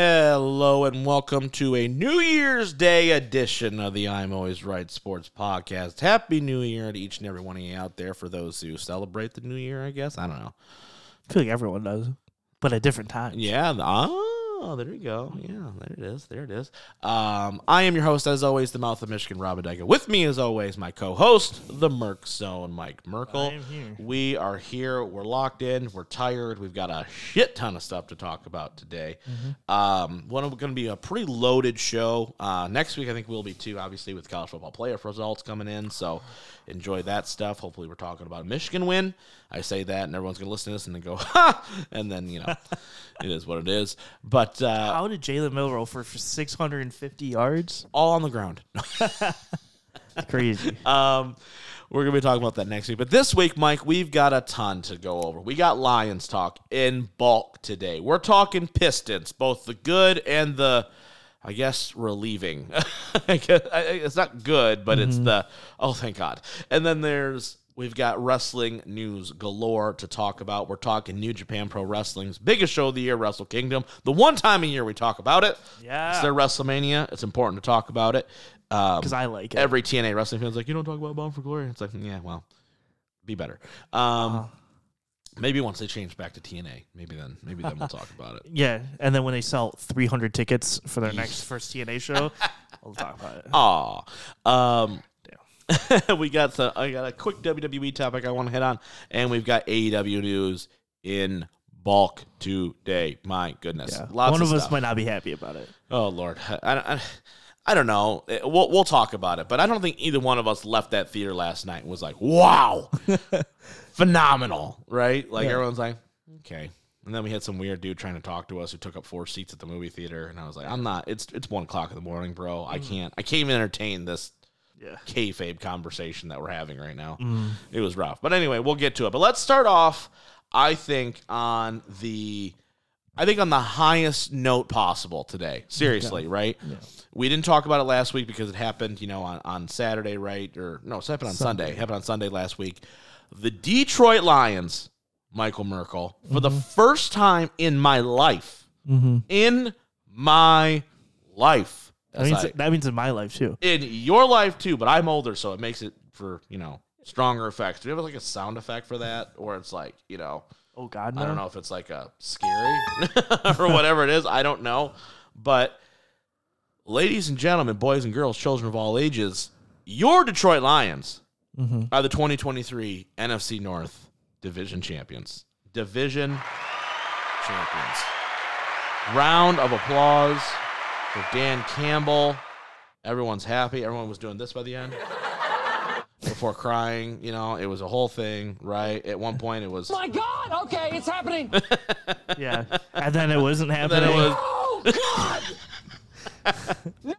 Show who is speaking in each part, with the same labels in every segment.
Speaker 1: Hello and welcome to a New Year's Day edition of the I'm Always Right Sports Podcast. Happy New Year to each and every one of you out there for those who celebrate the New Year, I guess. I don't know.
Speaker 2: I feel like everyone does, but at different times.
Speaker 1: Yeah. the- Oh, there you go. Yeah, there it is. There it is. Um, I am your host, as always, the mouth of Michigan, Robin Dyke. With me, as always, my co-host, the Merc Zone, Mike Merkel.
Speaker 2: I am here.
Speaker 1: We are here. We're locked in. We're tired. We've got a shit ton of stuff to talk about today. Um, one of going to be a pretty loaded show. Uh, next week, I think we'll be too. Obviously, with college football playoff results coming in, so enjoy that stuff. Hopefully, we're talking about a Michigan win. I say that, and everyone's going to listen to this and then go, "Ha!" And then you know, it is what it is. But uh,
Speaker 2: How did Jalen Milroe for, for 650 yards?
Speaker 1: all on the ground.
Speaker 2: Crazy.
Speaker 1: Um, we're gonna be talking about that next week. But this week, Mike, we've got a ton to go over. We got Lions talk in bulk today. We're talking Pistons, both the good and the, I guess, relieving. I guess, I- it's not good, but it's the oh, thank God. And then there's we've got wrestling news galore to talk about. We're talking New Japan Pro Wrestling's biggest show of the year, Wrestle Kingdom. The one time a year we talk about it.
Speaker 2: Yeah.
Speaker 1: It's their WrestleMania. It's important to talk about it. Um,
Speaker 2: Because I like it.
Speaker 1: every TNA wrestling fan's like, you don't talk about Bound for Glory. It's like, yeah, well, be better. Um, maybe once they change back to TNA, maybe then, maybe then we'll talk about it.
Speaker 2: yeah, and then when they sell 300 tickets for their next first TNA show, we'll talk about it.
Speaker 1: Aw, um, we got the, I got a quick WWE topic I want to hit on, and we've got AEW news in bulk today. My goodness,
Speaker 2: Yeah. One
Speaker 1: of,
Speaker 2: of us might not be happy about it.
Speaker 1: Oh Lord, I, I, I don't know. Eh, We'll we'll talk about it, but I don't think either one of us left that theater last night and was like, "Wow, phenomenal!" Right? Like
Speaker 2: Yeah.
Speaker 1: everyone's like, "Okay." And then we had some weird dude trying to talk to us who took up four seats at the movie theater, and I was like, "I'm not. It's it's one o'clock in the morning, bro. I can't. I can't even entertain this
Speaker 2: Yeah.
Speaker 1: kayfabe conversation that we're having right now.
Speaker 2: Mm.
Speaker 1: It was rough. But anyway, we'll get to it. But let's start off, I think, on the I think on the highest note possible today. Seriously, right? We didn't talk about it last week because it happened, you know, on, on Saturday, right? Or no, it happened on Sunday. It happened on Sunday last week. The Detroit Lions, Michael Merkel, for the first time in my life, in my life.
Speaker 2: That means,
Speaker 1: I-
Speaker 2: that means in my life, too.
Speaker 1: in your life too, but I'm older, so it makes it for you know stronger effects. Do you have like a sound effect for that, or it's like you know
Speaker 2: Oh, God, no.
Speaker 1: I don't know if it's like a scary or whatever it is. I don't know, but ladies and gentlemen, boys and girls, children of all ages, your Detroit Lions mm-hmm. are the 2023 NFC North Division champions. Division champions. Round of applause for Dan Campbell. Everyone's happy. Everyone was doing this by the end. Before crying, you know, it was a whole thing, right? At one point, it was.
Speaker 3: My God! Okay, it's happening.
Speaker 2: Yeah. And then it wasn't
Speaker 1: Then
Speaker 2: happening.
Speaker 1: it was,
Speaker 3: Oh God!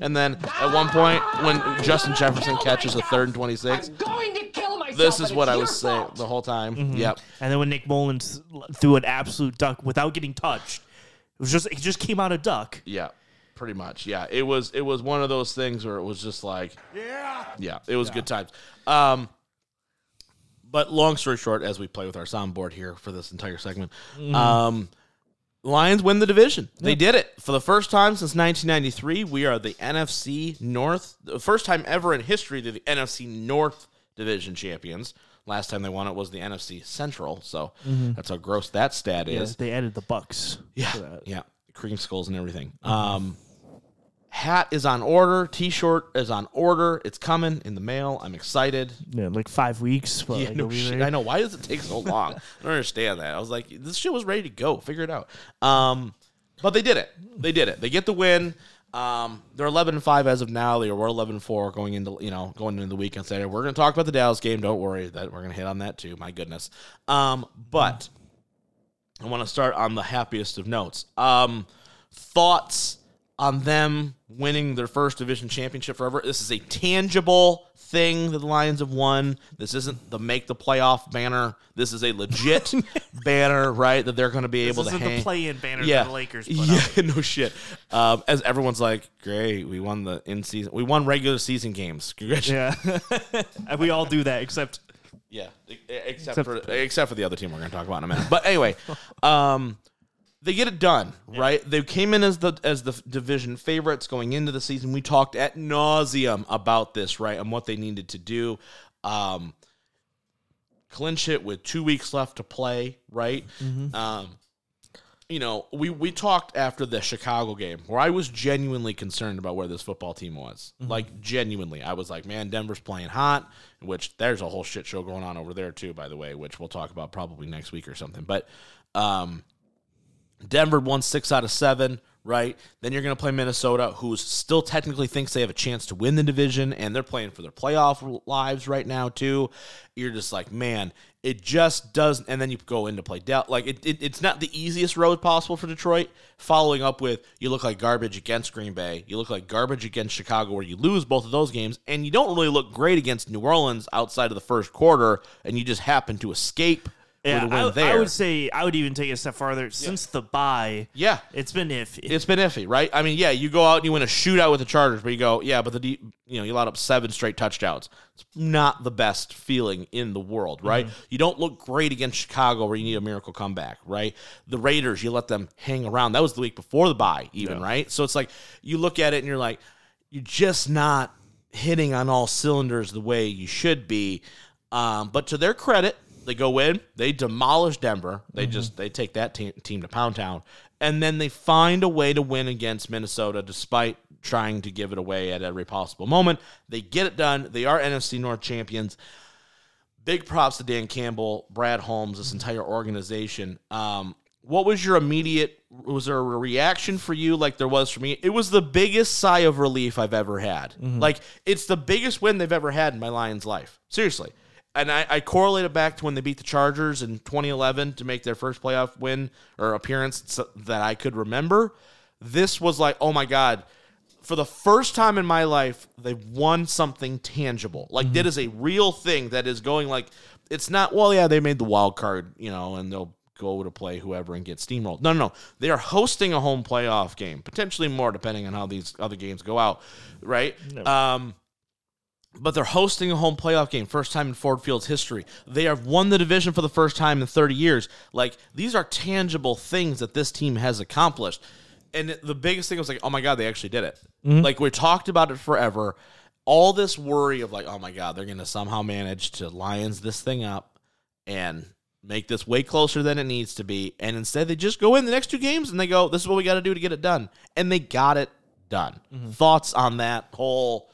Speaker 1: and then at one point, when Justin Jefferson catches a third and twenty-six,
Speaker 3: I'm going to kill myself.
Speaker 1: this is what I
Speaker 3: your
Speaker 1: was saying the whole time. Mm-hmm. Yep.
Speaker 2: And then when Nick Mullens threw an absolute duck without getting touched, it was just it just came out a duck.
Speaker 1: Yeah, pretty much. Yeah, it was it was one of those things where it was just like, yeah, yeah, it was good times. Um, but long story short, as we play with our soundboard here for this entire segment, um, Lions win the division. They did it for the first time since 1993. We are the NFC North, the first time ever in history to the NFC North division champions. Last time they won it was the NFC Central, so that's how gross that stat
Speaker 2: Yeah,
Speaker 1: is.
Speaker 2: they added the Bucks.
Speaker 1: Yeah, yeah, cream skulls and everything. Um, hat is on order. T-shirt is on order. It's coming in the mail. I'm excited.
Speaker 2: Yeah, like five weeks.
Speaker 1: Yeah,
Speaker 2: like,
Speaker 1: no shit. I know. Why does it take so long? I don't understand that. I was like, this shit was ready to go. Figure it out. Um, but they did it. They did it. They get the win. Um, they're 11 and 5 as of now. They were 11 and 4 going into you know going into the weekend. Saturday. We're going to talk about the Dallas game. Don't worry. That we're going to hit on that too. My goodness. Um, but I want to start on the happiest of notes. Um, thoughts on them winning their first division championship forever. This is a tangible thing that the Lions have won. This isn't the make the playoff banner. This is a legit banner, right? That they're going to be
Speaker 2: This
Speaker 1: able to
Speaker 2: isn't
Speaker 1: hang.
Speaker 2: the play-in banner
Speaker 1: yeah,
Speaker 2: that the Lakers
Speaker 1: yeah,
Speaker 2: up.
Speaker 1: no shit. Um, as everyone's like, great, we won the in season, we won regular season games. Congratulations.
Speaker 2: Yeah, and we all do that except
Speaker 1: Yeah, e- except, for except for the other team we're going to talk about in a minute. But anyway, um, they get it done, right? They came in as the as the division favorites going into the season. We talked at nauseum about this, right, and what they needed to do. Um, clinch it with two weeks left to play, right? Um, you know, we we talked after the Chicago game where I was genuinely concerned about where this football team was. Like genuinely, I was like, man, Denver's playing hot. Which there's a whole shit show going on over there too, by the way, which we'll talk about probably next week or something. But um, Denver won six out of seven, right? Then you're going to play Minnesota, who still technically thinks they have a chance to win the division, and they're playing for their playoff lives right now too. You're just like, man, it just doesn't. And then you go in to play Del. Like it, it, it's not the easiest road possible for Detroit. Following up with, you look like garbage against Green Bay. You look like garbage against Chicago, where you lose both of those games, and you don't really look great against New Orleans outside of the first quarter, and you just happen to escape
Speaker 2: Yeah,
Speaker 1: with a win
Speaker 2: I,
Speaker 1: there.
Speaker 2: I would say I would even take it a step farther. Since the buy,
Speaker 1: yeah,
Speaker 2: it's been iffy.
Speaker 1: it's been iffy, right? I mean, yeah, you go out and you win a shootout with the Chargers, but you go, yeah, but the you know you allowed up seven straight touchdowns. It's not the best feeling in the world, right? You don't look great against Chicago, where you need a miracle comeback, right? The Raiders, you let them hang around. That was the week before the buy, even, right? So it's like you look at it and you're like, you're just not hitting on all cylinders the way you should be. Um, but to their credit, they go in, they demolish Denver. They just they take that te- team to Pound Town, and then they find a way to win against Minnesota despite trying to give it away at every possible moment. They get it done. They are NFC North champions. Big props to Dan Campbell, Brad Holmes, this entire organization. Um, what was your immediate? Was there a reaction for you like there was for me? It was the biggest sigh of relief I've ever had. Like it's the biggest win they've ever had in my Lions life. Seriously. And I, I correlate it back to when they beat the Chargers in 2011 to make their first playoff win or appearance that I could remember. This was like, oh my God, for the first time in my life, they won something tangible. Like that is a real thing that is going like it's not. Well, yeah, they made the wild card, you know, and they'll go to play whoever and get steamrolled. No, no, no. They are hosting a home playoff game, potentially more depending on how these other games go out, right? Um, but they're hosting a home playoff game, first time in Ford Field's history. They have won the division for the first time in 30 years. Like these are tangible things that this team has accomplished. And the biggest thing was like, oh my god, they actually did it. Mm-hmm. Like we talked about it forever. All this worry of like, oh my god, they're going to somehow manage to lions this thing up and make this way closer than it needs to be. And instead, they just go in the next two games and they go, this is what we got to do to get it done. And they got it done. Mm-hmm. Thoughts on that whole,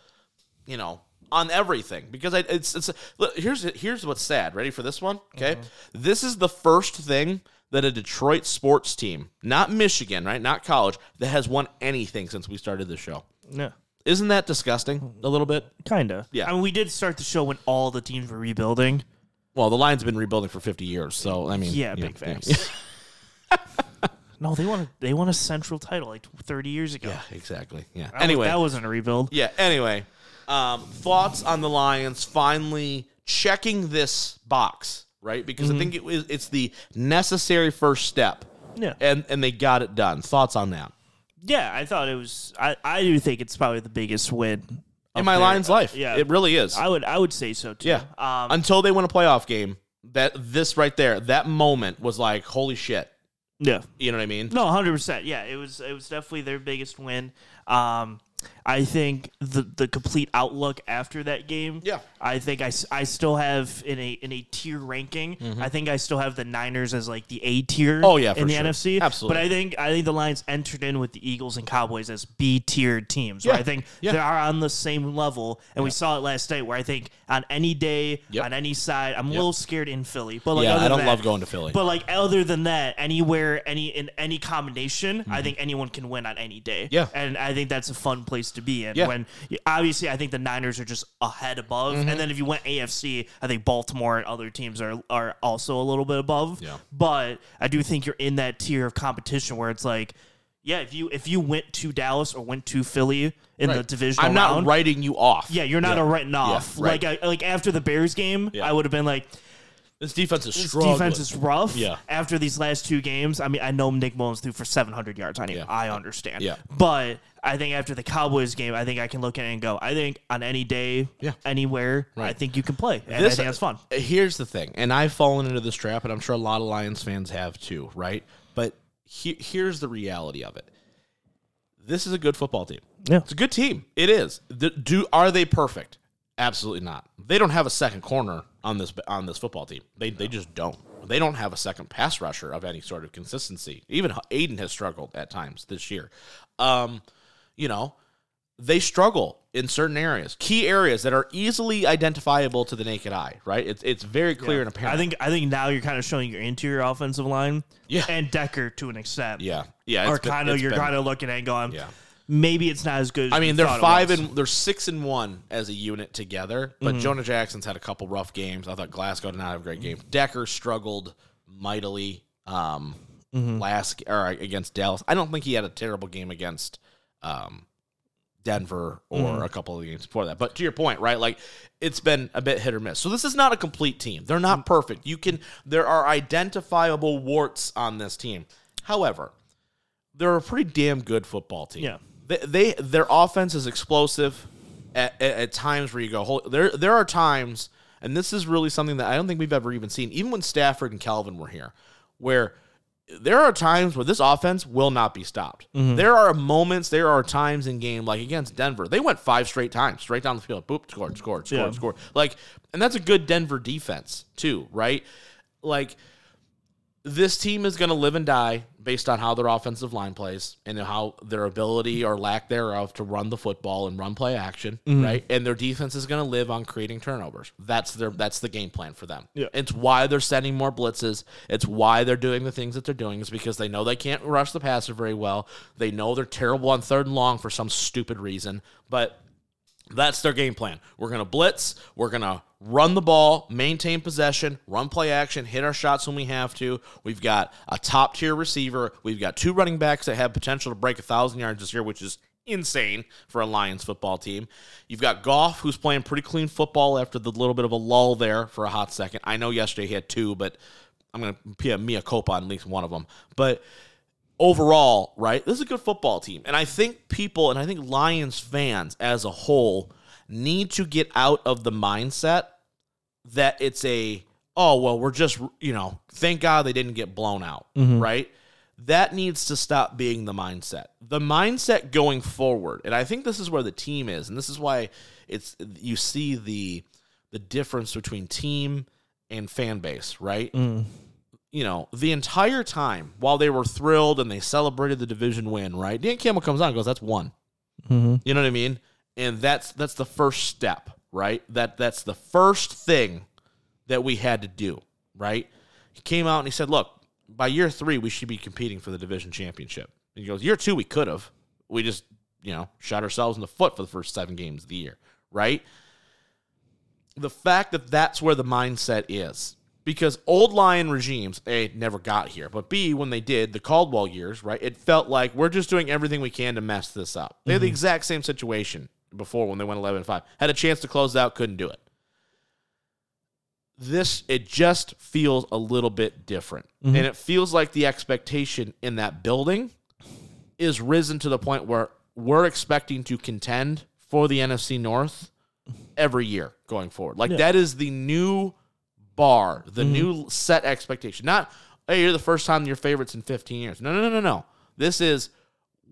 Speaker 1: you know, on everything because I, it's it's look, here's here's what's sad. Ready for this one? Okay, mm-hmm. this is the first thing that a Detroit sports team, not Michigan, right, not college, that has won anything since we started the show.
Speaker 2: yeah,
Speaker 1: Isn't that disgusting? A little bit.
Speaker 2: kinda.
Speaker 1: Yeah.
Speaker 2: I mean, we did start the show when all the teams were rebuilding.
Speaker 1: Well, the Lions have been rebuilding for 50 years, so I mean,
Speaker 2: Yeah, big
Speaker 1: know,
Speaker 2: facts. no, they won. A, they won a central title like 30 years ago.
Speaker 1: Yeah, exactly. Yeah. Anyway,
Speaker 2: that wasn't a rebuild.
Speaker 1: Yeah. Anyway, um, thoughts on the Lions finally checking this box, right? Because I think it was it's the necessary first step.
Speaker 2: Yeah.
Speaker 1: And and they got it done. Thoughts on that?
Speaker 2: Yeah, I thought it was. I, I do think it's probably the biggest win
Speaker 1: In my Lions life.
Speaker 2: Yeah,
Speaker 1: It really is.
Speaker 2: I would I would say so too.
Speaker 1: yeah.
Speaker 2: Um,
Speaker 1: Until they win a playoff game, that this right there, that moment was like, holy shit.
Speaker 2: yeah.
Speaker 1: You know what I mean?
Speaker 2: No, hundred percent. Yeah, it was it was definitely their biggest win. Um, I think the the complete outlook after that game.
Speaker 1: Yeah.
Speaker 2: I think I, I still have in a in a tier ranking. I think I still have the Niners as like the A tier.
Speaker 1: Mm-hmm. Oh, yeah,
Speaker 2: in the
Speaker 1: sure.
Speaker 2: NFC.
Speaker 1: Absolutely.
Speaker 2: But I think I think the Lions entered in with the Eagles and Cowboys as B tiered teams.
Speaker 1: Yeah.
Speaker 2: Where I think
Speaker 1: Yeah.
Speaker 2: they are on the same level, and we saw it last night. Where I think on any day,
Speaker 1: Yep.
Speaker 2: on any side, I'm a little scared in Philly. But like
Speaker 1: Yeah,
Speaker 2: other
Speaker 1: I don't
Speaker 2: than
Speaker 1: love going to Philly.
Speaker 2: But like other than that, anywhere, any in any combination, I think anyone can win on any day.
Speaker 1: Mm-hmm. Yeah.
Speaker 2: and I think that's a fun place to be in.
Speaker 1: Yeah. Mm-hmm.
Speaker 2: When obviously, I think the Niners are just ahead above, and then if you went AFC, I think Baltimore and other teams are are also a little bit above.
Speaker 1: Yeah.
Speaker 2: but I do think you're in that tier of competition where it's like. Yeah, if you if you went to Dallas or went to Philly in the
Speaker 1: Right.
Speaker 2: divisional
Speaker 1: I'm not
Speaker 2: round,
Speaker 1: writing you off.
Speaker 2: yeah, you're not a written off.
Speaker 1: Right.
Speaker 2: Like I, like after the Bears game,
Speaker 1: Yeah.
Speaker 2: I would have been like,
Speaker 1: This defense is
Speaker 2: this
Speaker 1: strong.
Speaker 2: defense is rough.
Speaker 1: Yeah.
Speaker 2: After these last two games, I mean, I know Nick Mullens threw for 700 yards on you.
Speaker 1: Yeah.
Speaker 2: I understand.
Speaker 1: Yeah.
Speaker 2: But I think after the Cowboys game, I think I can look at it and go, I think on any day,
Speaker 1: Yeah.
Speaker 2: anywhere, I think you can play. And I
Speaker 1: This-
Speaker 2: think that's fun.
Speaker 1: Uh, here's the thing, and I've fallen into this trap, and I'm sure a lot of Lions fans have too, right? But he, here's the reality of it. This is a good football team.
Speaker 2: Yeah.
Speaker 1: It's a good team. It is. The- do are they perfect? Absolutely not. They don't have a second corner on this on this football team. They they just don't. They don't have a second pass rusher of any sort of consistency. Even Aidan has struggled at times this year. Um, you know, they struggle in certain areas, key areas that are easily identifiable to the naked eye. Right? It's it's very clear and apparent.
Speaker 2: I think I think now you're kind of showing your interior offensive line,
Speaker 1: Yeah.
Speaker 2: and Decker to an extent,
Speaker 1: Yeah, yeah.
Speaker 2: or kind of you're kind of looking at it going,
Speaker 1: Yeah.
Speaker 2: Maybe it's not as good. as
Speaker 1: I mean, they're five and they're six and one as a unit together. But Jonah Jackson's had a couple rough games. I thought Glasgow did not have a great game. Decker struggled mightily um, last or against Dallas. I don't think he had a terrible game against um, Denver or a couple of games before that. But to your point, right? Like it's been a bit hit or miss. So this is not a complete team. They're not perfect. You can there are identifiable warts on this team. However, they're a pretty damn good football team.
Speaker 2: Yeah.
Speaker 1: They, they their offense is explosive at, at, at times where you go, "Hol- there there are times, and this is really something that I don't think we've ever even seen, even when Stafford and Calvin were here, where there are times where this offense will not be stopped. Mm-hmm. There are moments, there are times in game like against Denver, they went five straight times, straight down the field, boop, scored, scored, scored,
Speaker 2: Yeah.
Speaker 1: scored. Like, and that's a good Denver defense too, right? Like this team is going to live and die based on how their offensive line plays and how their ability or lack thereof to run the football and run play action, mm-hmm. right? And their defense is going to live on creating turnovers. That's their that's the game plan for them.
Speaker 2: Yeah.
Speaker 1: It's why they're sending more blitzes. It's why they're doing the things that they're doing is because they know they can't rush the passer very well. They know they're terrible on third and long for some stupid reason, but that's their game plan. We're going to blitz. We're going to run the ball, maintain possession, run play action, hit our shots when we have to. We've got a top tier receiver. We've got two running backs that have potential to break a thousand yards this year, which is insane for a Lions football team. You've got Goff, who's playing pretty clean football after the little bit of a lull there for a hot second. I know yesterday he had two, but I'm going to put Mia Copa on at least one of them. But overall, right, this is a good football team. And I think people, and I think Lions fans as a whole, need to get out of the mindset that it's a, oh, well, we're just, you know, thank God they didn't get blown out, mm-hmm. right? That needs to stop being the mindset. The mindset going forward, and I think this is where the team is, and this is why it's you see the the difference between team and fan base, right? Mm. You know, the entire time while they were thrilled and they celebrated the division win, right? Dan Campbell comes on and goes, "That's one." Mm-hmm. You know what I mean? And that's that's the first step, right? That that's the first thing that we had to do, right? He came out and he said, "Look, by year three, we should be competing for the division championship." And he goes, "Year two, we could have. We just, you know, shot ourselves in the foot for the first seven games of the year, right?" the fact that that's where the mindset is because old lion regimes a never got here but b when they did the caldwell years right it felt like we're just doing everything we can to mess this up. They had the mm-hmm. exact same situation before when they went 11-5 had a chance to close out couldn't do it. This it just feels a little bit different. Mm-hmm. And it feels like the expectation in that building is risen to the point where we're expecting to contend for the NFC North every year going forward. Like that is the new bar, the mm-hmm. new set expectation. Not hey, you're the first time your favorites in 15 years. No, no, no, no, no. This is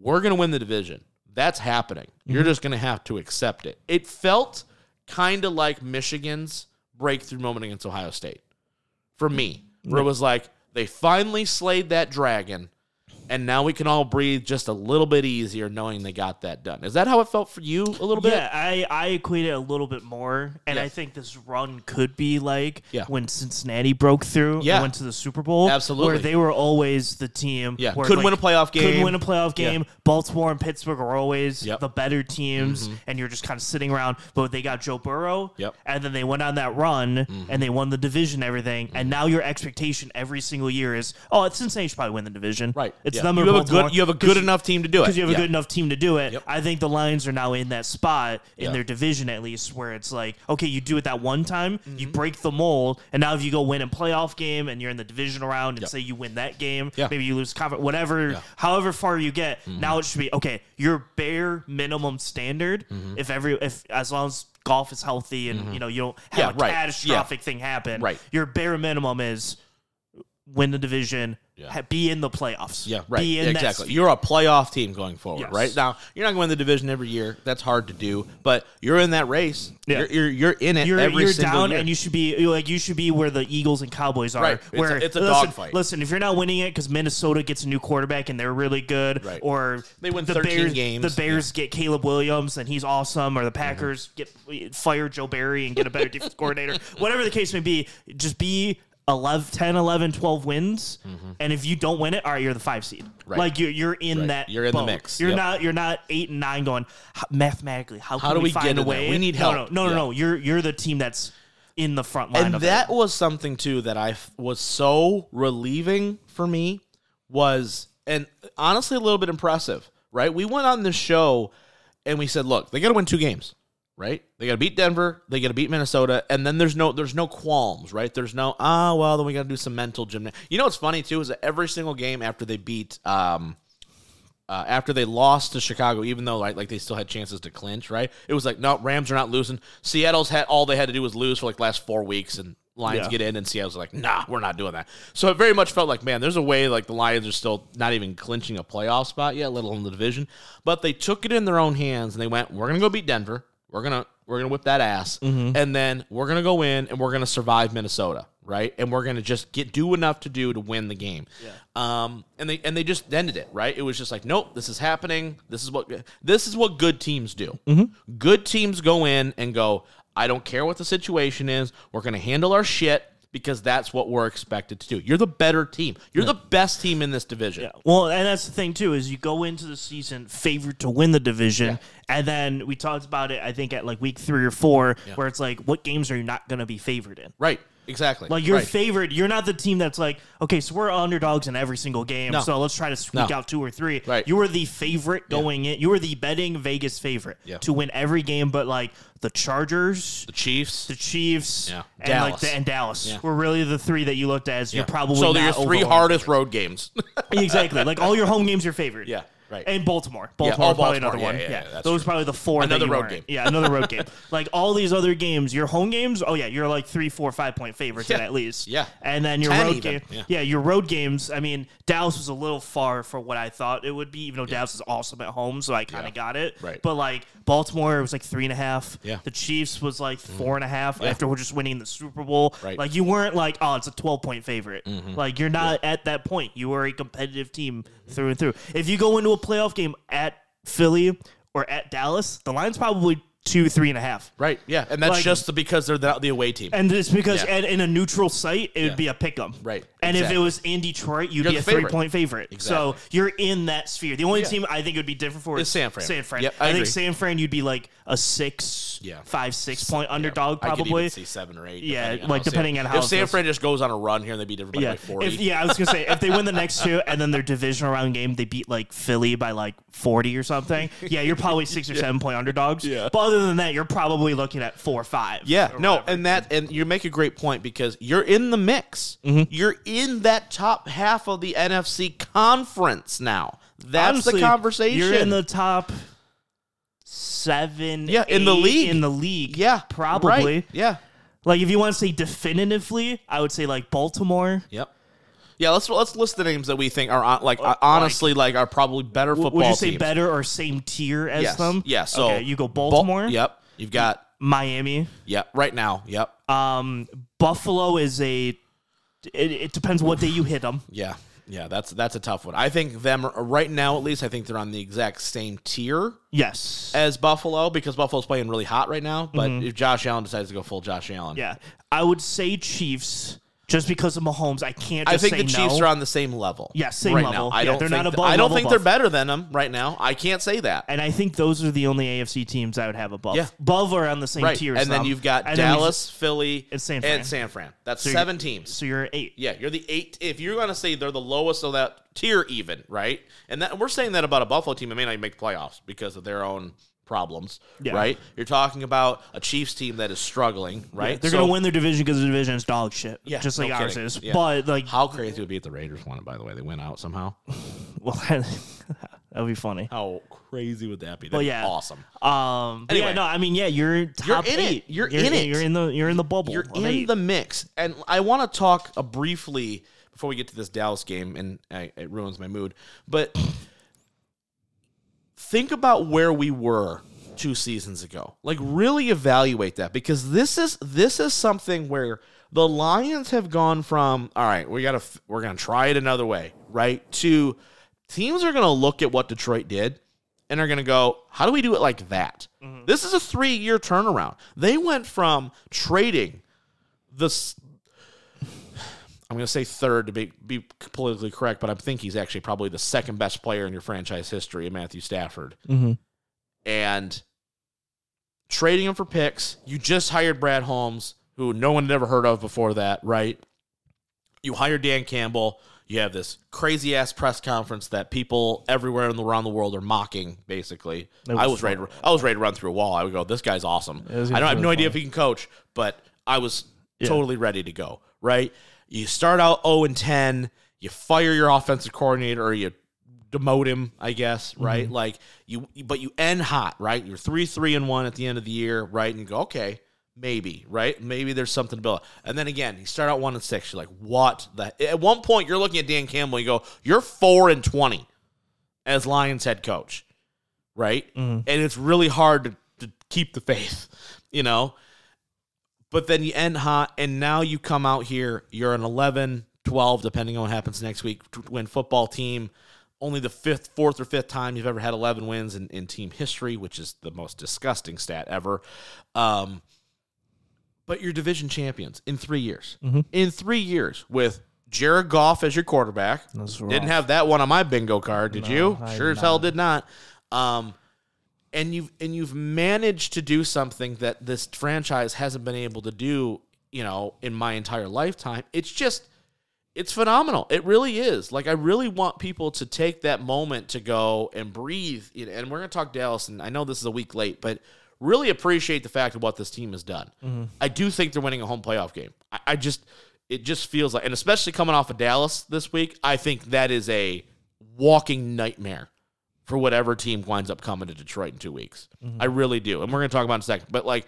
Speaker 1: we're going to win the division. That's happening. You're mm-hmm. just going to have to accept it. It felt kind of like Michigan's breakthrough moment against Ohio State for me, where it was like they finally slayed that dragon, and now we can all breathe just a little bit easier knowing they got that done. Is that how it felt for you a little bit?
Speaker 2: Yeah, I, I equate it a little bit more, and
Speaker 1: Yeah.
Speaker 2: I think this run could be like
Speaker 1: Yeah.
Speaker 2: when Cincinnati broke through
Speaker 1: Yeah.
Speaker 2: and went to the Super Bowl.
Speaker 1: Absolutely.
Speaker 2: Where they were always the team.
Speaker 1: Yeah,
Speaker 2: where,
Speaker 1: couldn't win a playoff game.
Speaker 2: Couldn't win a playoff
Speaker 1: Yeah.
Speaker 2: game. Baltimore and Pittsburgh are always
Speaker 1: Yep. Mm-hmm.
Speaker 2: the better teams, and you're just kind of sitting around. But they got Joe Burrow,
Speaker 1: Yep. Mm-hmm.
Speaker 2: and then they went on that run, and they won the division, and everything. And now your expectation every single year is, oh, Cincinnati should probably win the division.
Speaker 1: Right.
Speaker 2: It's
Speaker 1: Yeah.
Speaker 2: them
Speaker 1: You have a good you have a good enough team to do it.
Speaker 2: because you have a
Speaker 1: Yeah.
Speaker 2: good enough team to do it.
Speaker 1: Yep.
Speaker 2: I think the Lions are now in that spot in
Speaker 1: Yeah.
Speaker 2: their division at least where it's like, okay, you do it that one time, you
Speaker 1: Mm-hmm.
Speaker 2: break the mold, and now if you go win a playoff game and you're in the division round and say you win that game, maybe you lose conference, whatever.
Speaker 1: Mm-hmm.
Speaker 2: however far you get, now it should be okay. Your bare minimum standard,
Speaker 1: Mm-hmm.
Speaker 2: if every if as long as Goff is healthy and you know you don't have a
Speaker 1: right.
Speaker 2: catastrophic thing happen,
Speaker 1: Right.
Speaker 2: Your bare minimum is win the division,
Speaker 1: Yeah.
Speaker 2: be in the playoffs.
Speaker 1: Yeah, right. Yeah, exactly. You're a playoff team going forward,
Speaker 2: Yes.
Speaker 1: right? Now, you're not going to win the division every year. That's hard to do, but you're in that race.
Speaker 2: Yeah.
Speaker 1: You're, you're you're in it
Speaker 2: You're,
Speaker 1: every
Speaker 2: you're
Speaker 1: single
Speaker 2: down,
Speaker 1: year.
Speaker 2: and you should be like you should be where the Eagles and Cowboys are.
Speaker 1: Right. It's a-
Speaker 2: Where
Speaker 1: it's a
Speaker 2: listen,
Speaker 1: dogfight.
Speaker 2: Listen, if you're not winning it because Minnesota gets a new quarterback and they're really good,
Speaker 1: Right.
Speaker 2: or
Speaker 1: They win
Speaker 2: the
Speaker 1: 13
Speaker 2: Bears,
Speaker 1: games.
Speaker 2: the Bears get Caleb Williams and he's awesome, or the Packers mm-hmm. get fire Joe Barry and get a better defense coordinator. Whatever the case may be, just be 11, 10, 11, 12 wins, and if you don't win it, all right, you're the five seed.
Speaker 1: Mm-hmm. Right.
Speaker 2: Like you're you're in
Speaker 1: Right.
Speaker 2: that.
Speaker 1: You're in the mix.
Speaker 2: You're
Speaker 1: Yep.
Speaker 2: not you're not eight and nine going mathematically. How,
Speaker 1: How
Speaker 2: can
Speaker 1: do
Speaker 2: we,
Speaker 1: we
Speaker 2: find
Speaker 1: get
Speaker 2: a
Speaker 1: in there?
Speaker 2: way?
Speaker 1: We need help.
Speaker 2: No, no, no,
Speaker 1: Yeah.
Speaker 2: no. You're you're the team that's in the front line
Speaker 1: and that
Speaker 2: it.
Speaker 1: was something too that I f- was so relieving for me was and honestly a little bit impressive, right? We went on this show and we said, look, they got to win two games, right? They got to beat Denver, they got to beat Minnesota, and then there's no there's no qualms, right? There's no ah well, then we got to do some mental gymnastics. You know what's funny too is that every single game after they beat um uh, after they lost to Chicago, even though like, like they still had chances to clinch, right? It was like, no, Rams are not losing. Seattle's had all they had to do was lose for like the last four weeks, and Lions
Speaker 2: Yeah.
Speaker 1: get in, and Seattle's like, nah, we're not doing that. So it very much felt like, man, there's a way like the Lions are still not even clinching a playoff spot yet, let alone the division. But they took it in their own hands, and they went, we're gonna go beat Denver. We're gonna we're gonna whip that ass, and then we're gonna go in and we're gonna survive Minnesota, right? And we're gonna just get do enough to do to win the game. Um, and they and they just ended it, right? It was just like, nope, this is happening. This is what this is what good teams do. Good teams go in and go, I don't care what the situation is. We're gonna handle our shit because that's what we're expected to do. You're the better team. You're the best team in this division.
Speaker 2: Yeah. Well, and that's the thing too is you go into the season favored to win the division, and then we talked about it. I think at like week three or four, where it's like, what games are you not going to be favored in?
Speaker 1: Right. Exactly.
Speaker 2: Like you're
Speaker 1: right.
Speaker 2: favored. You're not the team that's like, okay, so we're underdogs in every single game.
Speaker 1: No.
Speaker 2: So let's try to squeak
Speaker 1: No.
Speaker 2: out two or three.
Speaker 1: Right.
Speaker 2: You were the favorite going in. You were the betting Vegas favorite
Speaker 1: Yeah.
Speaker 2: to win every game, but like the Chargers,
Speaker 1: the Chiefs.
Speaker 2: the Chiefs,
Speaker 1: Yeah.
Speaker 2: and like
Speaker 1: Dallas.
Speaker 2: the, and Dallas
Speaker 1: Yeah.
Speaker 2: were really the three that you looked at as you're probably
Speaker 1: so they're your three hardest road games.
Speaker 2: exactly. Like all your home games are favorite.
Speaker 1: Yeah, right.
Speaker 2: And Baltimore.
Speaker 1: Oh,
Speaker 2: Baltimore,
Speaker 1: oh,
Speaker 2: probably
Speaker 1: Baltimore.
Speaker 2: another
Speaker 1: Yeah,
Speaker 2: one.
Speaker 1: yeah,
Speaker 2: Yeah,
Speaker 1: yeah, that's
Speaker 2: those
Speaker 1: true.
Speaker 2: probably the four. that
Speaker 1: Another
Speaker 2: you
Speaker 1: road
Speaker 2: weren't.
Speaker 1: game.
Speaker 2: Yeah, another road game. Like all these other games, your home games. Oh yeah, you're like three, four, five point favorites
Speaker 1: Yeah.
Speaker 2: at least.
Speaker 1: Yeah.
Speaker 2: And then your
Speaker 1: 10
Speaker 2: road
Speaker 1: even.
Speaker 2: game.
Speaker 1: Yeah.
Speaker 2: Yeah. your road games. I mean, Dallas was a little far for what I thought it would be. Even though Dallas is awesome at home, so I kind of
Speaker 1: Yeah.
Speaker 2: got it.
Speaker 1: Right.
Speaker 2: But like Baltimore was like three and a half.
Speaker 1: Yeah.
Speaker 2: The Chiefs was like mm-hmm. four and a half after we're just winning the Super Bowl.
Speaker 1: Right.
Speaker 2: Like you weren't like, oh, it's a twelve point favorite. Mm-hmm. Like you're not at that point. You are a competitive team through and through. If you go into a playoff game at Philly or at Dallas, the line's probably two, three and a half.
Speaker 1: right. Yeah. And that's
Speaker 2: Like-
Speaker 1: just because they're the, the away team.
Speaker 2: And it's because
Speaker 1: Yeah.
Speaker 2: at, in a neutral site, it
Speaker 1: Yeah.
Speaker 2: would be a pick 'em.
Speaker 1: Right.
Speaker 2: And if
Speaker 1: Exactly.
Speaker 2: it was in Detroit, you'd
Speaker 1: You're
Speaker 2: be a
Speaker 1: favorite.
Speaker 2: three point favorite. So
Speaker 1: Exactly.
Speaker 2: you're in that sphere. The only
Speaker 1: Yeah.
Speaker 2: team I think it would be different for
Speaker 1: Is San Fran.
Speaker 2: San Fran.
Speaker 1: Yep, I
Speaker 2: think
Speaker 1: agree.
Speaker 2: San Fran, you'd be like a six,
Speaker 1: Yeah.
Speaker 2: five, six point underdog
Speaker 1: I could
Speaker 2: probably.
Speaker 1: even see seven or eight.
Speaker 2: Yeah,
Speaker 1: depending on
Speaker 2: like,
Speaker 1: how
Speaker 2: depending
Speaker 1: San,
Speaker 2: on how
Speaker 1: If San
Speaker 2: goes.
Speaker 1: Fran just goes on a run here and they beat everybody
Speaker 2: Yeah.
Speaker 1: by forty.
Speaker 2: If, yeah, I was gonna say if they win the next two and then their divisional round game they beat like Philly by like forty or something. Yeah, you're probably six or seven point underdogs.
Speaker 1: Yeah.
Speaker 2: But other than that, you're probably looking at four or five.
Speaker 1: Yeah,
Speaker 2: or
Speaker 1: no,
Speaker 2: whatever.
Speaker 1: and that and you make a great point because you're in the mix.
Speaker 2: Mm-hmm.
Speaker 1: You're in that top half of the NFC conference now. That's
Speaker 2: Honestly,
Speaker 1: the conversation.
Speaker 2: You're in the top seven.
Speaker 1: Yeah, in the league.
Speaker 2: In the league.
Speaker 1: yeah,
Speaker 2: probably.
Speaker 1: right, Yeah,
Speaker 2: Like if you want to say definitively, I would say like Baltimore.
Speaker 1: yep. Yeah, let's let's list the names that we think are on, like uh, honestly like are probably better football
Speaker 2: Would you say
Speaker 1: teams.
Speaker 2: better or same tier as
Speaker 1: Yes.
Speaker 2: them?
Speaker 1: Yeah. So
Speaker 2: okay, you go
Speaker 1: Bal-
Speaker 2: Baltimore.
Speaker 1: yep. You've got
Speaker 2: Miami.
Speaker 1: yep right now. Yep.
Speaker 2: Um, Buffalo is a. It, it depends what day you hit them.
Speaker 1: Yeah. Yeah. That's that's a tough one. I think them right now at least. I think they're on the exact same tier
Speaker 2: Yes.
Speaker 1: as Buffalo because Buffalo's playing really hot right now. But if Josh Allen decides to go full Josh Allen,
Speaker 2: Mm-hmm. Yeah, I would say Chiefs just because of Mahomes. I can't.
Speaker 1: I think the Chiefs
Speaker 2: no.
Speaker 1: are on the same level.
Speaker 2: Yeah, same
Speaker 1: right
Speaker 2: level.
Speaker 1: Now. I
Speaker 2: Yeah,
Speaker 1: don't
Speaker 2: they're
Speaker 1: think
Speaker 2: not above
Speaker 1: I don't think they're better than them right now. I can't say that.
Speaker 2: And I think those are the only AFC teams I would have above.
Speaker 1: Yeah.
Speaker 2: Above are on the same
Speaker 1: right.
Speaker 2: tier. as
Speaker 1: And then
Speaker 2: them.
Speaker 1: you've got
Speaker 2: And
Speaker 1: Dallas, Philly,
Speaker 2: And San Fran.
Speaker 1: and San Fran. That's
Speaker 2: you're-
Speaker 1: seven teams.
Speaker 2: So you're eight.
Speaker 1: Yeah, you're the eight. If you're gonna say they're the lowest of that tier, even right, and that we're saying that about a Buffalo team, it may not even make playoffs because of their own problems,
Speaker 2: Yeah.
Speaker 1: right? You're talking about a Chiefs team that is struggling, right?
Speaker 2: They're
Speaker 1: So-
Speaker 2: gonna win their division because the division is dog shit.
Speaker 1: Yeah,
Speaker 2: just like
Speaker 1: no
Speaker 2: ours
Speaker 1: kidding.
Speaker 2: is.
Speaker 1: Yeah.
Speaker 2: But like,
Speaker 1: How crazy would it be if the Raiders won it? By the way, they went out somehow.
Speaker 2: well, that would be funny.
Speaker 1: How crazy would that be? That'd
Speaker 2: Well,
Speaker 1: be
Speaker 2: yeah.
Speaker 1: awesome.
Speaker 2: Um, but yeah,
Speaker 1: Anyway.
Speaker 2: no, I mean, yeah, you're top
Speaker 1: in it.
Speaker 2: eight.
Speaker 1: You're in it.
Speaker 2: You're in the you're in the bubble.
Speaker 1: You're in
Speaker 2: eight.
Speaker 1: the mix, and I want to talk uh, briefly before we get to this Dallas game, and I, it ruins my mood, but think about where we were two seasons ago. Like really evaluate that because this is this is something where the Lions have gone from all right, we got to we're going to try it another way, right? To teams are going to look at what Detroit did and are going to go, how do we do it like that? Mm-hmm. This is a 3-year turnaround. They went from trading the I'm going to say third to be, be politically correct, but I think he's actually probably the second best player in your franchise history, Matthew Stafford. Mm-hmm. And trading him for picks. You just hired Brad Holmes, who no one had ever heard of before that, right? You hired Dan Campbell. You have this crazy ass press conference that people everywhere in the, around the world are mocking. Basically,
Speaker 2: It
Speaker 1: I
Speaker 2: was
Speaker 1: was ready. To, I was ready to run through a wall. I would go, "This guy's awesome." I, don't, I have no
Speaker 2: was
Speaker 1: idea if he can coach, but I was totally ready to go. Right? You start out zero and ten. You fire your offensive coordinator, or you demote him, I guess, mm-hmm. right? Like you, but you end hot, right? You're three, three, and one at the end of the year, right? And you go, okay, maybe, right? Maybe there's something to build. And then again, you start out one and six. You're like, what the? At one point, you're looking at Dan Campbell. And you go, you're four and twenty as Lions head coach, right? Mm-hmm. And it's really hard to, to keep the faith, you know. But then you end hot, and now you come out here. You're an 11, 12, depending on what happens next week, win football team. Only the fifth, fourth, or fifth time you've ever had 11 wins in, in team history, which is the most disgusting stat ever. Um, but you're division champions in three years. In three years, with Jared Goff as your quarterback. Didn't have that one on my bingo card, did you?
Speaker 2: I
Speaker 1: Sure as hell did not. Um, and you've and you've managed to do something that this franchise hasn't been able to do, you know, in my entire lifetime. It's just it's phenomenal. It really is. Like I really want people to take that moment to go and breathe. And we're going to talk Dallas, and I know this is a week late, but really appreciate the fact of what this team has done. Mm-hmm. I do think they're winning a home playoff game. I, I just it just feels like, and especially coming off of Dallas this week, I think that is a walking nightmare for whatever team winds up coming to Detroit in two weeks. Mm-hmm. I really do. And we're going to talk about it in a second. But like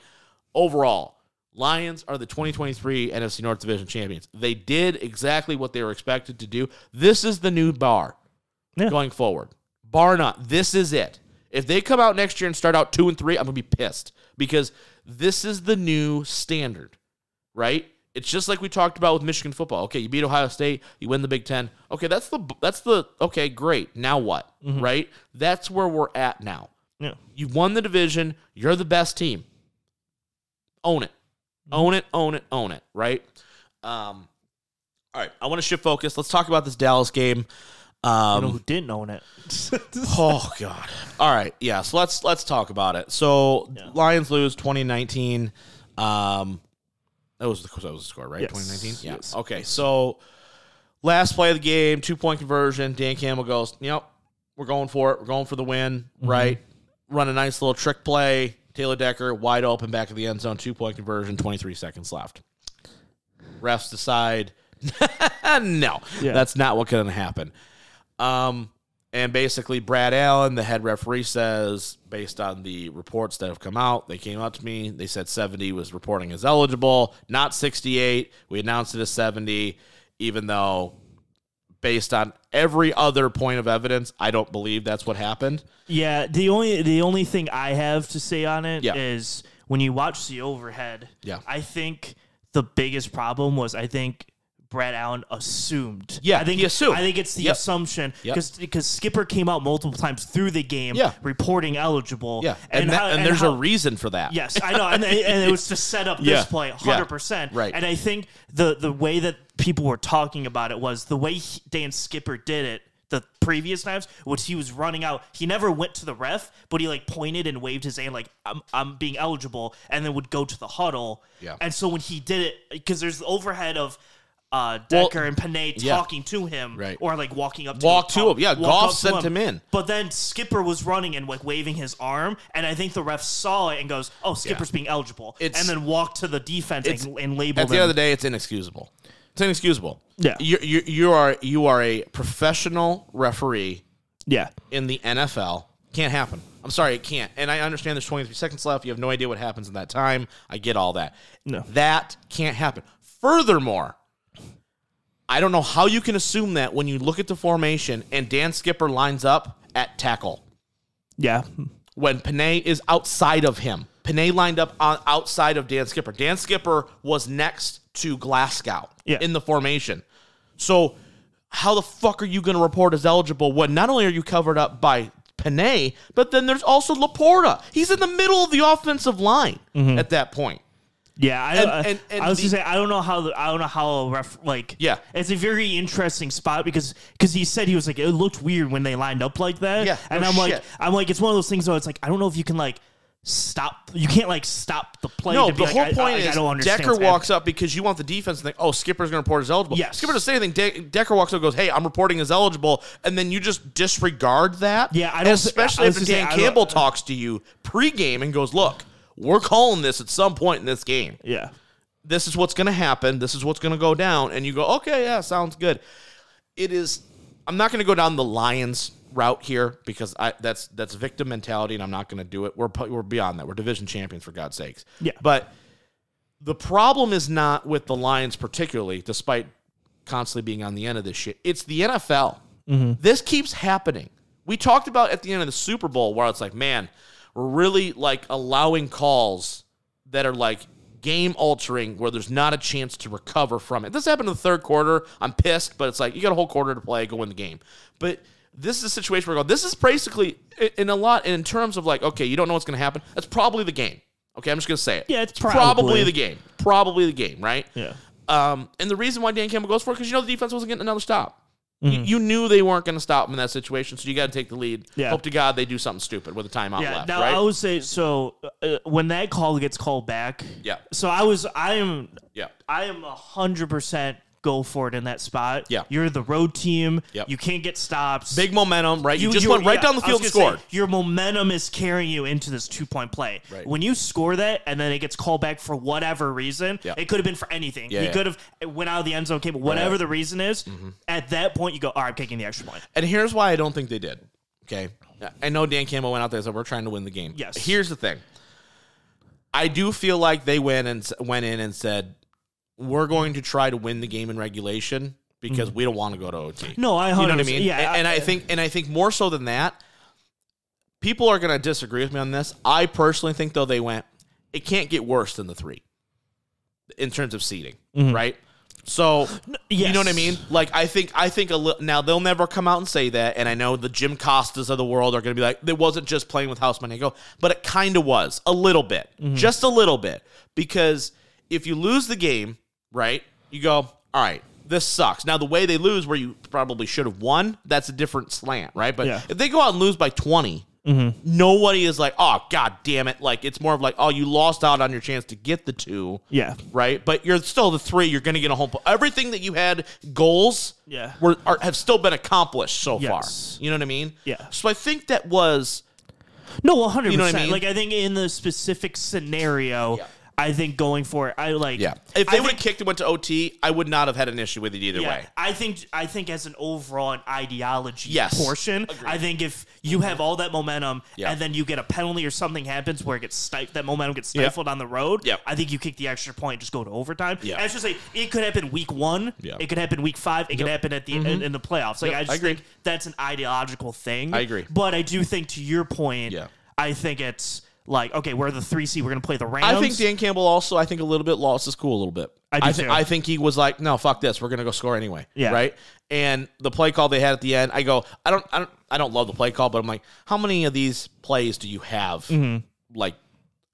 Speaker 1: overall, Lions are the 2023 NFC North Division champions. They did exactly what they were expected to do. This is the new bar
Speaker 2: Yeah.
Speaker 1: going forward. Bar not. This is it. If they come out next year and start out two and three, I'm gonna be pissed because this is the new standard, right? It's just like we talked about with Michigan football. Okay, you beat Ohio State, you win the Big Ten. Okay, that's the that's the okay, great. Now what? Right? That's where we're at now.
Speaker 2: Yeah.
Speaker 1: You won the division. You're the best team. Own it. Own it. Own it. Own it. Right. Um. All right. I want to shift focus. Let's talk about this Dallas game.
Speaker 2: You
Speaker 1: Um,
Speaker 2: know who didn't own it?
Speaker 1: oh God. All right. Yeah. So let's let's talk about it. So Lions lose 2019. Um, that was the that was the score, right?
Speaker 2: Yes.
Speaker 1: 2019. Yeah.
Speaker 2: Yes.
Speaker 1: Okay. So last play of the game, two point conversion. Dan Campbell goes, "Yep, we're going for it. We're going for the win." Right. Run a nice little trick play. Taylor Decker wide open back of the end zone, two point conversion. 23 seconds left. Refs decide, no,
Speaker 2: Yeah.
Speaker 1: that's not what's going to happen. Um, and basically, Brad Allen, the head referee, says, based on the reports that have come out, they came up to me. They said 70 was reporting as eligible, not 68. We announced it as 70, even though, based on every other point of evidence, I don't believe that's what happened.
Speaker 2: Yeah, the only the only thing I have to say on it is
Speaker 1: Yeah.
Speaker 2: when you watch the overhead.
Speaker 1: Yeah.
Speaker 2: I think the biggest problem was I think Brad Allen assumed.
Speaker 1: Yeah,
Speaker 2: I think
Speaker 1: he assumed.
Speaker 2: I think it's the
Speaker 1: Yep.
Speaker 2: assumption
Speaker 1: Yep.
Speaker 2: because because Skipper came out multiple times through the game,
Speaker 1: Yeah.
Speaker 2: reporting eligible.
Speaker 1: Yeah, and, that,
Speaker 2: how-
Speaker 1: and, there's
Speaker 2: how-
Speaker 1: a reason for that.
Speaker 2: Yes, I know, and, and it was to set up
Speaker 1: Yeah,
Speaker 2: this play,
Speaker 1: yeah,
Speaker 2: hundred percent.
Speaker 1: right.
Speaker 2: And I think the the way that people were talking about it was the way he, Dan Skipper did it the previous times, which he was running out. He never went to the ref, but he like pointed and waved his hand like I'm I'm being eligible, and then would go to the huddle.
Speaker 1: Yeah.
Speaker 2: And so when he did it, because there's the overhead of. Uh,
Speaker 1: Well,
Speaker 2: Decker and Penei
Speaker 1: yeah.
Speaker 2: talking to him,
Speaker 1: Right.
Speaker 2: or like walking up to
Speaker 1: Walk
Speaker 2: him,
Speaker 1: to him. Yeah, Goff sent him in.
Speaker 2: But then Skipper was running and like waving his arm, and I think the ref saw it and goes, "Oh, Skipper's being eligible,"
Speaker 1: It's-
Speaker 2: and then walked to the defense and, and labeled
Speaker 1: At the end of the day, it's inexcusable. It's inexcusable.
Speaker 2: Yeah.
Speaker 1: you you you are you are a professional referee
Speaker 2: yeah,
Speaker 1: in the NFL. Can't happen. I'm sorry, it can't. And I understand there's 23 seconds left. You have no idea what happens in that time. I get all that.
Speaker 2: No.
Speaker 1: That can't happen. Furthermore, I don't know how you can assume that when you look at the formation and Dan Skipper lines up at tackle
Speaker 2: Yeah.
Speaker 1: when Penei is outside of him. Penei lined up on outside of Dan Skipper. Dan Skipper was next to Glasgow
Speaker 2: Yeah.
Speaker 1: in the formation. So how the fuck are you going to report as eligible when not only are you covered up by Penei, but then there's also Laporta. He's in the middle of the offensive line
Speaker 2: Mm-hmm.
Speaker 1: at that point.
Speaker 2: Yeah, I,
Speaker 1: And-
Speaker 2: I, uh,
Speaker 1: and- and
Speaker 2: I was
Speaker 1: the-
Speaker 2: gonna say I don't know how the, I don't know how a ref like
Speaker 1: Yeah.
Speaker 2: it's a very interesting spot because because he said he was like it looked weird when they lined up like that
Speaker 1: Yeah,
Speaker 2: and
Speaker 1: no
Speaker 2: I'm like. I'm like it's one of those things though it's like I don't know if you can like stop you can't like stop the play
Speaker 1: No,
Speaker 2: to be
Speaker 1: the
Speaker 2: like,
Speaker 1: whole
Speaker 2: I-
Speaker 1: point
Speaker 2: I,
Speaker 1: is
Speaker 2: I don't understand
Speaker 1: Decker walks up because you want the defense to think, oh, Skipper's going to report as eligible.
Speaker 2: Yes.
Speaker 1: Skipper doesn't say anything. De- Decker walks up and goes, hey, I'm reporting as eligible. And then you just disregard that.
Speaker 2: Yeah, I don't-
Speaker 1: Especially if
Speaker 2: gonna say,
Speaker 1: Dan Campbell talks to you pregame and goes, look, we're calling this at some point in this game.
Speaker 2: yeah
Speaker 1: This is what's going to happen. This is what's going to go down. And you go, okay, yeah, sounds good. It is. I'm not going to go down the Lions route here because I that's that's victim mentality, and I'm not going to do it. We're we're beyond that. We're division champions for God's sakes.
Speaker 2: Yeah.
Speaker 1: But the problem is not with the Lions particularly, despite constantly being on the end of this shit. It's the NFL. Mm-hmm. This keeps happening. We talked about at the end of the Super Bowl where it's like, man, we're really like allowing calls that are like game altering where there's not a chance to recover from it. This happened in the third quarter. I'm pissed, but it's like you got a whole quarter to play, go win the game. But this is a situation where I go, this is basically in a lot in terms of like, okay, you don't know what's gonna happen. That's probably the game. Okay, I'm just gonna say it.
Speaker 2: Yeah, it's
Speaker 1: probably
Speaker 2: probably.
Speaker 1: the game. Probably the game, right?
Speaker 2: yeah
Speaker 1: Um, and the reason why Dan Campbell goes for it because you know the defense wasn't getting another stop.
Speaker 2: Mm-hmm.
Speaker 1: You, you knew they weren't going to stop him in that situation, so you got to take the lead.
Speaker 2: Yeah.
Speaker 1: Hope to God they do something stupid with a timeout
Speaker 2: yeah
Speaker 1: left,
Speaker 2: now
Speaker 1: right?
Speaker 2: I would say so uh, when that call gets called back
Speaker 1: Yeah.
Speaker 2: so I was I am
Speaker 1: yeah,
Speaker 2: I am a hundred percent go for it in that spot.
Speaker 1: Yeah.
Speaker 2: You're the road team.
Speaker 1: Yep.
Speaker 2: You can't get stops.
Speaker 1: big momentum, right? You, just
Speaker 2: you're-
Speaker 1: went right
Speaker 2: yeah,
Speaker 1: down the field and scored.
Speaker 2: say, your momentum is carrying you into this two point play.
Speaker 1: Right.
Speaker 2: When you score that and then it gets called back for whatever reason,
Speaker 1: Yeah.
Speaker 2: it could have been for anything.
Speaker 1: Yeah,
Speaker 2: he could have went out of the end zone, but whatever the reason is, mm-hmm. at that point you go, all right, I'm taking the extra point.
Speaker 1: And here's why I don't think they did. Okay, I know Dan Campbell went out there and said we're trying to win the game.
Speaker 2: Yes.
Speaker 1: Here's the thing. I do feel like they went and went in and said we're going to try to win the game in regulation because we don't want to go to OT.
Speaker 2: Mm-hmm. No, I
Speaker 1: You know what I mean?
Speaker 2: yeah,
Speaker 1: and, and
Speaker 2: I-
Speaker 1: I think and I think more so than that, people are going to disagree with me on this. I personally think though they went, it can't get worse than the three in terms of seating, right? So you know what I mean? Like I think I think a li- now they'll never come out and say that, and I know the Jim Costas of the world are going to be like, it wasn't just playing with house money. Go, but it kind of was a little bit, just a little bit, because if you lose the game, right, you go, all right, this sucks. Now the way they lose, where you probably should have won, that's a different slant, right? But
Speaker 2: Yeah.
Speaker 1: if they go out and lose by 20 mm-hmm. nobody is like, oh god damn it, like it's more of like, oh, you lost out on your chance to get the two
Speaker 2: Yeah.
Speaker 1: right? But you're still the three. You're going to get a home. po- Everything that you had goals,
Speaker 2: Yeah.
Speaker 1: were are, have still been accomplished so
Speaker 2: Yes.
Speaker 1: far. You know what I mean?
Speaker 2: Yeah.
Speaker 1: So I think that was
Speaker 2: No, 100%.
Speaker 1: You know what I mean?
Speaker 2: Like, I think in the specific scenario,
Speaker 1: Yeah.
Speaker 2: I think going for it, I like.
Speaker 1: Yeah,
Speaker 2: if
Speaker 1: they would have kicked and went to OT, I would not have had an issue with it either
Speaker 2: Yeah,
Speaker 1: way.
Speaker 2: I think I think as an overall an ideology
Speaker 1: Yes.
Speaker 2: portion,
Speaker 1: Agreed.
Speaker 2: I think if you have all that momentum
Speaker 1: Yeah.
Speaker 2: and then you get a penalty or something happens where it gets stif- that momentum gets
Speaker 1: Yep.
Speaker 2: stifled on the road,
Speaker 1: Yep.
Speaker 2: I think you kick the extra point, just go to overtime.
Speaker 1: Yeah.
Speaker 2: And it's just like it could happen week one,
Speaker 1: Yeah.
Speaker 2: it could happen week five, it could happen at the mm-hmm. in, in the playoffs. Like
Speaker 1: Yep,
Speaker 2: I
Speaker 1: I
Speaker 2: just
Speaker 1: agree.
Speaker 2: think that's an ideological thing.
Speaker 1: I agree.
Speaker 2: but I do think to your point,
Speaker 1: Yeah.
Speaker 2: I think it's like okay, we're the three C, we're gonna play the Rams.
Speaker 1: I think Dan Campbell also, I think a little bit lost his cool a little bit.
Speaker 2: I do
Speaker 1: thi-
Speaker 2: too.
Speaker 1: I think he was like, no, fuck this. We're gonna go score anyway.
Speaker 2: Yeah.
Speaker 1: Right. And the play call they had at the end, I go, I don't, I don't, I don't love the play call, but I'm like, how many of these plays do you have? Like,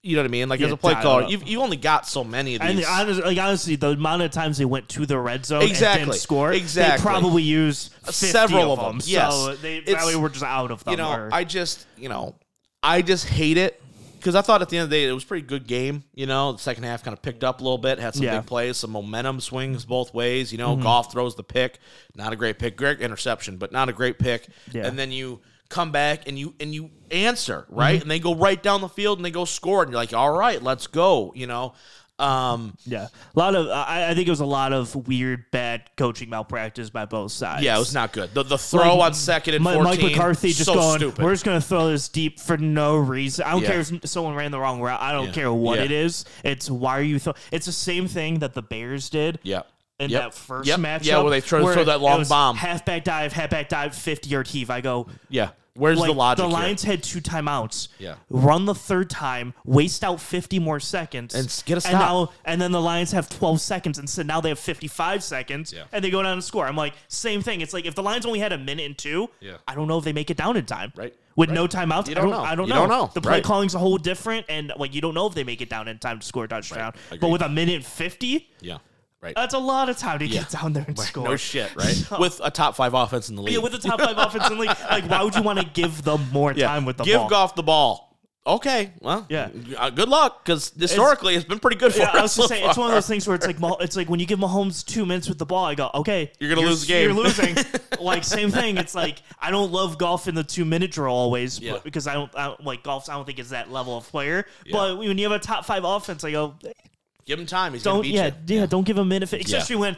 Speaker 1: you know what I mean? Like
Speaker 2: Mm-hmm. Yeah,
Speaker 1: as a play caller, you've you only got so many of
Speaker 2: And
Speaker 1: these.
Speaker 2: the, honest, like honestly, the amount of times they went to the red zone and
Speaker 1: Exactly.
Speaker 2: didn't score,
Speaker 1: Exactly.
Speaker 2: they probably used 50
Speaker 1: Several
Speaker 2: of
Speaker 1: of
Speaker 2: them.
Speaker 1: them, yes.
Speaker 2: So they
Speaker 1: It's-
Speaker 2: probably were just out of them.
Speaker 1: you know,
Speaker 2: or-
Speaker 1: I just, you know, I just hate it because I thought at the end of the day it was a pretty good game. You know, the second half kind of picked up a little bit, had some
Speaker 2: Yeah.
Speaker 1: big plays, some momentum swings both ways. You know,
Speaker 2: Mm-hmm.
Speaker 1: Goff throws the pick, not a great pick, great interception, but not a great pick.
Speaker 2: Yeah.
Speaker 1: And then you come back and you and you answer right,
Speaker 2: Mm-hmm.
Speaker 1: and they go right down the field and they go score, and you're like, all right, let's go. You know. Um,
Speaker 2: yeah, a lot of I, I think it was a lot of weird, bad coaching malpractice by both sides.
Speaker 1: yeah, it was not good. The, the throw
Speaker 2: Like,
Speaker 1: on second and 14.
Speaker 2: Mike McCarthy just
Speaker 1: so
Speaker 2: going,
Speaker 1: stupid.
Speaker 2: we're just going to throw this deep for no reason. I don't
Speaker 1: Yeah.
Speaker 2: care if someone ran the wrong route. I don't
Speaker 1: Yeah.
Speaker 2: care what
Speaker 1: Yeah.
Speaker 2: it is. It's why are you throwing? It's the same thing that the Bears did.
Speaker 1: yeah.
Speaker 2: in
Speaker 1: Yep.
Speaker 2: that first
Speaker 1: Yep.
Speaker 2: matchup.
Speaker 1: Yeah, where they throw- throw that long bomb.
Speaker 2: halfback dive, halfback dive, fifty yard heave. I go.
Speaker 1: Yeah. Where's
Speaker 2: like,
Speaker 1: the logic?
Speaker 2: The
Speaker 1: here?
Speaker 2: Lions had two timeouts.
Speaker 1: Yeah.
Speaker 2: Run the third time, waste out 50 more seconds.
Speaker 1: And get a
Speaker 2: And,
Speaker 1: stop.
Speaker 2: now, and then the Lions have 12 seconds. And so now they have 55 seconds.
Speaker 1: Yeah.
Speaker 2: And they go down and score. I'm like, same thing. It's like if the Lions only had a minute and two,
Speaker 1: Yeah.
Speaker 2: I don't know if they make it down in time.
Speaker 1: Right.
Speaker 2: With
Speaker 1: Right.
Speaker 2: no timeouts,
Speaker 1: You
Speaker 2: I
Speaker 1: don't
Speaker 2: don't
Speaker 1: know.
Speaker 2: I don't
Speaker 1: You
Speaker 2: know.
Speaker 1: don't know.
Speaker 2: The play
Speaker 1: Right.
Speaker 2: calling's a whole different. And like you don't know if they make it down in time to score a touchdown.
Speaker 1: Agreed.
Speaker 2: But with a minute and 50,
Speaker 1: Yeah. Right.
Speaker 2: that's a lot of time to
Speaker 1: Yeah.
Speaker 2: get down there and score.
Speaker 1: no shit, right? With a top five offense in the league.
Speaker 2: Yeah, with the top five offense in the league. Like, why would you want to give them more
Speaker 1: Yeah.
Speaker 2: time with the ball?
Speaker 1: Give
Speaker 2: ball?
Speaker 1: Goff the ball. Okay, well,
Speaker 2: Yeah.
Speaker 1: uh, good luck because historically it's been pretty good for
Speaker 2: Yeah,
Speaker 1: us.
Speaker 2: I was
Speaker 1: so
Speaker 2: just saying, it's one of those things where it's like it's like when you give Mahomes two minutes with the ball, I go, okay,
Speaker 1: You're gonna lose the game.
Speaker 2: You're losing. like same thing. It's like I don't love Goff in the two minute drill always,
Speaker 1: Yeah.
Speaker 2: but because I don't, I don't like Goff. I don't think is that level of player. But when you have a top five offense, I go,
Speaker 1: Give him time. He's gonna
Speaker 2: don't
Speaker 1: beat
Speaker 2: yeah,
Speaker 1: you.
Speaker 2: yeah, don't give him a minute, especially when.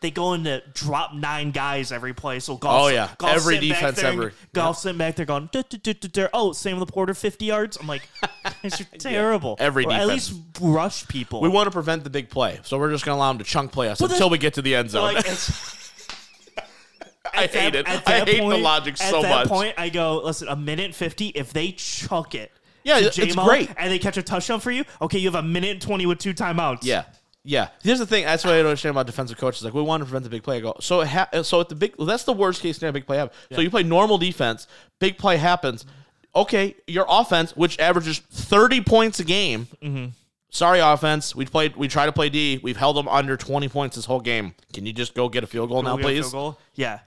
Speaker 2: They go into drop nine guys every play. So Goff.
Speaker 1: Oh, yeah.
Speaker 2: Goff's
Speaker 1: Every defense ever.
Speaker 2: Goff sitting back there going. "Duh, duh, duh, duh, duh." Oh, Sam LaPorta fifty yards. I'm like, guys are terrible.
Speaker 1: Every
Speaker 2: or at least rush people.
Speaker 1: We want to prevent the big play, so we're just gonna allow him to chunk play us
Speaker 2: Well,
Speaker 1: until
Speaker 2: that-
Speaker 1: we get to the end zone.
Speaker 2: like,
Speaker 1: I hate
Speaker 2: that-
Speaker 1: it. I
Speaker 2: that
Speaker 1: hate the
Speaker 2: point-
Speaker 1: logic
Speaker 2: at
Speaker 1: so
Speaker 2: that
Speaker 1: much.
Speaker 2: point, I go, listen, a minute fifty. If they chuck it,
Speaker 1: Yeah, it's
Speaker 2: J-Mo
Speaker 1: great.
Speaker 2: and they catch a touchdown for you. Okay, you have a minute and twenty with two timeouts.
Speaker 1: Yeah. Yeah. Here's the thing. That's what I don't understand about defensive coaches. Like, we want to prevent the big play. I go, so, it ha- so at the big, well, that's the worst case scenario, big play happens. So you play normal defense, big play happens. Okay, your offense, which averages 30 points a game.
Speaker 2: Mm-hmm.
Speaker 1: Sorry, offense. We played. We try to play D. We've held them under 20 points this whole game. Can you just go get a field goal now,
Speaker 2: a field
Speaker 1: please?
Speaker 2: goal. Yeah.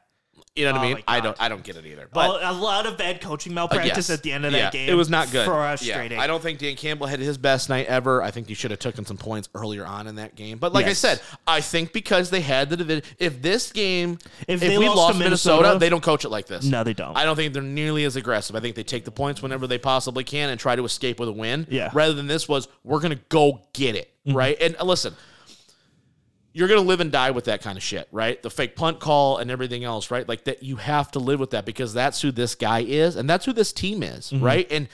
Speaker 1: You know what I
Speaker 2: Oh
Speaker 1: mean? I don't. I don't get it either. But
Speaker 2: a lot of bad coaching malpractice
Speaker 1: Yes.
Speaker 2: at the end of
Speaker 1: Yeah,
Speaker 2: that game.
Speaker 1: It was not good.
Speaker 2: Frustrating.
Speaker 1: Yeah. I don't think Dan Campbell had his best night ever. I think he should have taken some points earlier on in that game. But like I said, I think because they had the division, if this game,
Speaker 2: If
Speaker 1: if,
Speaker 2: they
Speaker 1: we
Speaker 2: lost
Speaker 1: lost
Speaker 2: to
Speaker 1: Minnesota,
Speaker 2: Minnesota-
Speaker 1: they don't coach it like this.
Speaker 2: No, they don't.
Speaker 1: I don't think they're nearly as aggressive. I think they take the points whenever they possibly can and try to escape with a win.
Speaker 2: Yeah.
Speaker 1: Rather than this was we're gonna go get it
Speaker 2: Mm-hmm.
Speaker 1: right. And uh, listen, you're gonna live and die with that kind of shit, right? The fake punt call and everything else, right? Like that, you have to live with that because that's who this guy is and that's who this team is,
Speaker 2: Mm-hmm.
Speaker 1: right? And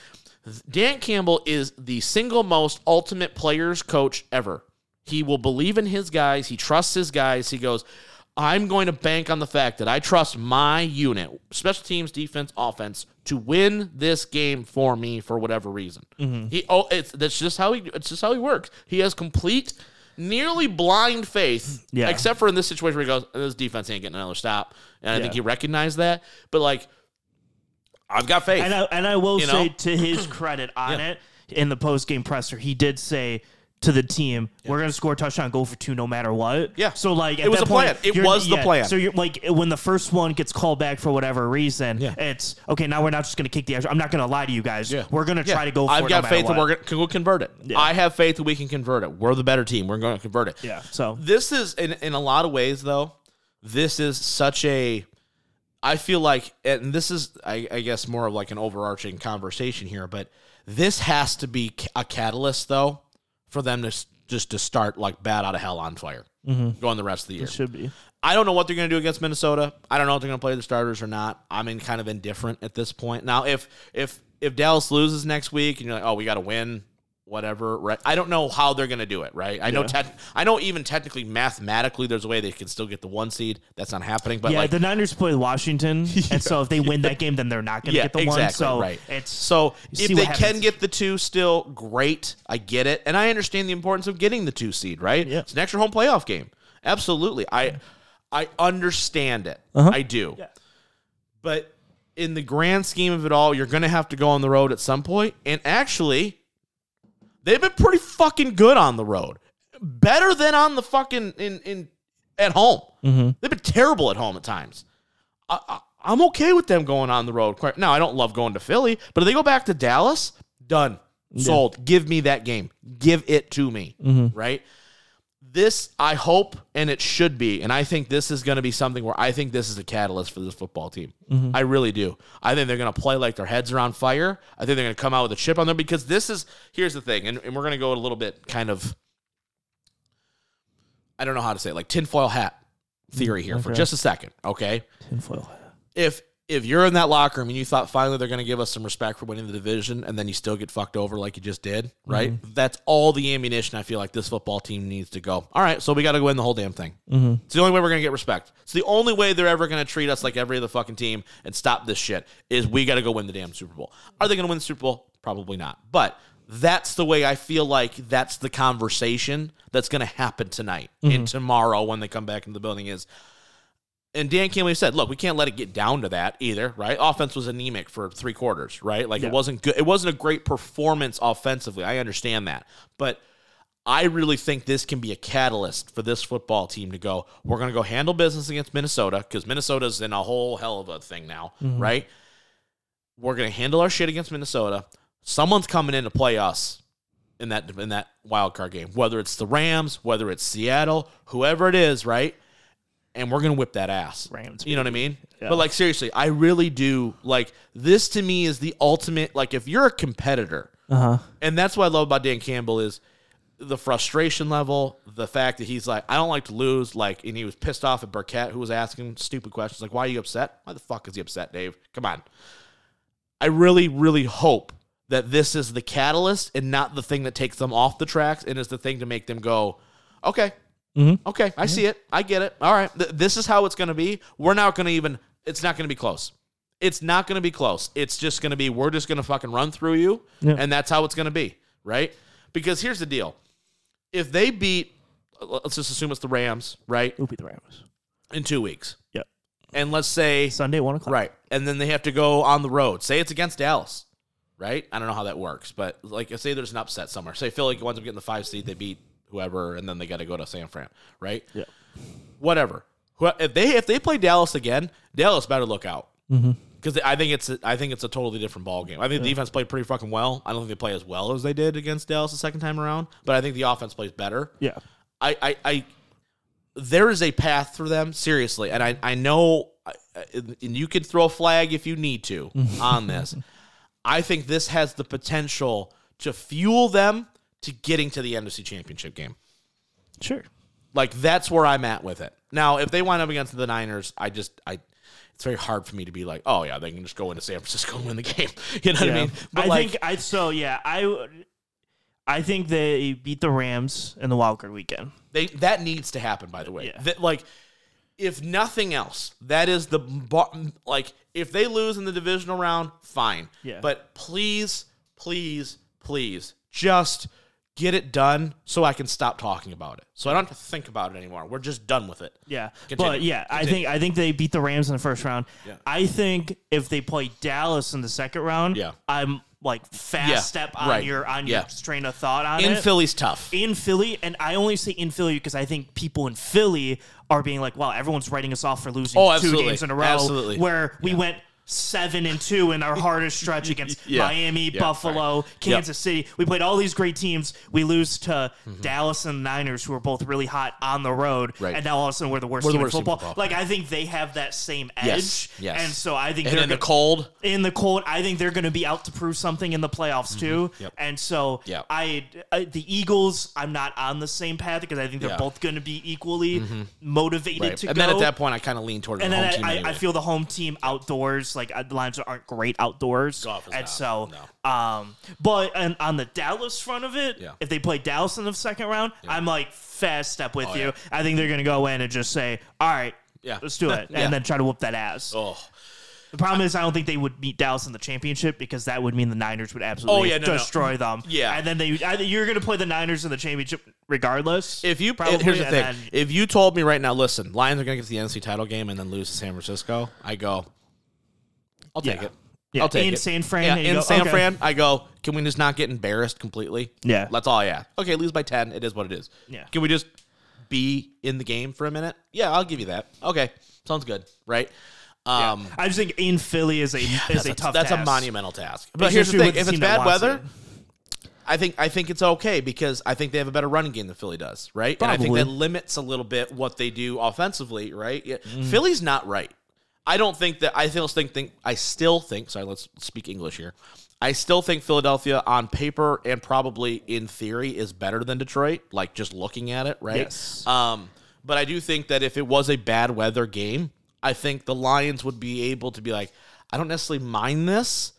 Speaker 1: Dan Campbell is the single most ultimate players coach ever. He will believe in his guys. He trusts his guys. He goes, I'm going to bank on the fact that I trust my unit, special teams, defense, offense, to win this game for me for whatever reason.
Speaker 2: Mm-hmm.
Speaker 1: He oh, it's that's just how he it's just how he works. He has complete, nearly blind faith.
Speaker 2: Yeah.
Speaker 1: Except for in this situation where he goes, this defense ain't getting another stop, and I think he recognized that. But like, I've got faith.
Speaker 2: And I, and I will say
Speaker 1: know?
Speaker 2: to his credit on
Speaker 1: Yeah.
Speaker 2: it, in the post game presser, he did say to the team, "We're going to score a touchdown, go for two, no matter what."
Speaker 1: Yeah.
Speaker 2: So like, at
Speaker 1: It was
Speaker 2: that
Speaker 1: a plan. It was the
Speaker 2: yeah.
Speaker 1: plan.
Speaker 2: So you're like, when the first one gets called back for whatever reason,
Speaker 1: Yeah.
Speaker 2: it's okay. Now we're not just going to kick the extra. I'm not going to lie to you guys.
Speaker 1: Yeah.
Speaker 2: We're going to
Speaker 1: Yeah.
Speaker 2: try to go. for
Speaker 1: I've got
Speaker 2: no
Speaker 1: faith that we're going to we'll convert it.
Speaker 2: Yeah.
Speaker 1: I have faith that we can convert it. We're the better team. We're going to convert it.
Speaker 2: Yeah. So
Speaker 1: This is in in a lot of ways though. This is such a. I feel like, and this is, I, I guess, more of like an overarching conversation here, but this has to be a catalyst though for them to just to start like bat out of hell on fire mm-hmm. going the rest of the year.
Speaker 2: it should be.
Speaker 1: I don't know what they're going to do against Minnesota. I don't know if they're going to play the starters or not. I'm in kind of indifferent at this point. Now, if if if Dallas loses next week and you're like, oh, we got to win, whatever, right? I don't know how they're going to do it, right? I know,
Speaker 2: Yeah.
Speaker 1: tech I know even technically, mathematically, there's a way they can still get the one seed. That's not happening, but
Speaker 2: yeah,
Speaker 1: like.
Speaker 2: the Niners play Washington, and so if they win that game, then they're not going to
Speaker 1: yeah,
Speaker 2: get the
Speaker 1: exactly,
Speaker 2: one. So
Speaker 1: right.
Speaker 2: it's
Speaker 1: so if they can get the two, still great. I get it, and I understand the importance of getting the two seed. Right?
Speaker 2: Yeah.
Speaker 1: It's an extra home playoff game. Absolutely, I I understand it.
Speaker 2: Uh-huh.
Speaker 1: I do.
Speaker 2: Yeah.
Speaker 1: But in the grand scheme of it all, you're going to have to go on the road at some point. And actually, they've been pretty fucking good on the road. Better than on the fucking in in at home.
Speaker 2: Mm-hmm.
Speaker 1: They've been terrible at home at times. I, I, I'm okay with them going on the road. Now, I don't love going to Philly, but if they go back to Dallas, done, sold. Give me that game. Give it to me.
Speaker 2: Mm-hmm.
Speaker 1: Right. This, I hope, and it should be, and I think this is going to be something where I think this is a catalyst for this football team. Mm-hmm. I really do. I think they're going to play like their heads are on fire. I think they're going to come out with a chip on them because this is, here's the thing, and, and we're going to go a little bit kind of, I don't know how to say it, like tinfoil hat theory mm, here for just a second, okay?
Speaker 2: tinfoil. Hat.
Speaker 1: If if you're in that locker room and you thought finally they're going to give us some respect for winning the division and then you still get fucked over like you just did, right? Mm-hmm. That's all the ammunition I feel like this football team needs to go. All right, so we got to go win the whole damn thing. Mm-hmm. It's the only way we're going to get respect. It's the only way they're ever going to treat us like every other fucking team and stop this shit is we got to go win the damn Super Bowl. Are they going to win the Super Bowl? Probably not. But that's the way I feel like that's the conversation that's going to happen tonight and mm-hmm. tomorrow when they come back in the building is and Dan Campbell said, "Look, we can't let it get down to that either, right? Offense was anemic for three quarters, right? Like
Speaker 2: Yeah.
Speaker 1: it wasn't good. It wasn't a great performance offensively. I understand that, but I really think this can be a catalyst for this football team to go. We're going to go handle business against Minnesota because Minnesota's in a whole hell of a thing now, mm-hmm. right? We're going to handle our shit against Minnesota. Someone's coming in to play us in that in that wild card game, whether it's the Rams, whether it's Seattle, whoever it is, right? And we're gonna whip that ass.
Speaker 2: Rams,
Speaker 1: You know what I mean?
Speaker 2: Yeah.
Speaker 1: But like seriously, I really do like this. To me, is the ultimate. Like if you're a competitor,
Speaker 2: Uh huh.
Speaker 1: and that's what I love about Dan Campbell is the frustration level, the fact that he's like, I don't like to lose. Like, and he was pissed off at Birkett, who was asking stupid questions like, "Why are you upset? Why the fuck is he upset, Dave? Come on." I really, really hope that this is the catalyst and not the thing that takes them off the tracks and is the thing to make them go, okay, Mm-hmm. okay, I see it, I get it. All right, th- this is how it's going to be. We're not going to even. It's not going to be close. It's not going to be close. It's just going to be we're just going to fucking run through you,
Speaker 2: Yeah.
Speaker 1: and that's how it's going to be, right? Because here's the deal: if they beat, let's just assume it's the Rams, right,
Speaker 2: We'll beat the Rams.
Speaker 1: in two weeks,
Speaker 2: Yep.
Speaker 1: and let's say
Speaker 2: Sunday, one o'clock.
Speaker 1: Right. And then they have to go on the road. Say it's against Dallas. Right? I don't know how that works, but like say there's an upset somewhere. Say Philly winds up getting the five seed, they beat whoever, and then they got to go to San Fran. Right?
Speaker 2: Yeah.
Speaker 1: Whatever. If they if they play Dallas again, Dallas better look out mm-hmm. because I think it's a, I think it's a totally different ball game. I think the defense played pretty fucking well. I don't think they play as well as they did against Dallas the second time around, but I think the offense plays better.
Speaker 2: Yeah.
Speaker 1: I, I, I there is a path for them seriously, and I, I know, and you can throw a flag if you need to on this. I think this has the potential to fuel them to getting to the NFC Championship game.
Speaker 2: Sure.
Speaker 1: Like that's where I'm at with it. Now, if they wind up against the Niners, I just I. It's very hard for me to be like, oh yeah, they can just go into San Francisco and win the game. You know what I mean?
Speaker 2: I
Speaker 1: like,
Speaker 2: think I so yeah I I think they beat the Rams in the wild card weekend.
Speaker 1: They that needs to happen. By the way,
Speaker 2: Yeah.
Speaker 1: that like if nothing else, that is the like if they lose in the divisional round, fine.
Speaker 2: Yeah.
Speaker 1: But please, please, please, just get it done so I can stop talking about it. So I don't have to think about it anymore. We're just done with it.
Speaker 2: Yeah,
Speaker 1: Continue.
Speaker 2: but yeah, I think I think they beat the Rams in the first round.
Speaker 1: Yeah.
Speaker 2: I think if they play Dallas in the second round,
Speaker 1: Yeah.
Speaker 2: I'm like fast
Speaker 1: Yeah,
Speaker 2: step on
Speaker 1: right.
Speaker 2: your on
Speaker 1: Yeah.
Speaker 2: your train of thought on it.
Speaker 1: In
Speaker 2: it.
Speaker 1: Philly's tough.
Speaker 2: in Philly, and I only say in Philly because I think people in Philly are being like, "Wow, everyone's writing us off for losing
Speaker 1: Oh,
Speaker 2: two games in a row."
Speaker 1: Absolutely.
Speaker 2: Where we went seven and two in our hardest stretch against
Speaker 1: Yeah.
Speaker 2: Miami,
Speaker 1: Yeah,
Speaker 2: Buffalo,
Speaker 1: right.
Speaker 2: Kansas City. We played all these great teams. We lose to Dallas and Niners, who are both really hot on the road,
Speaker 1: Right.
Speaker 2: and now all of a sudden we're the worst
Speaker 1: We're the
Speaker 2: team in
Speaker 1: worst in
Speaker 2: football.
Speaker 1: football.
Speaker 2: Like I think they have that same edge,
Speaker 1: Yes, yes.
Speaker 2: and so I think
Speaker 1: And
Speaker 2: they're
Speaker 1: in the
Speaker 2: gonna-
Speaker 1: cold,
Speaker 2: in the cold, I think they're going to be out to prove something in the playoffs too.
Speaker 1: Mm-hmm. Yep.
Speaker 2: And so,
Speaker 1: Yep.
Speaker 2: I, I the Eagles, I'm not on the same path because I think they're
Speaker 1: Yeah. Mm-hmm.
Speaker 2: both going to be equally motivated
Speaker 1: right.
Speaker 2: to
Speaker 1: and
Speaker 2: go.
Speaker 1: then at that point, I kind of lean toward
Speaker 2: and
Speaker 1: the home
Speaker 2: then I,
Speaker 1: anyway.
Speaker 2: I feel the home team outdoors, like uh, the Lions aren't great outdoors,
Speaker 1: Goff is
Speaker 2: and
Speaker 1: not,
Speaker 2: so, um, but and on the Dallas front of it,
Speaker 1: Yeah.
Speaker 2: if they play Dallas in the second round, I'm like fast step with
Speaker 1: Oh,
Speaker 2: you.
Speaker 1: yeah.
Speaker 2: I think they're going to go in and just say, "All right,
Speaker 1: Yeah.
Speaker 2: let's do it,"
Speaker 1: Yeah.
Speaker 2: and then try to whoop that ass.
Speaker 1: oh.
Speaker 2: The problem is, I don't think they would beat Dallas in the championship because that would mean the Niners would absolutely
Speaker 1: Oh, yeah, no, no.
Speaker 2: destroy them.
Speaker 1: Yeah.
Speaker 2: and then they you're going to play the Niners in the championship regardless.
Speaker 1: If you
Speaker 2: Probably,
Speaker 1: here's the
Speaker 2: and
Speaker 1: thing,
Speaker 2: then-
Speaker 1: if you told me right now, listen, Lions are going to get to the NFC title game and then lose to San Francisco, I go, I'll take
Speaker 2: Yeah.
Speaker 1: it.
Speaker 2: Yeah,
Speaker 1: I'll take
Speaker 2: in
Speaker 1: it.
Speaker 2: San Fran,
Speaker 1: Yeah, in
Speaker 2: go,
Speaker 1: San
Speaker 2: okay.
Speaker 1: Fran, I go. Can we just not get embarrassed completely?
Speaker 2: Yeah.
Speaker 1: that's all I ask. Okay, lose by ten. It is what it is.
Speaker 2: Yeah.
Speaker 1: Can we just be in the game for a minute? Yeah, I'll give you that. Okay, sounds good. Right. Um,
Speaker 2: I just think in Philly is a is a tough.
Speaker 1: That's a monumental task. But here's the thing: if it's bad weather,
Speaker 2: it.
Speaker 1: I think I think it's okay because I think they have a better running game than Philly does, right? And I think that limits a little bit what they do offensively, right? Yeah.
Speaker 2: Mm.
Speaker 1: Philly's not right. I don't think that I still think, think I still think sorry, let's speak English here. I still think Philadelphia on paper and probably in theory is better than Detroit, like just looking at it, right?
Speaker 2: Yes.
Speaker 1: Um, but I do think that if it was a bad weather game, I think the Lions would be able to be like, I don't necessarily mind this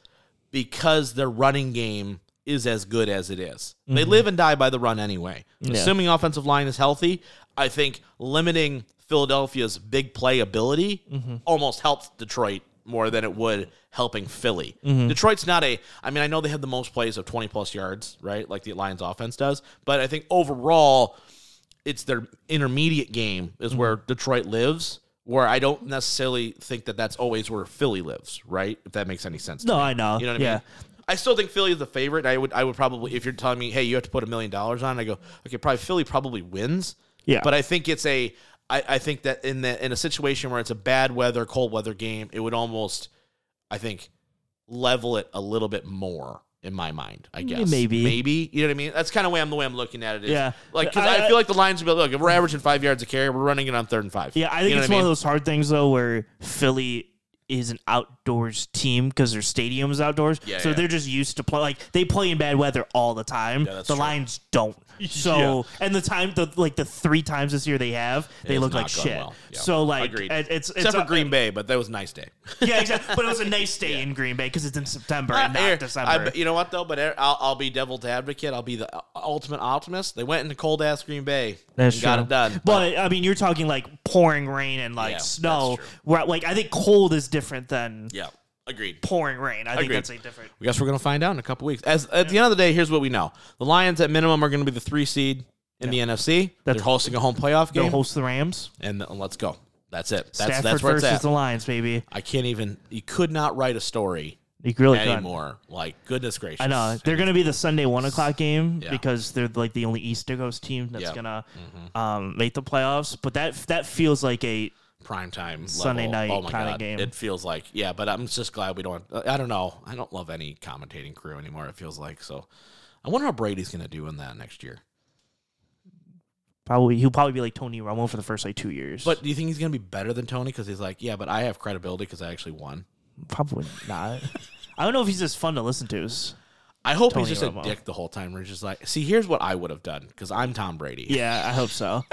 Speaker 1: because their running game is as good as it is. They live and die by the run anyway. Assuming offensive line is healthy, I think limiting Philadelphia's big play ability almost helps Detroit more than it would helping Philly. Mm-hmm. Detroit's not a I mean, I know they have the most plays of 20 plus yards, right? Like the Lions offense does, but I think overall it's their intermediate game is mm-hmm. where Detroit lives. Where I don't necessarily think that that's always where Philly lives, right? If that makes any sense. to
Speaker 2: No,
Speaker 1: me.
Speaker 2: I know.
Speaker 1: You know what I
Speaker 2: Yeah.
Speaker 1: mean? I still think Philly is the favorite. I would, I would probably, if you're telling me, hey, you have to put a million dollars on, I go, okay, probably Philly probably wins.
Speaker 2: Yeah.
Speaker 1: But I think it's a, I, I think that in the in a situation where it's a bad weather, cold weather game, it would almost, I think, level it a little bit more in my mind. I guess
Speaker 2: maybe.
Speaker 1: maybe you know what I mean. That's kind of way I'm the way I'm looking at it. Is,
Speaker 2: Yeah.
Speaker 1: like because I,
Speaker 2: I-
Speaker 1: feel like the Lions will be like, look, if we're averaging five yards a carry, we're running it on third and five.
Speaker 2: Yeah, I think
Speaker 1: You know
Speaker 2: it's one
Speaker 1: mean?
Speaker 2: of those hard things though, where Philly is an outdoors team because their stadium is outdoors,
Speaker 1: Yeah,
Speaker 2: so
Speaker 1: yeah.
Speaker 2: they're just used to play. Like they play in bad weather all the time.
Speaker 1: Yeah,
Speaker 2: the
Speaker 1: true.
Speaker 2: Lions don't. So and the time, the like the three times this year they have, they look like shit.
Speaker 1: well.
Speaker 2: So like
Speaker 1: Agreed.
Speaker 2: it's, it's
Speaker 1: Except for Green Bay, but that was a nice day.
Speaker 2: Yeah, exactly. But it was a nice day in Green Bay because it's in September and not December.
Speaker 1: I, you know what though? But I'll, I'll be devil's advocate. I'll be the uh, ultimate optimist. They went into cold ass Green Bay
Speaker 2: That's
Speaker 1: and got it done.
Speaker 2: But I mean, you're talking like pouring rain and like snow.
Speaker 1: true.
Speaker 2: Where like I think cold is different than
Speaker 1: yeah, agreed.
Speaker 2: pouring rain. I think
Speaker 1: Agreed.
Speaker 2: that's a different.
Speaker 1: I guess we're gonna find out in a couple weeks. As at the end of the day, here's what we know: the Lions at minimum are going to be the three seed in the NFC. They're hosting a home playoff game, They'll
Speaker 2: host the Rams.
Speaker 1: and th- let's go. That's it. That's
Speaker 2: Stafford
Speaker 1: that's where it's
Speaker 2: versus
Speaker 1: at.
Speaker 2: the Lions, baby.
Speaker 1: I can't even. You could not write a story
Speaker 2: You really could.
Speaker 1: anymore. Like goodness gracious.
Speaker 2: I know they're going to be the Sunday one o'clock game
Speaker 1: Yeah.
Speaker 2: because they're like the only East Coast team that's
Speaker 1: Yeah. Mm-hmm.
Speaker 2: going to um, make the playoffs. But that that feels like a
Speaker 1: prime time
Speaker 2: Sunday
Speaker 1: level.
Speaker 2: night
Speaker 1: oh my
Speaker 2: kinda game.
Speaker 1: It feels like yeah, but I'm just glad we don't. I don't know. I don't love any commentating crew anymore. It feels like so. I wonder how Brady's going to do in that next year.
Speaker 2: probably he'll probably be like Tony Romo for the first like two years.
Speaker 1: But do you think he's going to be better than Tony? Because he's like, yeah, but I have credibility because I actually won.
Speaker 2: probably not. I don't know if he's just fun to listen to.
Speaker 1: I hope
Speaker 2: Tony
Speaker 1: he's just
Speaker 2: Romo.
Speaker 1: a dick the whole time. Where he's just like, see, here's what I would have done because I'm Tom Brady.
Speaker 2: Yeah, I hope so.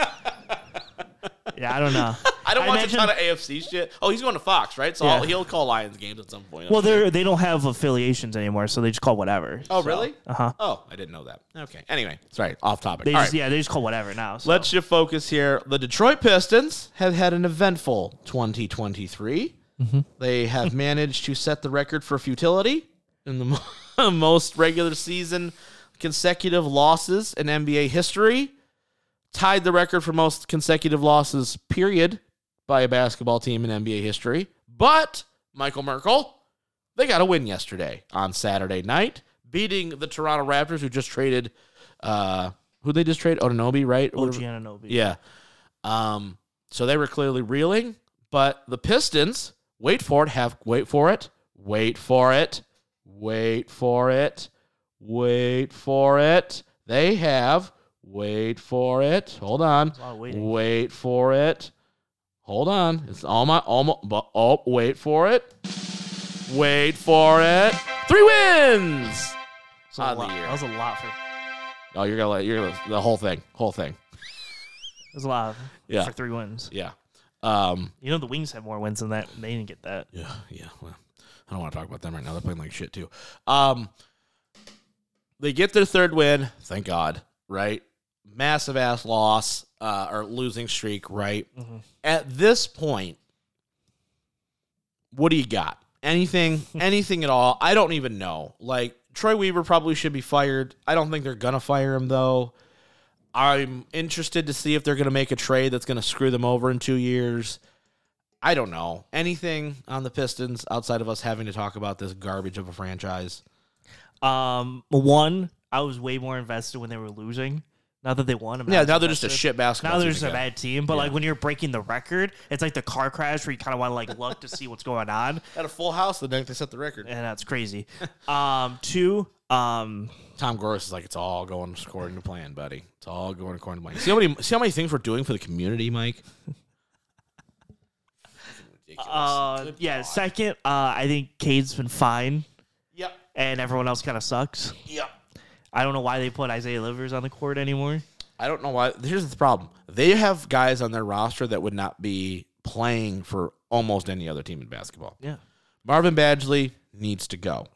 Speaker 2: yeah, I don't know.
Speaker 1: I don't watch
Speaker 2: imagine-
Speaker 1: a ton of AFC shit. Oh, he's going to Fox, right? So
Speaker 2: Yeah.
Speaker 1: He'll call Lions games at some point.
Speaker 2: Well, they're they don't have affiliations anymore, so they just call whatever.
Speaker 1: oh, really?
Speaker 2: Uh huh.
Speaker 1: Oh, I didn't know that. Okay. Anyway, sorry, off topic.
Speaker 2: They just
Speaker 1: right.
Speaker 2: yeah, they just call whatever now. So.
Speaker 1: Let's shift focus here. The Detroit Pistons have had an eventful 2023. They have managed to set the record for futility in the mo- most regular season consecutive losses in NBA history. Tied the record for most consecutive losses, period, by a basketball team in NBA history. But Michael Merkel, they got a win yesterday on Saturday night, beating the Toronto Raptors, who just traded. Uh, who they just traded? Otonobi, right?
Speaker 2: OG Anunoby.
Speaker 1: Yeah. Um, so they were clearly reeling, but the Pistons, wait for it, have wait for it, wait for it, wait for it, wait for it. They have wait for it. Hold on.
Speaker 2: a lot of waiting.
Speaker 1: Wait for it. Hold on. It's all my almost but oh wait for it. Wait for it. Three wins.
Speaker 2: That was a
Speaker 1: the
Speaker 2: lot-
Speaker 1: year.
Speaker 2: That was a lot for.
Speaker 1: Oh, you're gonna let you're gonna the whole thing. Whole thing.
Speaker 2: That was a lot
Speaker 1: Yeah.
Speaker 2: for three wins.
Speaker 1: Yeah. Um
Speaker 2: You know the Wings have more wins than that. They didn't get that.
Speaker 1: Yeah, yeah. Well, I don't want to talk about them right now. They're playing like shit too. Um, they get their third win. Thank God. Right. Massive ass loss uh, or losing streak. Right. At this point, what do you got? Anything? anything at all? I don't even know. Like Troy Weaver probably should be fired. I don't think they're gonna fire him though. I'm interested to see if they're gonna make a trade that's gonna screw them over in two years. I don't know anything on the Pistons outside of us having to talk about this garbage of a franchise.
Speaker 2: Um, one, I was way more invested when they were losing. Now that they won, I'm
Speaker 1: Yeah, now they're just a
Speaker 2: invested.
Speaker 1: shit basketball.
Speaker 2: Now they're
Speaker 1: team
Speaker 2: just a
Speaker 1: again.
Speaker 2: bad team, but like when you're breaking the record, it's like the car crash where you kind of want to like look to see what's going on,
Speaker 1: At a full house the night they set the record.
Speaker 2: and that's crazy. um, two, um,
Speaker 1: Tom Gores is like, it's all going according to plan, buddy. It's all going according to plan. See how many, see how many things we're doing for the community, Mike.
Speaker 2: uh, yeah. Second, uh, I think Cade's been fine,
Speaker 1: Yep.
Speaker 2: and everyone else kind of sucks.
Speaker 1: Yep.
Speaker 2: I don't know why they put Isaiah Livers on the court anymore.
Speaker 1: I don't know why. Here's the problem: they have guys on their roster that would not be playing for almost any other team in basketball.
Speaker 2: Yeah.
Speaker 1: Marvin Bagley needs to go.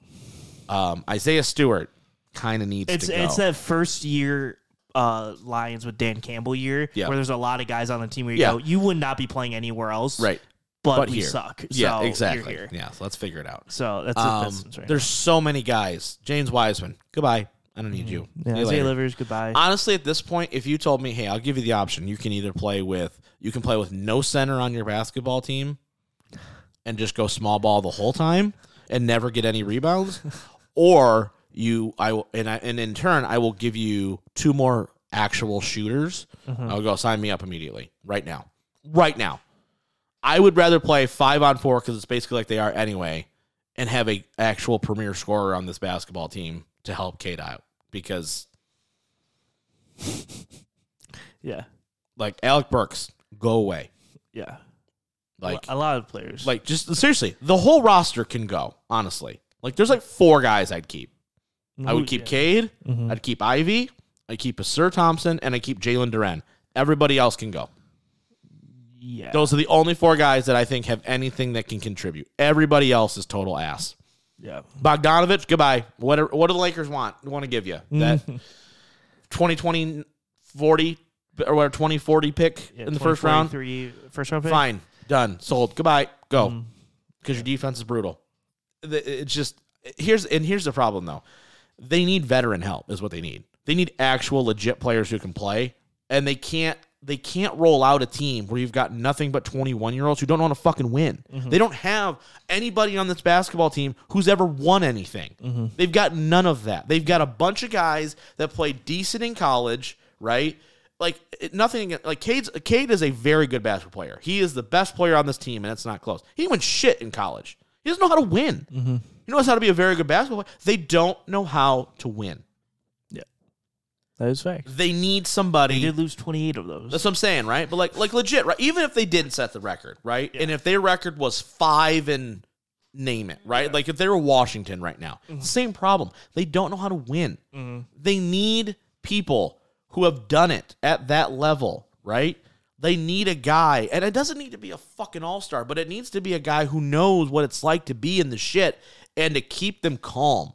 Speaker 1: Um, Isaiah Stewart kind of needs
Speaker 2: It's
Speaker 1: to go.
Speaker 2: it's that first year uh, Lions with Dan Campbell year
Speaker 1: Yeah.
Speaker 2: where there's a lot of guys on the team where you
Speaker 1: Yeah.
Speaker 2: go, you would not be playing anywhere else.
Speaker 1: right.
Speaker 2: But,
Speaker 1: But
Speaker 2: we
Speaker 1: here.
Speaker 2: suck.
Speaker 1: Yeah,
Speaker 2: so you're
Speaker 1: exactly. Yeah, so let's figure it out.
Speaker 2: So that's,
Speaker 1: Um,
Speaker 2: that's, right.
Speaker 1: there's so many guys. James Wiseman, goodbye. I don't need you.
Speaker 2: Mm-hmm.
Speaker 1: yeah, you
Speaker 2: Isaiah
Speaker 1: later.
Speaker 2: Livers, goodbye.
Speaker 1: Honestly, at this point, if you told me, "Hey, I'll give you the option. You can either play with you can play with no center on your basketball team, and just go small ball the whole time and never get any rebounds, or you I will and I, and in turn I will give you two more actual shooters. Mm-hmm. I'll go sign me up immediately right now, right now. I would rather play five on four because it's basically like they are anyway, and have a actual premier scorer on this basketball team to help Cade out because
Speaker 2: yeah.
Speaker 1: like Alec Burks, go away.
Speaker 2: Yeah.
Speaker 1: Like
Speaker 2: a lot of players.
Speaker 1: like just seriously, the whole roster can go. Honestly, like there's like four guys I'd keep. I would keep
Speaker 2: Yeah.
Speaker 1: Cade. Mm-hmm. I'd keep Ivy. I'd keep Ausar Thompson, and I keep Jalen Duren. Everybody else can go.
Speaker 2: Yeah.
Speaker 1: Those are the only four guys that I think have anything that can contribute. Everybody else is total ass.
Speaker 2: Yeah.
Speaker 1: Bogdanovich, goodbye. What are, what do the Lakers want? Want to give you that 2020 40 or whatever 2040 pick
Speaker 2: Yeah,
Speaker 1: in the first round?
Speaker 2: 2043 First round pick.
Speaker 1: Fine, done, sold. Goodbye, go. Mm. Because your defense is brutal. It's just here's and here's the problem though. They need veteran help, is what they need. They need actual legit players who can play, and they can't. They can't roll out a team where you've got nothing but 21 year olds who don't know how to fucking win. Mm-hmm. They don't have anybody on this basketball team who's ever won anything. Mm-hmm. They've got none of that. They've got a bunch of guys that played decent in college, right? Like nothing. Like Cade's, Cade is a very good basketball player. He is the best player on this team, and it's not close. He didn't shit in college. He doesn't know how to win. Mm-hmm. He knows how to be a very good basketball player. They don't know how to win.
Speaker 2: That is fact.
Speaker 1: They need somebody.
Speaker 2: They did lose 28 of those.
Speaker 1: That's what I'm saying, right? But like, like legit, right? Even if they didn't set the record, right? And if their record was five and name it, right? Like if they were Washington right now, mm-hmm. same problem. They don't know how to win. Mm-hmm. They need people who have done it at that level, right? They need a guy, and it doesn't need to be a fucking all star, but it needs to be a guy who knows what it's like to be in the shit and to keep them calm.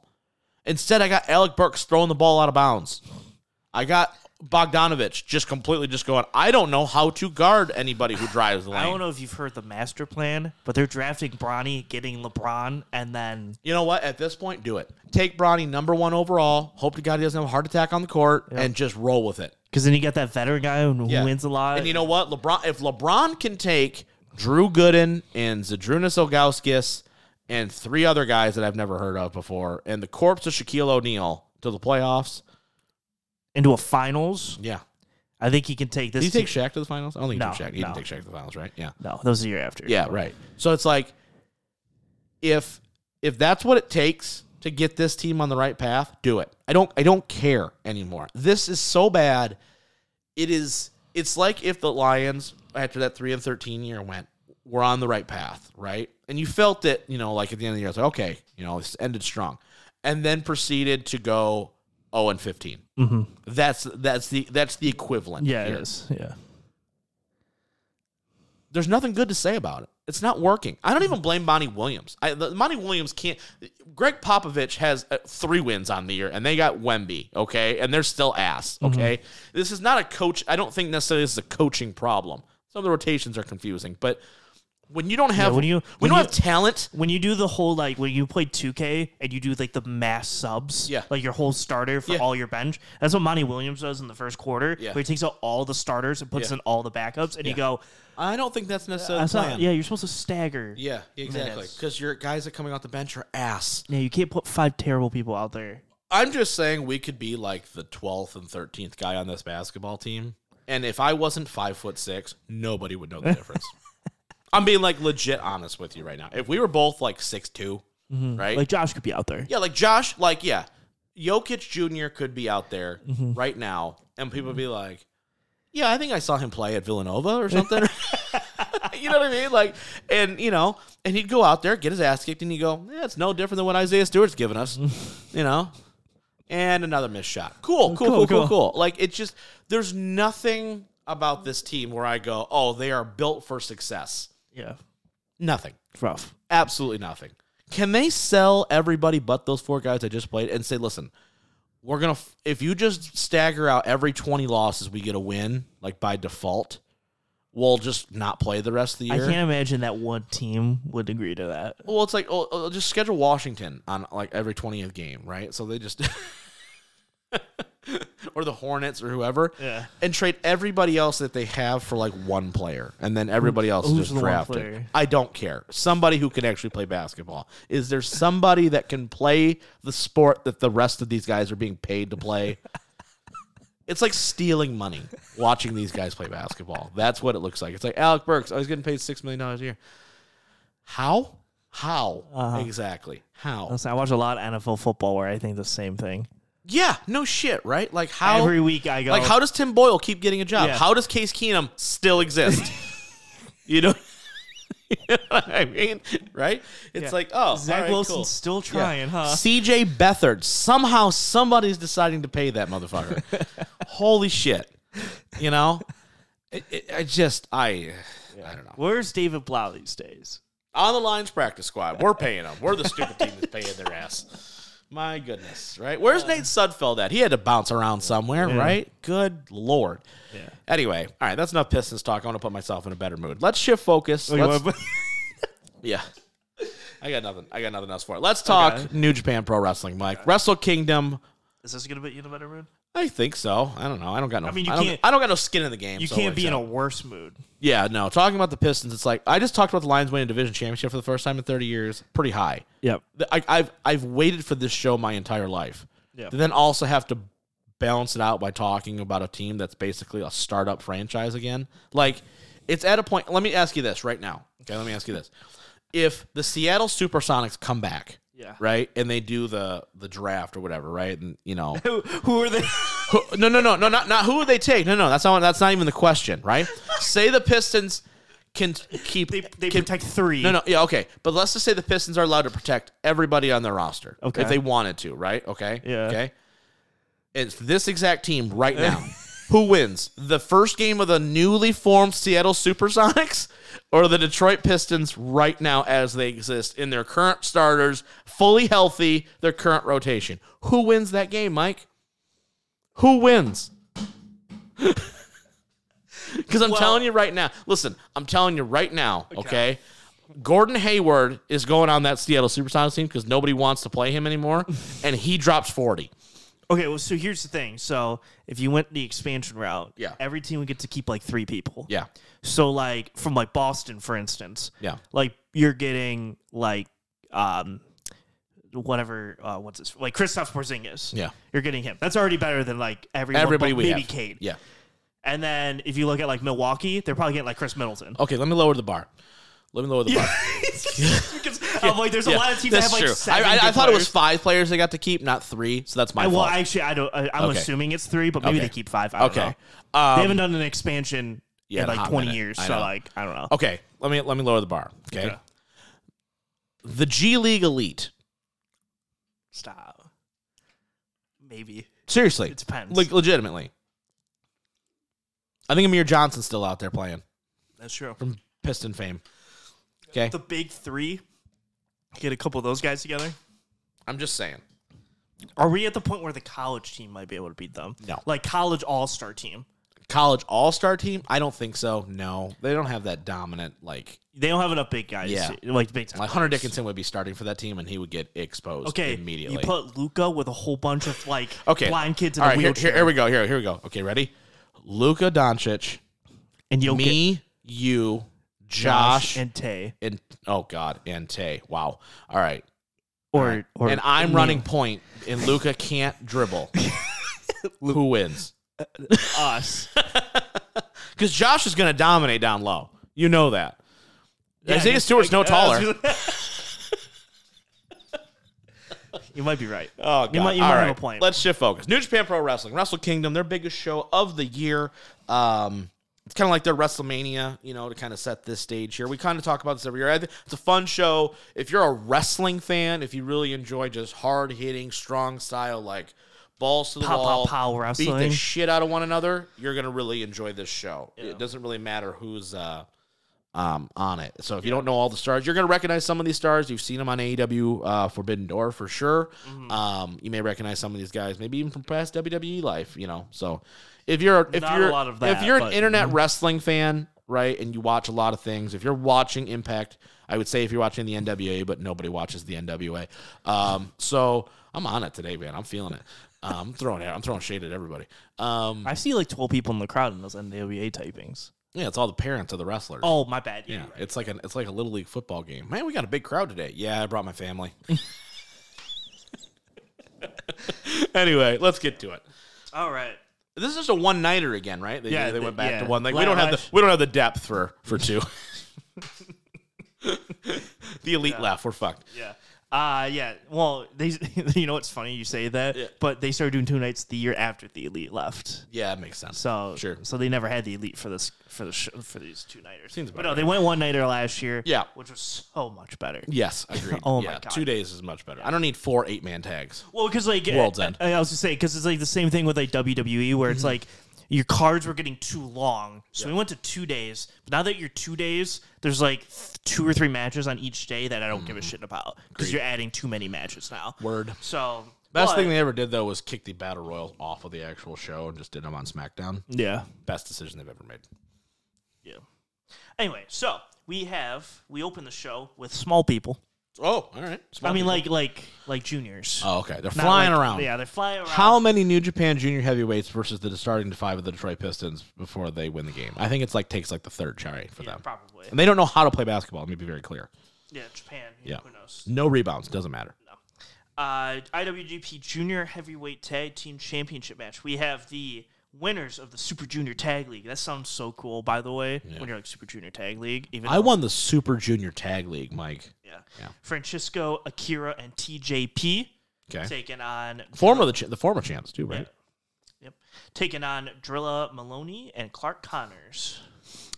Speaker 1: Instead, I got Alec Burks throwing the ball out of bounds. I got Bogdanovich just completely just going, I don't know how to guard anybody who drives the lane.
Speaker 2: I don't know if you've heard the master plan, but they're drafting Bronny, getting LeBron, and then
Speaker 1: You know what? At this point, do it. Take Bronny number one overall. Hope to God he doesn't have a heart attack on the court and just roll with it.
Speaker 2: because then you got that veteran guy who,
Speaker 1: Yeah.
Speaker 2: wins a lot.
Speaker 1: And you know what? LeBron if LeBron can take Drew Gooden and Zydrunas Ilgauskas and three other guys that I've never heard of before, and the corpse of Shaquille O'Neal to the playoffs,
Speaker 2: into a finals,
Speaker 1: yeah.
Speaker 2: I think he can take this.
Speaker 1: Did he take Shaq to the finals? I don't think he
Speaker 2: No,
Speaker 1: took Shaq. He
Speaker 2: no.
Speaker 1: didn't take Shaq to the finals, right? Yeah.
Speaker 2: No, that was the year after.
Speaker 1: Yeah, right. So it's like if if that's what it takes to get this team on the right path, do it. I don't I don't care anymore. This is so bad. It is it's like if the Lions after that 3 and 13 year went were on the right path, right? And you felt it, you know, like at the end of the year, it's like, okay, you know, this ended strong. And then proceeded to go 0 and 15. Mm-hmm. That's that's the that's the equivalent.
Speaker 2: Yeah,
Speaker 1: here
Speaker 2: it is. Yeah.
Speaker 1: there's nothing good to say about it. It's not working. I don't even blame Monty Williams. I, the, Monty Williams can't. Gregg Popovich has uh, three wins on the year, and they got Wemby, okay, and they're still ass, okay. This is not a coach. I don't think necessarily this is a coaching problem. Some of the rotations are confusing, but when you don't have
Speaker 2: when you-
Speaker 1: when
Speaker 2: when
Speaker 1: you don't
Speaker 2: you-
Speaker 1: have talent,
Speaker 2: When you do the whole like when you play 2K and you do like the mass subs,
Speaker 1: Yeah.
Speaker 2: like your whole starter for
Speaker 1: Yeah.
Speaker 2: all your bench. That's what Monty Williams does in the first quarter.
Speaker 1: Yeah.
Speaker 2: Where he takes out all the starters and puts
Speaker 1: Yeah.
Speaker 2: in all the backups, and you go,
Speaker 1: I don't think that's necessarily
Speaker 2: "That's not, yeah, you're supposed to stagger."
Speaker 1: yeah, exactly. Because your guys that coming off the bench are ass.
Speaker 2: Yeah, you can't put five terrible people out there.
Speaker 1: I'm just saying we could be like the 12th and 13th guy on this basketball team. And if I wasn't five foot six, nobody would know the difference. I'm being like legit honest with you right now. If we were both like six two, mm-hmm. right?
Speaker 2: Like Josh could be out there.
Speaker 1: yeah, like Josh, like yeah, Jokic Jr. could be out there mm-hmm. right now, and people be like, "Yeah, I think I saw him play at Villanova or something." you know what I mean? Like, and you know, and he'd go out there, get his ass kicked, and he'd go, "Yeah, it's no different than what Isaiah Stewart's given us," you know. And another missed shot. Oh, cool, Cool,
Speaker 2: cool,
Speaker 1: cool.
Speaker 2: cool.
Speaker 1: Like it's just there's nothing about this team where I go, "Oh, they are built for success."
Speaker 2: Yeah.
Speaker 1: Nothing.
Speaker 2: Rough.
Speaker 1: Absolutely nothing. Can they sell everybody but those four guys I just played and say, listen, we're gonna f- if you just stagger out every twenty losses, we get a win like by default. We'll just not play the rest of the year.
Speaker 2: I
Speaker 1: year.
Speaker 2: can't imagine that one team would agree to that.
Speaker 1: Well, it's like oh, oh, just schedule Washington on like every twentieth game, right? So they just or the Hornets or whoever,
Speaker 2: Yeah.
Speaker 1: and trade everybody else that they have for like one player, and then everybody else
Speaker 2: who's
Speaker 1: just drafted. I don't care. Somebody who can actually play basketball. Is there somebody that can play the sport that the rest of these guys are being paid to play? It's like stealing money watching these guys play basketball. That's what it looks like. It's like Alec Burks. I was getting paid six million dollars a year. How? How
Speaker 2: Uh-huh.
Speaker 1: exactly? How?
Speaker 2: I watch a lot of NFL football where I think the same thing.
Speaker 1: Yeah, no shit, right? Like how?
Speaker 2: Every week I go,
Speaker 1: like how does Tim Boyle keep getting a job?
Speaker 2: Yeah.
Speaker 1: How does Case Keenum still exist? you know. You know what I mean, right? It's
Speaker 2: Yeah.
Speaker 1: like, oh,
Speaker 2: Zach
Speaker 1: right,
Speaker 2: Wilson's
Speaker 1: cool.
Speaker 2: still trying, huh?
Speaker 1: CJ Beathard. Somehow somebody's deciding to pay that motherfucker. Holy shit. You know? It, it, I just, I, I don't know.
Speaker 2: Where's David Blough these days?
Speaker 1: On the lines practice squad. We're paying them. We're the stupid team that's paying their ass. My goodness, right? Where's Nate Sudfeld at? He had to bounce around somewhere,
Speaker 2: Yeah.
Speaker 1: right? Good lord.
Speaker 2: Yeah.
Speaker 1: Anyway, all right, that's enough Pistons talk. I want to put myself in a better mood. Let's shift focus. Let's-
Speaker 2: wanna-
Speaker 1: yeah. I got nothing. I got nothing else for it. Let's talk
Speaker 2: Okay.
Speaker 1: New Japan Pro Wrestling, Mike. Wrestle Kingdom.
Speaker 2: Is this gonna put you in a better mood?
Speaker 1: I think so. I don't know. I don't got no. I
Speaker 2: I mean, you
Speaker 1: don't,
Speaker 2: can't-
Speaker 1: I don't got no skin in the game.
Speaker 2: You
Speaker 1: so
Speaker 2: can't
Speaker 1: it
Speaker 2: be in a worse mood.
Speaker 1: Yeah, no. Talking about the Pistons, it's like I just talked about the Lions winning a division championship for the first time in 30 years. Pretty high.
Speaker 2: Yep.
Speaker 1: The- I, I've I've waited for this show my entire life.
Speaker 2: Yeah.
Speaker 1: To then also have to balance it out by talking about a team that's basically a startup franchise again. Like it's at a point. Let me ask you this right now. Okay, let me ask you this: If the Seattle SuperSonics come back,
Speaker 2: Yeah.
Speaker 1: right, and they do the the draft or whatever, right, and you know,
Speaker 2: Who, who are they?
Speaker 1: who, no, no, no, no, not not who would they take? No, no, that's not that's not even the question, right? Say the Pistons can keep
Speaker 2: They, they
Speaker 1: can,
Speaker 2: protect three.
Speaker 1: no, no, yeah, okay. But let's just say the Pistons are allowed to protect everybody on their roster.
Speaker 2: Okay.
Speaker 1: If they wanted to, right? Okay.
Speaker 2: Yeah.
Speaker 1: Okay. It's this exact team right now. Who wins? The first game of the newly formed Seattle Supersonics or the Detroit Pistons right now as they exist in their current starters, fully healthy, their current rotation? Who wins that game, Mike? Who wins? Because I'm
Speaker 2: Well-
Speaker 1: telling you right now, listen, I'm telling you right now, okay? Gordon Hayward is going on that Seattle Supersonics team because nobody wants to play him anymore, and he drops 40.
Speaker 2: Okay, well, so here's the thing. So if you went the expansion route,
Speaker 1: Yeah.
Speaker 2: every team would get to keep like three people.
Speaker 1: Yeah.
Speaker 2: So like from like Boston, for instance,
Speaker 1: Yeah.
Speaker 2: like you're getting like um whatever uh what's this like Christoph Porzingis.
Speaker 1: Yeah.
Speaker 2: You're getting him. That's already better than like everyone
Speaker 1: Everybody
Speaker 2: but
Speaker 1: we
Speaker 2: maybe
Speaker 1: have.
Speaker 2: Cade.
Speaker 1: Yeah.
Speaker 2: And then if you look at like Milwaukee, they're probably getting like Khris Middleton.
Speaker 1: Okay, let me lower the bar. Let me lower the bar.
Speaker 2: because I'm like, there's a
Speaker 1: Yeah,
Speaker 2: lot of teams that
Speaker 1: that's
Speaker 2: have like
Speaker 1: true.
Speaker 2: seven.
Speaker 1: I, I, I
Speaker 2: good
Speaker 1: thought it was
Speaker 2: players.
Speaker 1: five players they got to keep, not three. So that's my
Speaker 2: I, well,
Speaker 1: fault.
Speaker 2: actually, I don't. I, I'm
Speaker 1: Okay.
Speaker 2: assuming it's three, but maybe
Speaker 1: Okay.
Speaker 2: they keep five. I don't
Speaker 1: Okay.
Speaker 2: know.
Speaker 1: Um,
Speaker 2: they haven't done an expansion
Speaker 1: yeah,
Speaker 2: in
Speaker 1: in a
Speaker 2: like
Speaker 1: hot
Speaker 2: 20
Speaker 1: minute.
Speaker 2: years,
Speaker 1: I
Speaker 2: so
Speaker 1: know.
Speaker 2: like I don't know.
Speaker 1: okay, let me let me lower the bar. Okay.
Speaker 2: Okay.
Speaker 1: The G League Elite.
Speaker 2: Stop. Maybe.
Speaker 1: Seriously.
Speaker 2: It depends.
Speaker 1: Like legitimately. I think Amir Johnson's still out there playing
Speaker 2: That's true.
Speaker 1: from Piston fame. Okay.
Speaker 2: The big three. Get a couple of those guys together.
Speaker 1: I'm just saying.
Speaker 2: Are we at the point where the college team might be able to beat them?
Speaker 1: No.
Speaker 2: Like college all star team.
Speaker 1: College All Star team? I don't think so. No, they don't have that dominant like
Speaker 2: They don't have enough big guys.
Speaker 1: Yeah.
Speaker 2: Like big time.
Speaker 1: like Hunter
Speaker 2: players.
Speaker 1: Dickinson would be starting for that team and he would get exposed
Speaker 2: Okay.
Speaker 1: immediately.
Speaker 2: You put Luka with a whole bunch of like
Speaker 1: okay,
Speaker 2: blind kids in
Speaker 1: All
Speaker 2: a
Speaker 1: right,
Speaker 2: wheelchair.
Speaker 1: here, here we go. Here, here we go. Okay, ready? Luka Doncic,
Speaker 2: and you'll get
Speaker 1: me, you, Josh, and,
Speaker 2: and Tay.
Speaker 1: And oh god, and Tay. Wow. All right.
Speaker 2: Or, or
Speaker 1: and I'm
Speaker 2: me.
Speaker 1: running point, and Luka can't dribble. Who wins?
Speaker 2: us.
Speaker 1: Because Josh is going to dominate down low. You know that.
Speaker 2: Yeah,
Speaker 1: Isaiah Stewart's no
Speaker 2: uh,
Speaker 1: taller.
Speaker 2: you might be right.
Speaker 1: Oh, God.
Speaker 2: You might- you might have a point.
Speaker 1: Let's shift focus. New Japan Pro Wrestling, Wrestle Kingdom, their biggest show of the year. Um, it's kind of like their WrestleMania, you know, to kind of set this stage here. We kind of talk about this every year. It's a fun show. If you're a wrestling fan, if you really enjoy just hard hitting, strong style, like balls to the
Speaker 2: Pow, pow,
Speaker 1: wall,
Speaker 2: pow
Speaker 1: beat the shit out of one another, you're gonna really enjoy this show. It doesn't really matter who's uh, um, on it. So if you don't know all the stars, you're going to recognize some of these stars. You've seen them on AEW uh, Forbidden Door for sure.
Speaker 2: Mm-hmm.
Speaker 1: Um, you may recognize some of these guys, maybe even from past WWE life. You know, so if you're if
Speaker 2: Not
Speaker 1: you're
Speaker 2: lot of
Speaker 1: if you're an
Speaker 2: but-
Speaker 1: internet wrestling fan, right, and you watch a lot of things, if you're watching Impact, I would say if you're watching the NWA, but nobody watches the NWA. Um, so I'm on it today, man. I'm feeling it. Um, I'm throwing it. I'm throwing shade at everybody. Um,
Speaker 2: I see like 12 people in the crowd in those NWA typings.
Speaker 1: yeah, it's all the parents of the wrestlers.
Speaker 2: Oh, my bad. Yeah.
Speaker 1: Yeah,
Speaker 2: right.
Speaker 1: it's like an it's like a little league football game. Man, we got a big crowd today. Yeah, I brought my family. anyway, let's get to it.
Speaker 2: All right.
Speaker 1: This is just a one nighter again, right? They,
Speaker 2: Yeah,
Speaker 1: they
Speaker 2: the-
Speaker 1: went back
Speaker 2: yeah.
Speaker 1: to one. Like we don't have the we don't have the depth for for two. the elite left. We're fucked.
Speaker 2: Yeah. Uh yeah. Well, they you know it's funny you say that,
Speaker 1: Yeah.
Speaker 2: but they started doing two nights the year after the elite left.
Speaker 1: Yeah, it makes sense.
Speaker 2: So
Speaker 1: Sure.
Speaker 2: So they never had the elite for this for the sh- for these two nighters.
Speaker 1: Seems
Speaker 2: but no, they went one nighter last year.
Speaker 1: Yeah.
Speaker 2: which was so much better.
Speaker 1: Yes, agreed.
Speaker 2: Oh my God.
Speaker 1: two days is much better. I don't need four eight man tags.
Speaker 2: Well, because like
Speaker 1: World's
Speaker 2: I,
Speaker 1: End.
Speaker 2: I, was just say because it's like the same thing with like WWE where
Speaker 1: Mm-hmm.
Speaker 2: it's like your cards were getting too long, so we went to two days. But now that you're two days, there's like two or three matches on each day that I don't give a shit about because you're adding too many matches now.
Speaker 1: Mm-hmm. Word.
Speaker 2: So
Speaker 1: Best
Speaker 2: but-
Speaker 1: thing they ever did though was kick the battle royals off of the actual show and just did them on SmackDown.
Speaker 2: yeah.
Speaker 1: Best decision they've ever made.
Speaker 2: Yeah. Anyway, so we have we open the show with small people.
Speaker 1: Oh, all right.
Speaker 2: I mean, like like like juniors.
Speaker 1: oh, okay. They're
Speaker 2: Not
Speaker 1: flying
Speaker 2: like-
Speaker 1: around.
Speaker 2: Yeah, they're flying around.
Speaker 1: How many New Japan Junior heavyweights versus the starting five of the Detroit Pistons before they win the game? I think it's like takes like the third try for
Speaker 2: Yeah,
Speaker 1: them,
Speaker 2: probably.
Speaker 1: and they don't know how to play basketball. Let me be very clear.
Speaker 2: Yeah, Japan.
Speaker 1: Yeah.
Speaker 2: Who knows?
Speaker 1: No rebounds. Doesn't matter.
Speaker 2: uh, IWGP Junior Heavyweight Tag Team Championship match. We have the winners of the Super Junior Tag League. That sounds so cool, by the way. When you're like Super Junior Tag League, even
Speaker 1: I
Speaker 2: though-
Speaker 1: won the Super Junior Tag League, Mike.
Speaker 2: yeah.
Speaker 1: Yeah.
Speaker 2: Francesco, Akira, and TJP
Speaker 1: Okay.
Speaker 2: taking on
Speaker 1: Former the the former champs too, right?
Speaker 2: Yep, taking on Drilla Moloney and Clark Connors.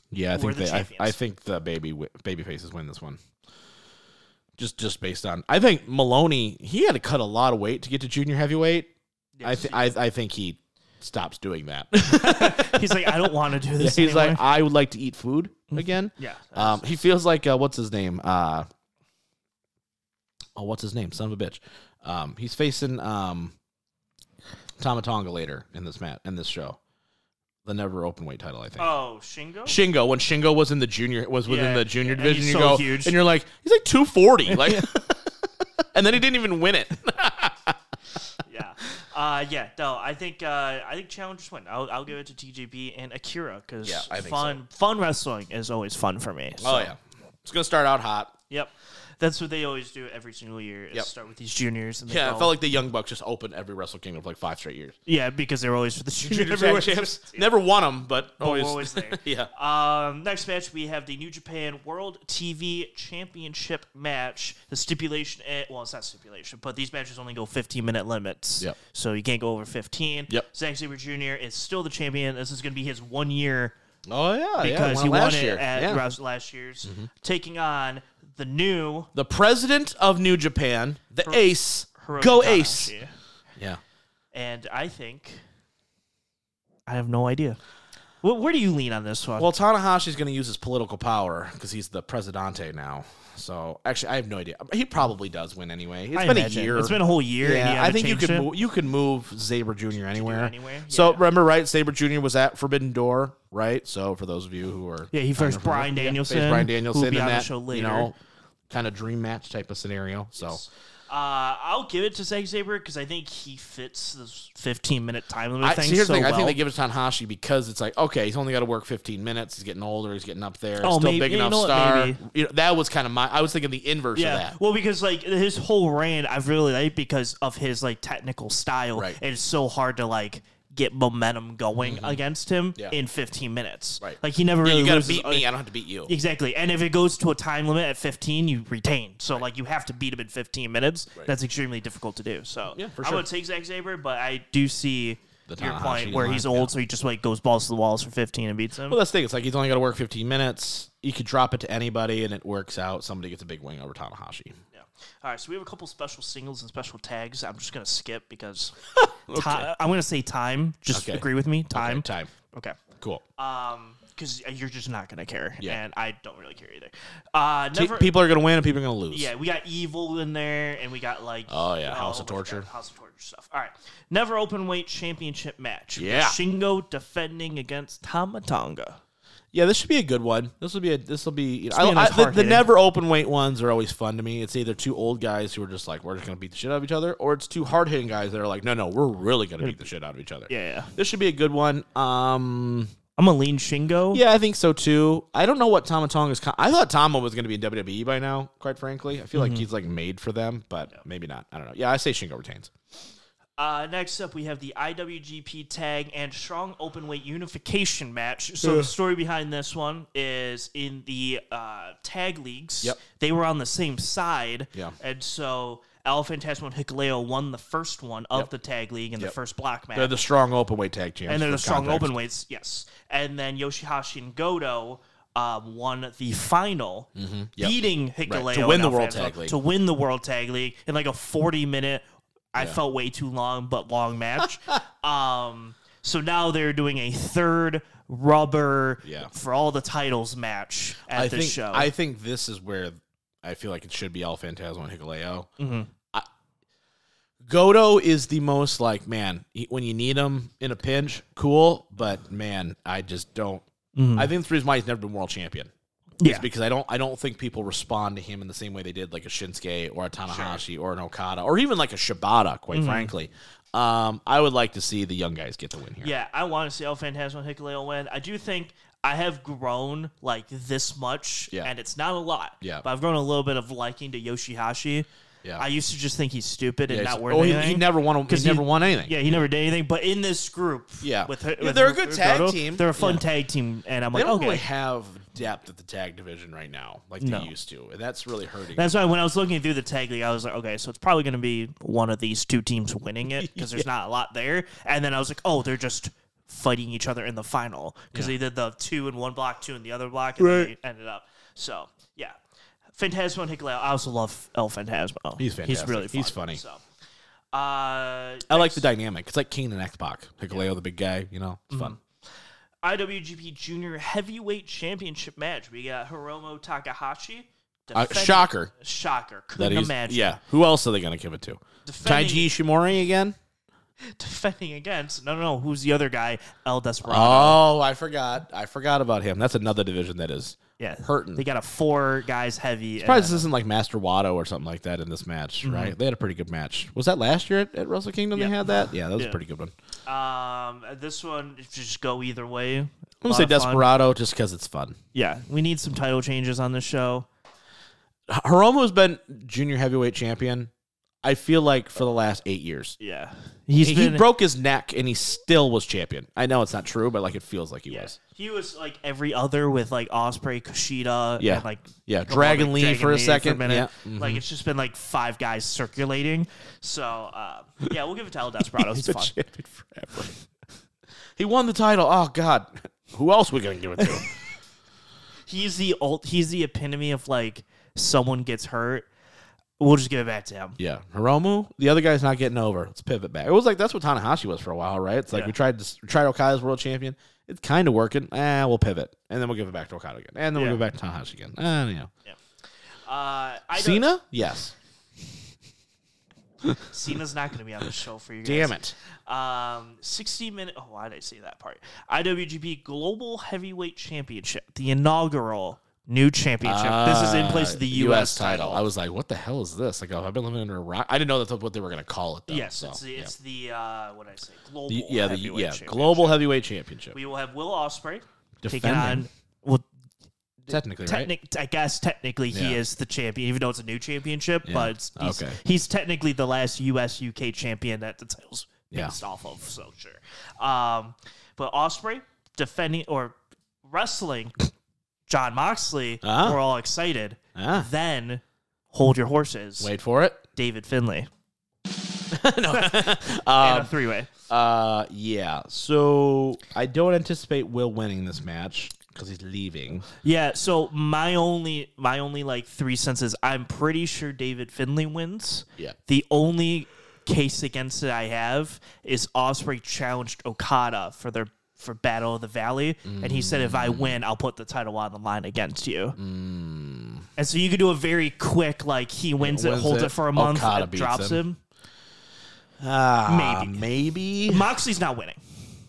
Speaker 1: Yeah, I think
Speaker 2: the
Speaker 1: they, I. I think the baby baby faces win this one. Just just based on, I think Moloney he had to cut a lot of weight to get to junior heavyweight. I th- I I think he stops doing that.
Speaker 2: He's like, I don't want to do this.
Speaker 1: He's
Speaker 2: anymore.
Speaker 1: like, I would like to eat food again.
Speaker 2: yeah.
Speaker 1: Um, he feels like uh, what's his name? Uh, oh, what's his name? Son of a bitch. Um, he's facing um, Tama Tonga later in this mat in this show. The never open weight title, I think.
Speaker 2: oh, Shingo.
Speaker 1: Shingo when Shingo was in the junior was within
Speaker 2: Yeah,
Speaker 1: the junior
Speaker 2: and
Speaker 1: division.
Speaker 2: he's
Speaker 1: You
Speaker 2: so
Speaker 1: go
Speaker 2: huge.
Speaker 1: and you're like he's like 240, like, and then he didn't even win it.
Speaker 2: Yeah. Uh, yeah. No, I think uh, I think challengers win. I'll, I'll give it to TJP and Akira because
Speaker 1: Yeah, I think
Speaker 2: fun fun wrestling is always fun for me.
Speaker 1: oh yeah, it's gonna start out hot.
Speaker 2: Yep. That's what they always do every single year. Is
Speaker 1: Yep.
Speaker 2: start with these juniors. And they
Speaker 1: Yeah,
Speaker 2: go-
Speaker 1: it felt like the Young Bucks just opened every Wrestle Kingdom for like five straight years.
Speaker 2: yeah, because they're always for the junior,
Speaker 1: Junior tag champs never won them, but
Speaker 2: But
Speaker 1: always,
Speaker 2: always there.
Speaker 1: yeah.
Speaker 2: Um, next match, we have the New Japan World TV Championship match. The stipulation, eh, well, it's not stipulation, but these matches only go 15 minute limits.
Speaker 1: Yep.
Speaker 2: So you can't go over 15.
Speaker 1: Yep.
Speaker 2: Zack Sabre Jr. is still the champion. This is going to be his one year
Speaker 1: Oh yeah,
Speaker 2: because
Speaker 1: yeah,
Speaker 2: he won
Speaker 1: last
Speaker 2: it
Speaker 1: year.
Speaker 2: at
Speaker 1: Yeah. Mm-hmm.
Speaker 2: Last year's, taking on the new
Speaker 1: the president of New Japan, the Ace,
Speaker 2: Hiroshi
Speaker 1: go Ace. Yeah,
Speaker 2: And I think I have no idea. Wh- where do you lean on this one?
Speaker 1: Well, Tanahashi's going to use his political power because he's the presidente now. So actually, I have no idea. He probably does win anyway. It's
Speaker 2: I
Speaker 1: been
Speaker 2: imagine.
Speaker 1: a year.
Speaker 2: It's been a whole year.
Speaker 1: Yeah, I think you could
Speaker 2: it.
Speaker 1: move, you could move Sabre Jr. anywhere.
Speaker 2: anywhere,
Speaker 1: So remember, right? Sabre Jr. was at Forbidden Door, right? So for those of you who are
Speaker 2: Yeah, he faced
Speaker 1: remember-
Speaker 2: Bryan
Speaker 1: yeah,
Speaker 2: Danielson,
Speaker 1: faced
Speaker 2: Bryan
Speaker 1: Danielson in that you know kind of dream match type of scenario. So
Speaker 2: Uh, I'll give it to Zack Sabre because I think he fits this 15 minute time limit
Speaker 1: I,
Speaker 2: thing
Speaker 1: see, here's
Speaker 2: so
Speaker 1: the thing.
Speaker 2: well.
Speaker 1: I think they give it to Tanahashi because it's like, okay, he's only got to work 15 minutes. He's getting older. He's getting up there.
Speaker 2: Oh,
Speaker 1: still
Speaker 2: maybe-
Speaker 1: big enough
Speaker 2: know what,
Speaker 1: star.
Speaker 2: maybe.
Speaker 1: You know, that was kind of my. I was thinking the inverse
Speaker 2: yeah,
Speaker 1: of that.
Speaker 2: well, because like his whole reign, I've really liked because of his like technical style.
Speaker 1: Right.
Speaker 2: and it's so hard to like get momentum going against him
Speaker 1: Mm-hmm. Yeah.
Speaker 2: in 15 minutes.
Speaker 1: Right.
Speaker 2: like he never
Speaker 1: Yeah,
Speaker 2: really
Speaker 1: you got to beat me. I don't have to beat you.
Speaker 2: Exactly. And if it goes to a time limit at 15, you retain. So, like, you have to beat him in 15 minutes. That's extremely difficult to do. So,
Speaker 1: Yeah, for
Speaker 2: I
Speaker 1: sure.
Speaker 2: would take Zack Sabre, but I do see
Speaker 1: The
Speaker 2: your point where he's
Speaker 1: line,
Speaker 2: old,
Speaker 1: yeah.
Speaker 2: so he just, like, goes balls to the walls for 15 and beats him.
Speaker 1: Well, that's the thing. It's like he's only got to work 15 minutes. You could drop it to anybody, and it works out. Somebody gets a big wing over Tanahashi.
Speaker 2: All right, so we have a couple special singles and special tags. I'm just going to skip because ti- I'm going to say time. Just
Speaker 1: Okay.
Speaker 2: agree with me. Time.
Speaker 1: Okay, time.
Speaker 2: Okay.
Speaker 1: Cool.
Speaker 2: Um, because you're just not gonna care,
Speaker 1: Yeah.
Speaker 2: and I don't really care either. Uh,
Speaker 1: T-
Speaker 2: never.
Speaker 1: people are gonna win and people are gonna lose.
Speaker 2: yeah, we got evil in there, and we got like
Speaker 1: Oh, yeah, House
Speaker 2: a
Speaker 1: of Torture.
Speaker 2: House of Torture stuff. All right, never open weight championship match.
Speaker 1: Yeah.
Speaker 2: Shingo defending against Tama Tonga.
Speaker 1: Yeah, this should be a good one. This will be a this will be. You know,
Speaker 2: be nice
Speaker 1: I, the, the never open weight ones are always fun to me. It's either two old guys who are just like we're just gonna beat the shit out of each other, or it's two hard hitting guys that are like no no we're really gonna beat the shit out of each other.
Speaker 2: Yeah, yeah.
Speaker 1: This should be a good one. Um,
Speaker 2: I'm gonna lean Shingo.
Speaker 1: yeah, I think so too. I don't know what Tama Tonga's. Con- I thought Tama was going to be in WWE by now. Quite frankly, I feel
Speaker 2: Mm-hmm.
Speaker 1: like he's like made for them, but maybe not. I don't know. Yeah, I say Shingo retains.
Speaker 2: Uh, next up, we have the IWGP Tag and Strong Openweight Unification match. So the story behind this one is in the uh, tag leagues.
Speaker 1: Yep.
Speaker 2: They were on the same side.
Speaker 1: Yeah.
Speaker 2: And so El Phantasmo and Hikuleo won the first one of
Speaker 1: Yep.
Speaker 2: the tag league in the first block match.
Speaker 1: They're the strong Openweight tag champs,
Speaker 2: and they're the strong
Speaker 1: context.
Speaker 2: open weights, yes. And then Yoshihashi and Goto um, won the final,
Speaker 1: Mm-hmm. Yep.
Speaker 2: beating Hikuleo
Speaker 1: Right, to win the World Tag League.
Speaker 2: To win the World Tag League in like a 40 minute, I
Speaker 1: Yeah.
Speaker 2: felt way too long, but long match. um, so now they're doing a third rubber
Speaker 1: Yeah.
Speaker 2: for all the titles match at
Speaker 1: I
Speaker 2: the
Speaker 1: think
Speaker 2: show.
Speaker 1: I think this is where I feel like it should be El Phantasmo and Hikuleo.
Speaker 2: Mm-hmm.
Speaker 1: I- Goto is the most like man he- when you need him in a pinch, cool. But man, I just don't. I think the reason why he's never been world champion
Speaker 2: Mm-hmm. Yeah.
Speaker 1: is because I don't I don't think people respond to him in the same way they did like a Shinsuke or a Tanahashi or an Okada or even like a Shibata. Quite
Speaker 2: Mm-hmm.
Speaker 1: frankly, um, I would like to see the young guys get the win here.
Speaker 2: Yeah, I want to see El Phantasmo and Hikuleo win. I do think I have grown like this much,
Speaker 1: Yeah.
Speaker 2: and it's not a lot.
Speaker 1: Yeah.
Speaker 2: but I've grown a little bit of liking to Yoshihashi.
Speaker 1: Yeah.
Speaker 2: I used to just think he's stupid and
Speaker 1: Yeah,
Speaker 2: not worth
Speaker 1: oh, he,
Speaker 2: anything.
Speaker 1: he never won. A, he
Speaker 2: 'Cause he-
Speaker 1: never won anything.
Speaker 2: yeah, he never did anything. But in this group,
Speaker 1: Yeah.
Speaker 2: with,
Speaker 1: Yeah,
Speaker 2: with
Speaker 1: they're a good tag
Speaker 2: Goto,
Speaker 1: team.
Speaker 2: They're a fun
Speaker 1: Yeah.
Speaker 2: tag team, and I'm
Speaker 1: They
Speaker 2: like,
Speaker 1: don't
Speaker 2: okay.
Speaker 1: really have depth at the tag division right now, like they
Speaker 2: No.
Speaker 1: used to, and that's really hurting.
Speaker 2: That's why when I was looking through the tag league, I was like, okay, so it's probably going to be one of these two teams winning it because there's not a lot there. And then I was like, oh, they're just fighting each other in the final because they did the two in one block, two in the other block, and then they ended up. So yeah, Phantasmo and Hikuleo. I also love El Phantasmo.
Speaker 1: He's
Speaker 2: He's
Speaker 1: fantastic.
Speaker 2: really fun,
Speaker 1: He's funny.
Speaker 2: So. Uh,
Speaker 1: I like the dynamic. It's like Kane and X Pac. Hikuleo, the big guy. You know, it's fun.
Speaker 2: IWGP Junior Heavyweight Championship match. We got Hiromu Takahashi.
Speaker 1: Uh, shocker.
Speaker 2: Shocker. Couldn't imagine.
Speaker 1: yeah. Who else are they going to give it to?
Speaker 2: Defending-
Speaker 1: Taiji Ishimori again?
Speaker 2: defending against no no no who's the other guy El Desperado
Speaker 1: Oh, I forgot. I forgot about him. That's another division that is
Speaker 2: yeah
Speaker 1: hurting.
Speaker 2: they got a four guys heavy
Speaker 1: Surprised this isn't like Master Wato or something like that in this match,
Speaker 2: Mm-hmm.
Speaker 1: right? They had a pretty good match. Was that last year at, at Wrestle Kingdom?
Speaker 2: Yeah.
Speaker 1: They had that. Yeah, that was
Speaker 2: Yeah.
Speaker 1: a pretty good one.
Speaker 2: um this one if you just go either way
Speaker 1: I'm gonna say Desperado just because it's fun.
Speaker 2: yeah we need some title changes on this show
Speaker 1: Hiromu's been junior heavyweight champion. I feel like for the last eight years.
Speaker 2: yeah he's
Speaker 1: he,
Speaker 2: been
Speaker 1: he broke his neck and he still was champion. I know it's not true, but like it feels like he
Speaker 2: yeah.
Speaker 1: was.
Speaker 2: he was like every other with like Ospreay Kushida
Speaker 1: Yeah.
Speaker 2: and like
Speaker 1: Yeah,
Speaker 2: Dragon
Speaker 1: Dragon Lee for a second.
Speaker 2: minute.
Speaker 1: Yeah.
Speaker 2: like it's just been like five guys circulating so uh, yeah we'll give it to El Desperado he's
Speaker 1: He's been
Speaker 2: fun
Speaker 1: champion forever. he won the title. Oh God, who else we gonna give it to?
Speaker 2: he's the old he's the epitome of like someone gets hurt we'll just give it back to him
Speaker 1: yeah, Hiromu. The other guy's not getting over. Let's pivot back. It was like that's what Tanahashi was for a while, right? It's like
Speaker 2: Yeah.
Speaker 1: we tried to we tried Okada's world champion. It's kind of working. Eh, we'll pivot, and then we'll give it back to Okada again, and then
Speaker 2: Yeah.
Speaker 1: we'll give it back to Tanahashi again. Eh, you know.
Speaker 2: Uh, I don't-
Speaker 1: Cena, yes.
Speaker 2: Cena's not going to be on the show for you guys.
Speaker 1: Damn it.
Speaker 2: Um, 60 minute. Oh, why did I say that part? IWGP Global Heavyweight Championship, the inaugural new championship. this is in place of the
Speaker 1: Uh,
Speaker 2: U.S. title.
Speaker 1: I was like, what the hell is this? Like, oh, I've been living under a rock. I didn't know that's what they were going to call it, though.
Speaker 2: yes,
Speaker 1: so,
Speaker 2: it's the,
Speaker 1: yeah.
Speaker 2: it's the uh, what did I say? Global.
Speaker 1: The- yeah, the
Speaker 2: Heavyweight
Speaker 1: yeah,
Speaker 2: Championship.
Speaker 1: global heavyweight championship.
Speaker 2: We will have Will Ospreay taking
Speaker 1: Defending.
Speaker 2: on. Well,
Speaker 1: Technically, right?
Speaker 2: technic- I guess technically he
Speaker 1: Yeah.
Speaker 2: is the champion, even though it's a new championship.
Speaker 1: Yeah.
Speaker 2: But it's, he's,
Speaker 1: Okay.
Speaker 2: he's technically the last U.S. UK champion that the title's
Speaker 1: Yeah.
Speaker 2: based off of. So sure. Um, but Ospreay defending or wrestling Jon Moxley,
Speaker 1: Ah.
Speaker 2: we're all excited.
Speaker 1: Ah.
Speaker 2: Then hold your horses,
Speaker 1: Wait for it.
Speaker 2: David Finlay,
Speaker 1: no.
Speaker 2: and
Speaker 1: um,
Speaker 2: a three way.
Speaker 1: uh, yeah. So I don't anticipate Will winning this match because he's leaving.
Speaker 2: Yeah, so my only my only like three cents is I'm pretty sure David Finlay wins.
Speaker 1: Yeah.
Speaker 2: The only case against it I have is Ospreay challenged Okada for their for Battle of the Valley, and he said if I win, I'll put the title on the line against you. And so you could do a very quick like he wins it, holds
Speaker 1: it,
Speaker 2: it, for a month,
Speaker 1: Okada
Speaker 2: and drops
Speaker 1: him.
Speaker 2: him.
Speaker 1: Ah,
Speaker 2: Maybe.
Speaker 1: maybe.
Speaker 2: Moxley's not winning.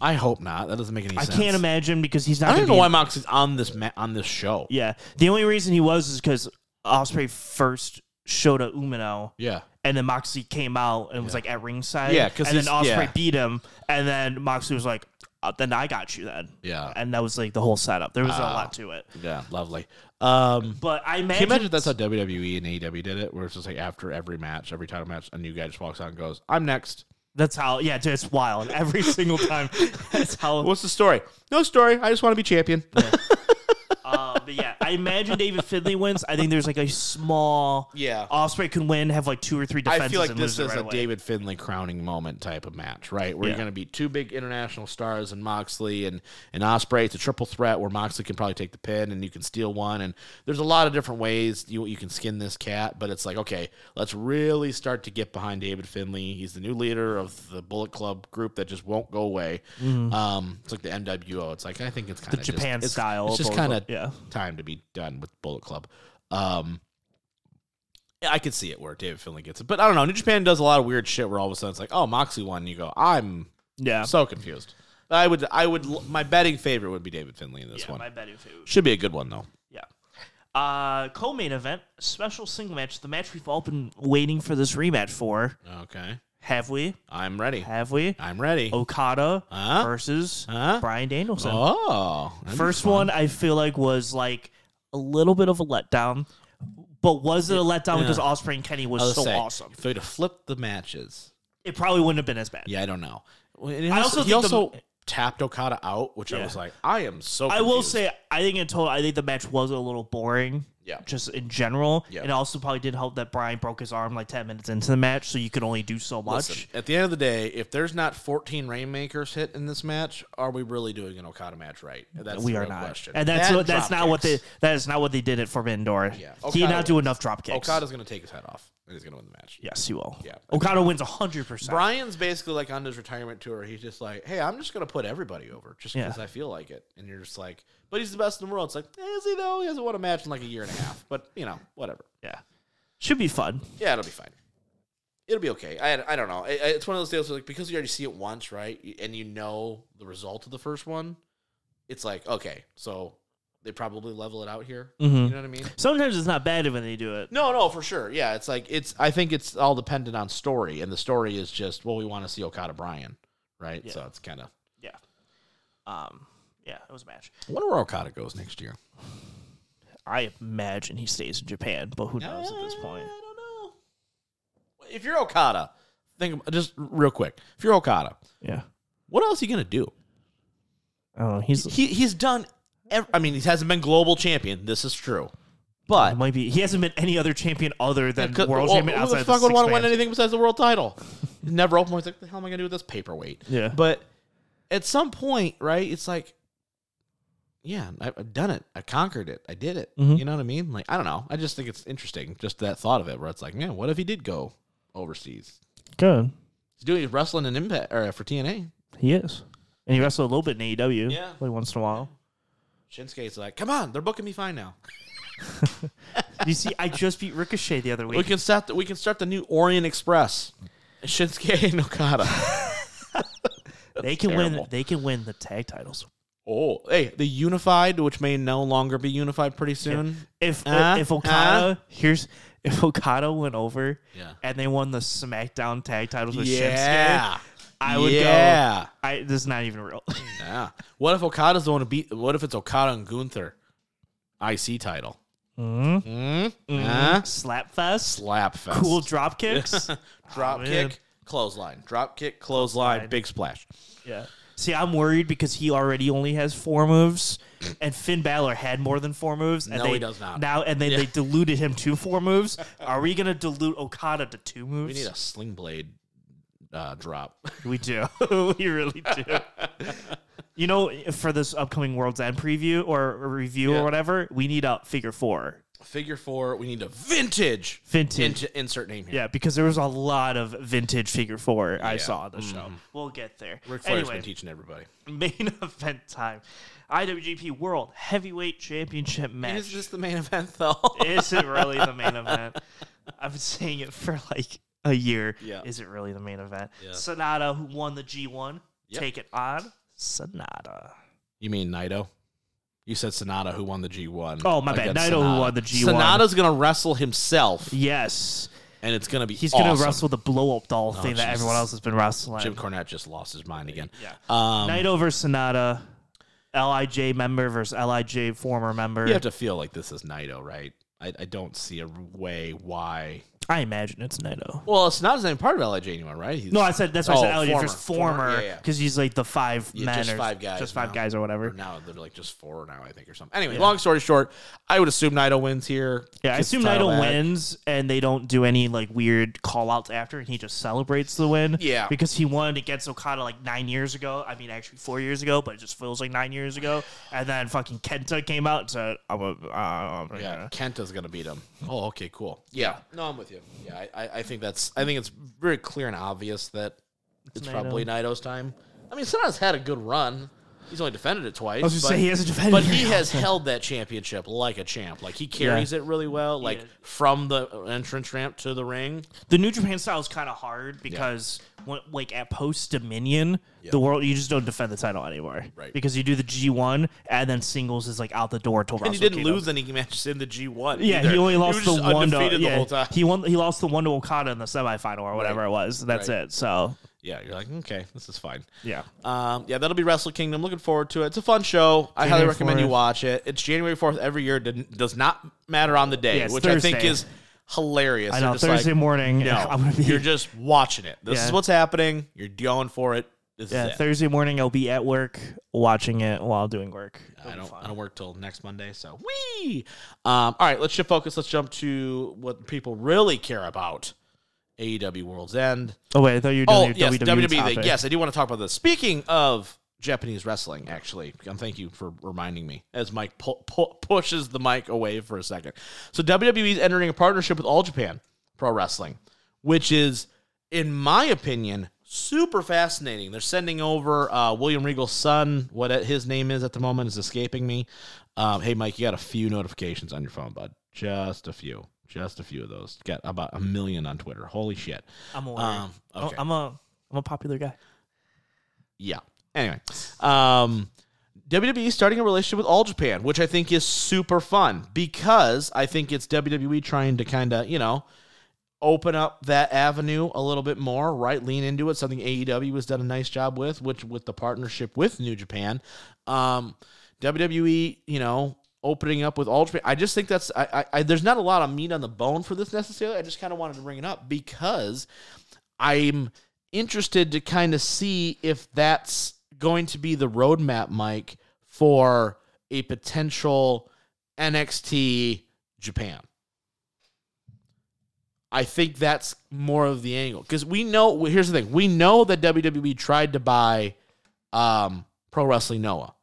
Speaker 1: I hope not. That doesn't make any
Speaker 2: I
Speaker 1: sense.
Speaker 2: I can't imagine because he's not.
Speaker 1: I don't even know why
Speaker 2: in-
Speaker 1: Moxley's on this ma- on this show.
Speaker 2: Yeah, the only reason he was is because Ospreay first showed a Umino.
Speaker 1: Yeah.
Speaker 2: And then Moxley came out and was like at ringside.
Speaker 1: Yeah, 'cause
Speaker 2: and then Ospreay
Speaker 1: yeah.
Speaker 2: beat him, and then Moxley was like, uh, "Then I got you." Then,
Speaker 1: Yeah.
Speaker 2: and that was like the whole setup. There was a
Speaker 1: Ah.
Speaker 2: lot to it,
Speaker 1: Yeah, lovely. Um,
Speaker 2: but I
Speaker 1: can
Speaker 2: imagine,
Speaker 1: you imagine that's how WWE and AEW did it, where it's just like after every match, every title match, a new guy just walks out and goes, "I'm next."
Speaker 2: that's how. Yeah, dude, it's wild. Every single time, that's how.
Speaker 1: What's the story? No story. I just want to be champion.
Speaker 2: But yeah, I imagine David Finlay wins. I think there's like a small.
Speaker 1: Yeah.
Speaker 2: Ospreay can win, have like two or three defenses.
Speaker 1: I feel like
Speaker 2: and
Speaker 1: this
Speaker 2: lose it
Speaker 1: is
Speaker 2: right
Speaker 1: a
Speaker 2: away.
Speaker 1: David Finlay crowning moment type of match, right? Where
Speaker 2: Yeah.
Speaker 1: you're going to be two big international stars and Moxley and, and Ospreay. It's a triple threat where Moxley can probably take the pin and you can steal one. And there's a lot of different ways you you can skin this cat, but it's like, okay, let's really start to get behind David Finlay. He's the new leader of the Bullet Club group that just won't go away. Um, it's like the NWO. It's like I think it's kind of
Speaker 2: Japan style
Speaker 1: It's just
Speaker 2: Bullet
Speaker 1: kind of
Speaker 2: Club, yeah.
Speaker 1: Time to be done with Bullet Club. Um, I could see it where David Finlay gets it, but I don't know. New Japan does a lot of weird shit where all of a sudden it's like, oh, Moxley won. And you go, I'm
Speaker 2: Yeah.
Speaker 1: so confused. I would, I would, my betting favorite would be David Finlay in this
Speaker 2: yeah,
Speaker 1: one.
Speaker 2: my betting food.
Speaker 1: Should be a good one though.
Speaker 2: Yeah. Uh, co-main event, special single match. The match we've all been waiting for this rematch for.
Speaker 1: Okay,
Speaker 2: Have we?
Speaker 1: I'm ready.
Speaker 2: Have we?
Speaker 1: I'm ready.
Speaker 2: Okada
Speaker 1: Huh?
Speaker 2: versus
Speaker 1: Huh?
Speaker 2: Bryan Danielson.
Speaker 1: Oh, that'd be
Speaker 2: First
Speaker 1: fun.
Speaker 2: one, I feel like was like a little bit of a letdown, but was it a letdown because Ospreay and Kenny was so
Speaker 1: say,
Speaker 2: awesome?
Speaker 1: If they would have flipped the matches,
Speaker 2: It probably wouldn't have been as bad.
Speaker 1: yeah, I don't know. Well, and he
Speaker 2: I
Speaker 1: also,
Speaker 2: also
Speaker 1: he
Speaker 2: think the-
Speaker 1: also tapped Okada out, which I
Speaker 2: Yeah.
Speaker 1: was like, I am so.
Speaker 2: I will
Speaker 1: confused.
Speaker 2: say, I think in total, I think the match was a little boring.
Speaker 1: Yeah.
Speaker 2: Just in general.
Speaker 1: Yeah.
Speaker 2: It also probably did help that Bryan broke his arm like 10 minutes into the match, so you could only do so much.
Speaker 1: Listen, at the end of the day, if there's not 14 Rainmakers hit in this match, are we really doing an Okada match right? That's
Speaker 2: we
Speaker 1: the
Speaker 2: are not,
Speaker 1: question.
Speaker 2: and that's what, that's not what they that is not what they did at Forbidden Door.
Speaker 1: Yeah.
Speaker 2: he did
Speaker 1: Okada
Speaker 2: not do enough drop kicks.
Speaker 1: Okada's going to take his head off, and he's going to win the match.
Speaker 2: yes, he will.
Speaker 1: Yeah.
Speaker 2: Okada wins hundred percent.
Speaker 1: Bryan's basically like on his retirement tour. He's just like, hey, I'm just going to put everybody over just
Speaker 2: Yeah.
Speaker 1: because I feel like it. And you're just like, but he's the best in the world. It's like, eh, is he though? He hasn't won a match in like a year and a half. But, you know, whatever.
Speaker 2: Yeah, should be fun.
Speaker 1: Yeah, it'll be fine. It'll be okay. I, I don't know. It, it's one of those deals where, like because you already see it once, right? And you know the result of the first one. It's like okay, so they probably level it out here. You know what I mean?
Speaker 2: Sometimes it's not bad when they do it.
Speaker 1: No, no, for sure. Yeah, it's like it's. I think it's all dependent on story, and the story is just well, we want to see Okada Bryan, right? So it's kind of.
Speaker 2: Yeah. Um. Yeah, it was a match.
Speaker 1: I wonder where Okada goes next year.
Speaker 2: I imagine he stays in Japan, but who knows at this point?
Speaker 1: I don't know. If you're Okada, think just real quick. If you're Okada,
Speaker 2: Yeah.
Speaker 1: what else are you gonna do?
Speaker 2: I don't know. He's
Speaker 1: he he's done. Ev- I mean, he hasn't been global champion. This is true, but
Speaker 2: might be. He hasn't been any other champion other than
Speaker 1: Could-
Speaker 2: world
Speaker 1: well,
Speaker 2: champion
Speaker 1: who
Speaker 2: outside
Speaker 1: the fuck would want to win anything besides the world title? He's never open. He's like, the hell am I gonna do with this paperweight?
Speaker 2: Yeah.
Speaker 1: But at some point, right? It's like, yeah, I've done it. I conquered it. I did it.
Speaker 2: Mhm.
Speaker 1: You know what I mean? Like, I don't know. I just think it's interesting, just that thought of it, where it's like, man, what if he did go overseas?
Speaker 2: Good.
Speaker 1: He's doing wrestling in Impact or for TNA.
Speaker 2: He is. And he wrestled a little bit in AEW.
Speaker 1: Yeah.
Speaker 2: Like once in a while.
Speaker 1: Shinsuke's like, come on, they're booking me fine now.
Speaker 2: you see, I just beat Ricochet the other week.
Speaker 1: We can start. The, we can start the new Orient Express. Shinsuke and Okada.
Speaker 2: they can
Speaker 1: terrible.
Speaker 2: win they can win the tag titles.
Speaker 1: Oh, hey, the unified, which may no longer be unified pretty soon.
Speaker 2: If
Speaker 1: Uh,
Speaker 2: if Okada here's if Okada went over
Speaker 1: Yeah.
Speaker 2: and they won the SmackDown tag titles with
Speaker 1: Yeah,
Speaker 2: Shinsuke, I would
Speaker 1: yeah.
Speaker 2: go. I this is not even real.
Speaker 1: yeah. What if Okada's the one to beat? What if it's Okada and Gunther, IC title?
Speaker 2: mm-hmm.
Speaker 1: Mm? Huh?
Speaker 2: Slap fest,
Speaker 1: Slap fest.
Speaker 2: cool drop kicks.
Speaker 1: drop
Speaker 2: Oh, man.
Speaker 1: kick, clothesline, drop kick, clothesline, big splash.
Speaker 2: Yeah. See, I'm worried because he already only has four moves, and Finn Balor had more than four moves. And
Speaker 1: No,
Speaker 2: they,
Speaker 1: he does not.
Speaker 2: Now, and then they diluted him to four moves. Are we gonna dilute Okada to two moves?
Speaker 1: We need a sling blade uh, drop.
Speaker 2: We do. we really do. you know, for this upcoming World's End preview or review
Speaker 1: Yeah.
Speaker 2: or whatever, we need a figure four.
Speaker 1: Figure four. We need a vintage.
Speaker 2: Vintage.
Speaker 1: int- insert name here.
Speaker 2: Yeah, because there was a lot of vintage figure four I
Speaker 1: Yeah.
Speaker 2: saw on the show. Mm-hmm. We'll get there.
Speaker 1: Ric Flair's
Speaker 2: anyway,
Speaker 1: been teaching everybody.
Speaker 2: main event time. IWGP World Heavyweight Championship match.
Speaker 1: Is this the main event though?
Speaker 2: Is it really the main event? I've been saying it for like a year.
Speaker 1: Yeah.
Speaker 2: Is it really the main event?
Speaker 1: Yeah.
Speaker 2: Sanada, who won the G1,
Speaker 1: Yep.
Speaker 2: take it on Sanada.
Speaker 1: you mean Naito? You said Sanada, who won the G1.
Speaker 2: Oh, my bad.
Speaker 1: against
Speaker 2: Naito, who
Speaker 1: Sanada.
Speaker 2: won the G1.
Speaker 1: Sanada's gonna wrestle himself,
Speaker 2: Yes.
Speaker 1: and it's gonna be.
Speaker 2: He's
Speaker 1: awesome.
Speaker 2: going to wrestle the blow up doll thing that
Speaker 1: Jesus.
Speaker 2: everyone else has been wrestling.
Speaker 1: Jim Cornette just lost his mind again.
Speaker 2: Yeah.
Speaker 1: Um,
Speaker 2: Naito versus Sanada. Lij member versus Lij former member.
Speaker 1: you have to feel like this is Naito, right? I, I don't see a way why.
Speaker 2: I imagine it's Naito.
Speaker 1: Well, it's not even part of Lij anymore, right? He's,
Speaker 2: No, I said that's why
Speaker 1: Oh,
Speaker 2: I said Lij
Speaker 1: former,
Speaker 2: former
Speaker 1: yeah, yeah.
Speaker 2: because he's like the five
Speaker 1: Yeah,
Speaker 2: men
Speaker 1: just
Speaker 2: or
Speaker 1: five guys
Speaker 2: just five
Speaker 1: now.
Speaker 2: guys or whatever.
Speaker 1: Or now they're like just four now, I think, or something. Anyway, long story short, I would assume Naito wins here.
Speaker 2: Yeah, I assume Naito wins and they don't do any like weird call outs after and he just celebrates the win.
Speaker 1: Yeah.
Speaker 2: Because he won against Okada like nine years ago. I mean actually four years ago, but it just feels like nine years ago. And then fucking Kenta came out and said, I'm a uh,
Speaker 1: Yeah, Kenta's gonna beat him. Oh, okay, cool. Yeah, no, I'm with you. Yeah, I, I, I think that's. I think it's very clear and obvious that it's,
Speaker 2: Naito.
Speaker 1: probably Naito's time. I mean, Sanada's had a good run. He's only defended it twice.
Speaker 2: I was just
Speaker 1: but,
Speaker 2: saying he hasn't defended
Speaker 1: but
Speaker 2: it
Speaker 1: he has held that championship like a champ. Like he carries it really well. Like
Speaker 2: Yeah.
Speaker 1: from the entrance ramp to the ring.
Speaker 2: The New Japan style is kind of hard because when, like at post Dominion, the world you just don't defend the title anymore,
Speaker 1: Right.
Speaker 2: Because you do the G one and then singles is like out the door till
Speaker 1: And he
Speaker 2: Wrestle
Speaker 1: didn't
Speaker 2: Kingdom.
Speaker 1: lose any matches in the G1.
Speaker 2: Yeah,
Speaker 1: either.
Speaker 2: he only lost
Speaker 1: was
Speaker 2: the
Speaker 1: just
Speaker 2: one to
Speaker 1: undefeated
Speaker 2: yeah,
Speaker 1: the whole time.
Speaker 2: he won. He lost the one to Okada in the semifinal or whatever
Speaker 1: Right.
Speaker 2: it was. That's
Speaker 1: Right.
Speaker 2: it. So
Speaker 1: yeah, you're like, okay, this is fine.
Speaker 2: yeah,
Speaker 1: Um, yeah, that'll be Wrestle Kingdom. Looking forward to it. It's a fun show. I highly recommend you watch it. It's January fourth every year. Didn't, does not matter on the day,
Speaker 2: Yeah, it's
Speaker 1: which I think
Speaker 2: Thursday.
Speaker 1: is hilarious.
Speaker 2: I
Speaker 1: They're
Speaker 2: know
Speaker 1: just
Speaker 2: Thursday
Speaker 1: like,
Speaker 2: morning.
Speaker 1: No,
Speaker 2: I'm gonna be
Speaker 1: you're just watching it. This
Speaker 2: Yeah.
Speaker 1: is what's happening. You're going for it. This
Speaker 2: yeah
Speaker 1: is it.
Speaker 2: Thursday morning. I'll be at work watching it while doing work.
Speaker 1: I don't. I don't work till next Monday. So wee. Um, all right, let's shift focus. Let's jump to what people really care about. AEW World's End.
Speaker 2: Oh wait, I thought you were doing
Speaker 1: Oh
Speaker 2: your
Speaker 1: yes,
Speaker 2: WWE,
Speaker 1: WWE.
Speaker 2: topic.
Speaker 1: Yes, I do want to talk about this. Speaking of Japanese wrestling, actually, um, thank you for reminding me. As Mike pu- pu- pushes the mic away for a second, so WWE is entering a partnership with All Japan Pro Wrestling, which is, in my opinion, super fascinating. They're sending over uh, William Regal's son. What his name is at the moment is escaping me. Um, hey, Mike, you got a few notifications on your phone, bud. Just a few. Just a few of those. Got about a million on Twitter. Holy shit.
Speaker 2: I'm aware.
Speaker 1: Um, okay.
Speaker 2: I'm a I'm a popular guy.
Speaker 1: Yeah. Anyway, um, WWE starting a relationship with All Japan, which I think is super fun because I think it's WWE trying to kind of, you know, open up that avenue a little bit more, right? Lean into it. Something AEW has done a nice job with, which with the partnership with New Japan. Um, WWE, you know, opening up with All Japan. I just think that's I, I, I there's not a lot of meat on the bone for this necessarily. I just kind of wanted to bring it up because I'm interested to kind of see if that's going to be the roadmap, Mike, for a potential NXT Japan. I think that's more of the angle because we know. Here's the thing: we know that WWE tried to buy um, Pro Wrestling Noah,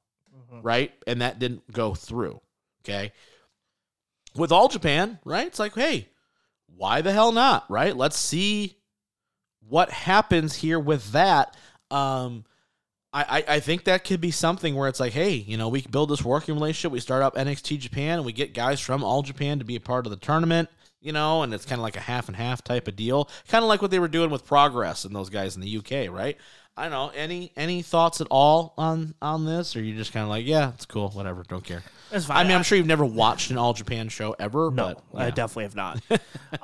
Speaker 1: right, and that didn't go through. Okay, with All Japan, right? It's like, hey, why the hell not? Right? Let's see what happens here with that. Um, I, I, think that could be something where it's like, hey, you know, we build this working relationship. We start up NXT Japan and we get guys from All Japan to be a part of the tournament, you know, and it's kind of like a half and half type of deal. Kind of like what they were doing with Progress and those guys in the UK, right? I don't know. Any any thoughts at all on on this, or you just kind of like, yeah, it's cool, whatever, don't care.
Speaker 2: That's fine.
Speaker 1: I mean, I'm sure you've never watched an All Japan show ever,
Speaker 2: No,
Speaker 1: but
Speaker 2: I definitely have not.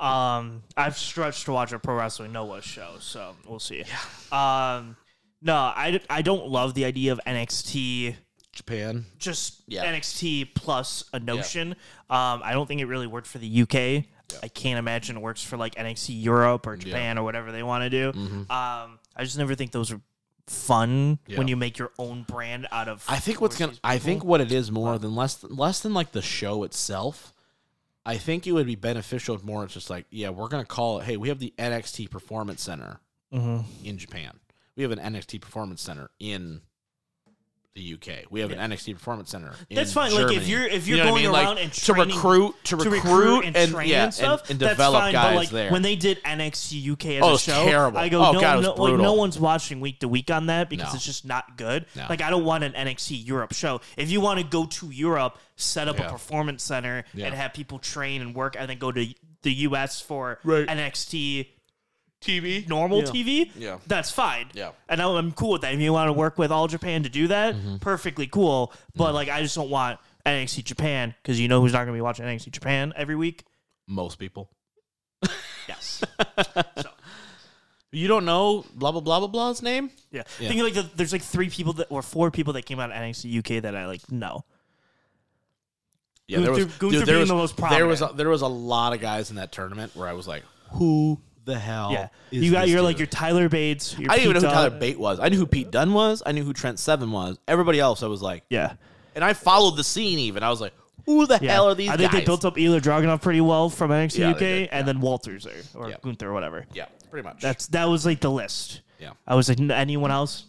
Speaker 2: um, I've stretched to watch a pro wrestling Noah show, so we'll see. Um, no, I, I don't love the idea of NXT
Speaker 1: Japan.
Speaker 2: just
Speaker 1: Yeah.
Speaker 2: NXT plus a notion. Um, I don't think it really worked for the UK. I can't imagine it works for like NXT Europe or Japan or whatever they want to do. Um, I just never think those are fun
Speaker 1: Yeah.
Speaker 2: when you make your own brand out of.
Speaker 1: I think what's gonna. I think what it is more than less than, less than like the show itself. I think it would be beneficial if more. It's just like, yeah, we're gonna call it. Hey, we have the NXT Performance Center
Speaker 2: Mm-hmm.
Speaker 1: in Japan. We have an NXT Performance Center in the UK. We have an NXT Performance Center.
Speaker 2: That's fine. Like if you're if
Speaker 1: You
Speaker 2: you're
Speaker 1: know what I
Speaker 2: going
Speaker 1: mean? Like,
Speaker 2: around and
Speaker 1: to
Speaker 2: training,
Speaker 1: recruit, to recruit,
Speaker 2: and,
Speaker 1: and
Speaker 2: train
Speaker 1: yeah,
Speaker 2: and stuff,
Speaker 1: and,
Speaker 2: that's
Speaker 1: develop
Speaker 2: fine,
Speaker 1: guys
Speaker 2: like
Speaker 1: there.
Speaker 2: when they did NXT UK as
Speaker 1: Oh,
Speaker 2: a show,
Speaker 1: terrible.
Speaker 2: I go,
Speaker 1: Oh,
Speaker 2: no,
Speaker 1: God,
Speaker 2: no, like, no one's watching week to week on that because
Speaker 1: No.
Speaker 2: it's just not good.
Speaker 1: No.
Speaker 2: Like I don't want an NXT Europe show. If you want to go to Europe, set up
Speaker 1: Yeah.
Speaker 2: a performance center
Speaker 1: Yeah.
Speaker 2: and have people train and work, and then go to the US for
Speaker 1: Right.
Speaker 2: NXT
Speaker 1: TV,
Speaker 2: normal
Speaker 1: Yeah.
Speaker 2: TV,
Speaker 1: Yeah.
Speaker 2: that's fine.
Speaker 1: Yeah.
Speaker 2: and I'm I'm cool with that. If you want to work with All Japan to do that,
Speaker 1: Mm-hmm.
Speaker 2: perfectly cool. But like, I just don't want NXT Japan because you know who's not going to be watching NXT Japan every week.
Speaker 1: Most people.
Speaker 2: Yes. so
Speaker 1: You don't know blah blah blah blah blah's name?
Speaker 2: yeah,
Speaker 1: Yeah.
Speaker 2: think like the, there's like three people that or four people that came out of NXT UK that I like know.
Speaker 1: Yeah, there was,
Speaker 2: Gunther- Gunther
Speaker 1: dude, there
Speaker 2: being
Speaker 1: was
Speaker 2: the most
Speaker 1: there was a,
Speaker 2: prominent.
Speaker 1: there was a lot of guys in that tournament where I was like, who the hell?
Speaker 2: Yeah, you got your like your Tyler Bates. Your
Speaker 1: I didn't even know
Speaker 2: Pete
Speaker 1: who Tyler
Speaker 2: Dunne.
Speaker 1: Bate was. I knew who Pete Dunne was. I knew who Trent Seven was. Everybody else, I was like,
Speaker 2: Yeah,
Speaker 1: and I followed the scene. Even I was like, who the
Speaker 2: yeah.
Speaker 1: hell are these
Speaker 2: I think
Speaker 1: guys?
Speaker 2: they built up Ilya Dragunov pretty well from NXT
Speaker 1: Yeah,
Speaker 2: UK,
Speaker 1: did,
Speaker 2: and then Walters there or
Speaker 1: Yeah.
Speaker 2: Gunther or whatever.
Speaker 1: yeah, pretty much.
Speaker 2: That's that was like the list.
Speaker 1: yeah,
Speaker 2: I was like, "N- anyone else?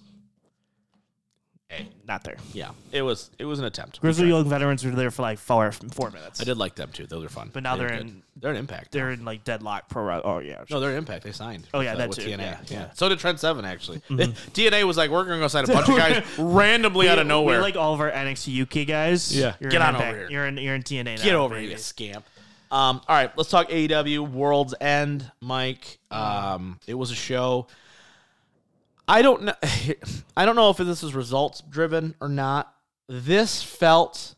Speaker 1: Hey.
Speaker 2: Not there.
Speaker 1: yeah. It was it was an attempt.
Speaker 2: Grizzled Young Veterans were there for like four four minutes.
Speaker 1: I did like them too. Those are fun.
Speaker 2: But now
Speaker 1: they
Speaker 2: they're
Speaker 1: good.
Speaker 2: in-
Speaker 1: they're an impact.
Speaker 2: They're in like deadlock pro. Ro- Oh yeah.
Speaker 1: No, they're in Impact. They signed.
Speaker 2: Oh, yeah,
Speaker 1: with, uh,
Speaker 2: that
Speaker 1: with
Speaker 2: too.
Speaker 1: TNA.
Speaker 2: Yeah,
Speaker 1: Yeah,
Speaker 2: yeah. Mm-hmm.
Speaker 1: So did Trent Seven actually. TNA was like, we're gonna go sign a bunch of guys randomly out of nowhere.
Speaker 2: We like all of our NXT UK guys.
Speaker 1: Yeah.
Speaker 2: You're
Speaker 1: Get on
Speaker 2: Impact.
Speaker 1: over here.
Speaker 2: You're in you're in TNA. Now,
Speaker 1: Get over
Speaker 2: baby.
Speaker 1: here, you scamp. Um, all right, let's talk AEW World's End, Mike. Um, it was a show. I don't know. I don't know if this is results driven or not. This felt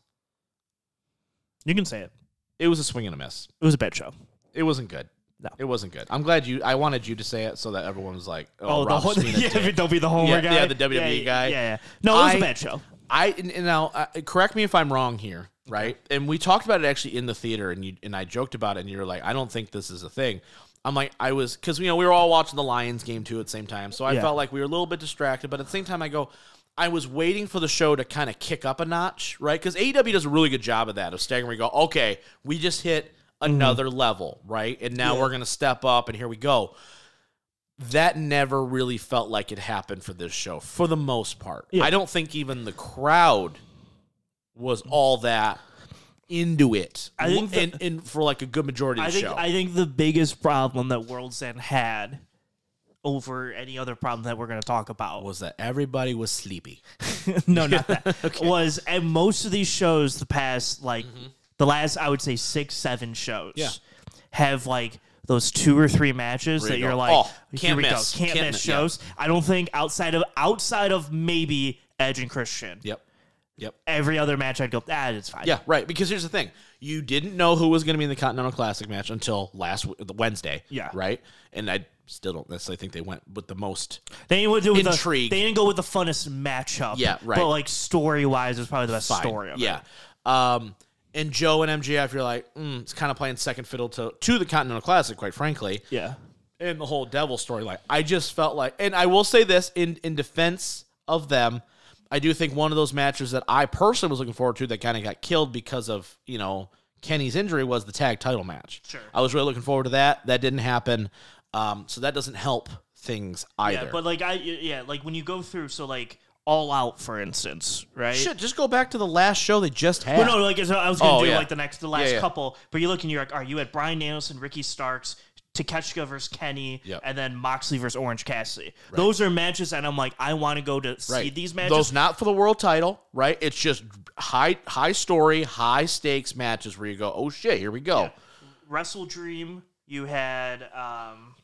Speaker 2: You can say it.
Speaker 1: it was a swing and a miss.
Speaker 2: It was a bad show.
Speaker 1: It wasn't good.
Speaker 2: No.
Speaker 1: it wasn't good. I'm glad you. I wanted you to say it so that everyone was like, "Oh,
Speaker 2: Oh, the whole yeah, don't be the homer
Speaker 1: Yeah,
Speaker 2: guy.
Speaker 1: yeah, the WWE
Speaker 2: yeah,
Speaker 1: guy.
Speaker 2: Yeah, yeah. No, it was
Speaker 1: I-
Speaker 2: a bad show.
Speaker 1: I now uh, correct me if I'm wrong here, right? And we talked about it actually in the theater, and you and I joked about it, and you're like, I don't think this is a thing. I'm like, I was because you know we were all watching the Lions game too at the same time, so I
Speaker 2: Yeah.
Speaker 1: felt like we were a little bit distracted. But at the same time, I go, I was waiting for the show to kind of kick up a notch, right? Because AEW does a really good job of that of staggering. We go, okay, we just hit mm-hmm. another level, right? And now we're gonna step up, and here we go that never really felt like it happened for this show for the most part.
Speaker 2: Yeah.
Speaker 1: I don't think even the crowd was all that into it.
Speaker 2: I think the-
Speaker 1: in, in for like a good majority of
Speaker 2: I
Speaker 1: the
Speaker 2: think
Speaker 1: show.
Speaker 2: I think the biggest problem that World's End had over any other problem that we're going to talk about
Speaker 1: was that everybody was sleepy.
Speaker 2: no, not that. okay. Was and most of these shows, the past like the last, I would say six, seven shows,
Speaker 1: Mm-hmm. Yeah.
Speaker 2: have like those two or three matches that
Speaker 1: you
Speaker 2: you're
Speaker 1: go,
Speaker 2: like,
Speaker 1: "Oh,
Speaker 2: here
Speaker 1: can't
Speaker 2: we
Speaker 1: miss,
Speaker 2: go, can't,
Speaker 1: can't
Speaker 2: miss
Speaker 1: miss," yeah.
Speaker 2: shows. I don't think outside of outside of maybe Edge and Christian,
Speaker 1: Yep. Yep.
Speaker 2: every other match I'd go, ah, it's fine.
Speaker 1: Yeah, right. Because here's the thing: you didn't know who was going to be in the Continental Classic match until last w- Wednesday.
Speaker 2: Yeah.
Speaker 1: right. And I still don't necessarily think they went with the most.
Speaker 2: They didn't do with the,
Speaker 1: Intrigue.
Speaker 2: they didn't go with the funnest matchup.
Speaker 1: Yeah, right.
Speaker 2: But like story wise, it was probably the best
Speaker 1: fine.
Speaker 2: story. Of
Speaker 1: yeah.
Speaker 2: it.
Speaker 1: Um, and Joe and MJF, you're like, mm, it's kind of playing second fiddle to to the Continental Classic, quite frankly.
Speaker 2: yeah.
Speaker 1: and the whole devil storyline. I just felt like, and I will say this in in defense of them, I do think one of those matches that I personally was looking forward to that kind of got killed because of you know Kenny's injury was the tag title match.
Speaker 2: Sure.
Speaker 1: I was really looking forward to that. That didn't happen, um, so that doesn't help things either.
Speaker 2: Yeah, but like I yeah, like when you go through so like all out for instance, right?
Speaker 1: Shit, just go back to the last show they just had.
Speaker 2: Well, no, like I was gonna
Speaker 1: Oh,
Speaker 2: do
Speaker 1: yeah.
Speaker 2: like the next the last
Speaker 1: yeah.
Speaker 2: couple, but you look and you're like, are you at Bryan Danielson, Ricky Starks, Takeshita versus Kenny,
Speaker 1: Yep.
Speaker 2: and then Moxley versus Orange Cassidy. Those are matches, and I'm like, I want to go to see these matches.
Speaker 1: Those not for the world title, right? It's just high high story, high stakes matches where you go, oh shit, here we go.
Speaker 2: Wrestle Dream, you had um,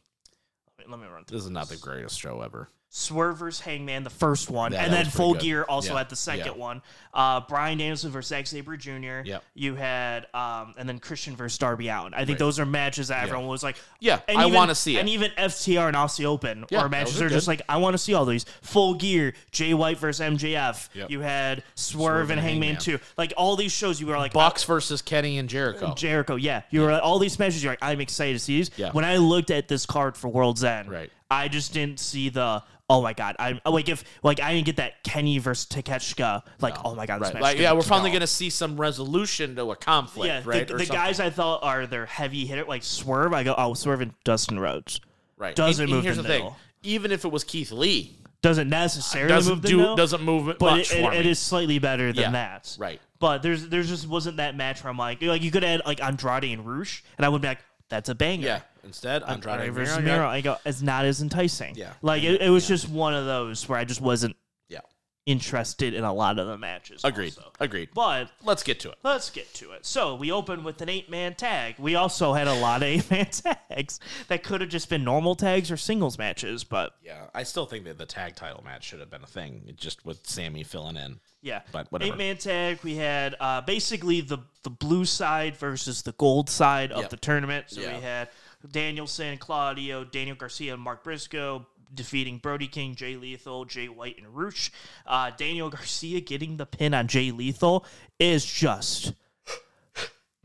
Speaker 2: let me, let me run through
Speaker 1: This is not the greatest show ever.
Speaker 2: Swerve versus Hangman, the first one,
Speaker 1: Yeah,
Speaker 2: and then Full
Speaker 1: good.
Speaker 2: Gear also
Speaker 1: Yeah,
Speaker 2: had the second
Speaker 1: yeah.
Speaker 2: one. Uh, Bryan Danielson versus Zack Sabre Jr.
Speaker 1: Yep.
Speaker 2: You had, um, and then Christian versus Darby Allin. I think
Speaker 1: Right.
Speaker 2: those are matches that everyone was like,
Speaker 1: Yeah, I wanna see it.
Speaker 2: And even FTR and Aussie Open
Speaker 1: Yeah,
Speaker 2: or matches
Speaker 1: are
Speaker 2: are just like, I want to see all these. Full Gear, Jay White versus MJF.
Speaker 1: Yep.
Speaker 2: You had Swerve,
Speaker 1: Swerve
Speaker 2: and Hangman,
Speaker 1: Hangman.
Speaker 2: too. Like all these shows, you were like,
Speaker 1: Bucks versus Kenny and Jericho.
Speaker 2: Jericho, yeah. You were all these matches. You're like, I'm excited to see these.
Speaker 1: Yeah.
Speaker 2: When I looked at this card for World's End,
Speaker 1: Right.
Speaker 2: I just didn't see the. Oh my god! I'm oh, like if like I didn't get that Kenny versus Takeshita. Like oh my god,
Speaker 1: right. Like, yeah, we're finally
Speaker 2: going.
Speaker 1: to see some resolution to a conflict,
Speaker 2: Yeah,
Speaker 1: right?
Speaker 2: the, the guys I thought are their heavy hitter, like Swerve. I go, oh, Swerve and Dustin Rhodes.
Speaker 1: right.
Speaker 2: doesn't
Speaker 1: And- and
Speaker 2: move
Speaker 1: Here's
Speaker 2: the
Speaker 1: the thing:
Speaker 2: middle.
Speaker 1: even if it was Keith Lee,
Speaker 2: doesn't necessarily
Speaker 1: doesn't
Speaker 2: move the
Speaker 1: do
Speaker 2: needle,
Speaker 1: doesn't move it
Speaker 2: but
Speaker 1: much
Speaker 2: it, it, it is slightly better than
Speaker 1: Yeah,
Speaker 2: that.
Speaker 1: right.
Speaker 2: But there's there's just wasn't that match where I'm like like you could add like Andrade and Roosh, and I would be like, that's a banger.
Speaker 1: Yeah. Instead, Andrade
Speaker 2: Andrade versus
Speaker 1: Miro,
Speaker 2: Miro. I go, it's not as enticing.
Speaker 1: Yeah.
Speaker 2: Like it, it was just one of those where I just wasn't
Speaker 1: Yeah.
Speaker 2: interested in a lot of the matches.
Speaker 1: Agreed.
Speaker 2: also.
Speaker 1: Agreed.
Speaker 2: But
Speaker 1: Let's get to it.
Speaker 2: Let's get to it. So we opened with an eight man tag. We also had a lot of eight man tags that could have just been normal tags or singles matches, but
Speaker 1: Yeah, I still think that the tag title match should have been a thing, just with Sammy filling in.
Speaker 2: yeah.
Speaker 1: But whatever.
Speaker 2: Eight man tag. We had uh, basically the the blue side versus the gold side of
Speaker 1: Yep.
Speaker 2: the tournament. So
Speaker 1: Yeah.
Speaker 2: we had Danielson, Claudio, Daniel Garcia, Mark Briscoe. Defeating Brody King, Jay Lethal, Jay White, and Roosh. Uh, Daniel Garcia getting the pin on Jay Lethal is just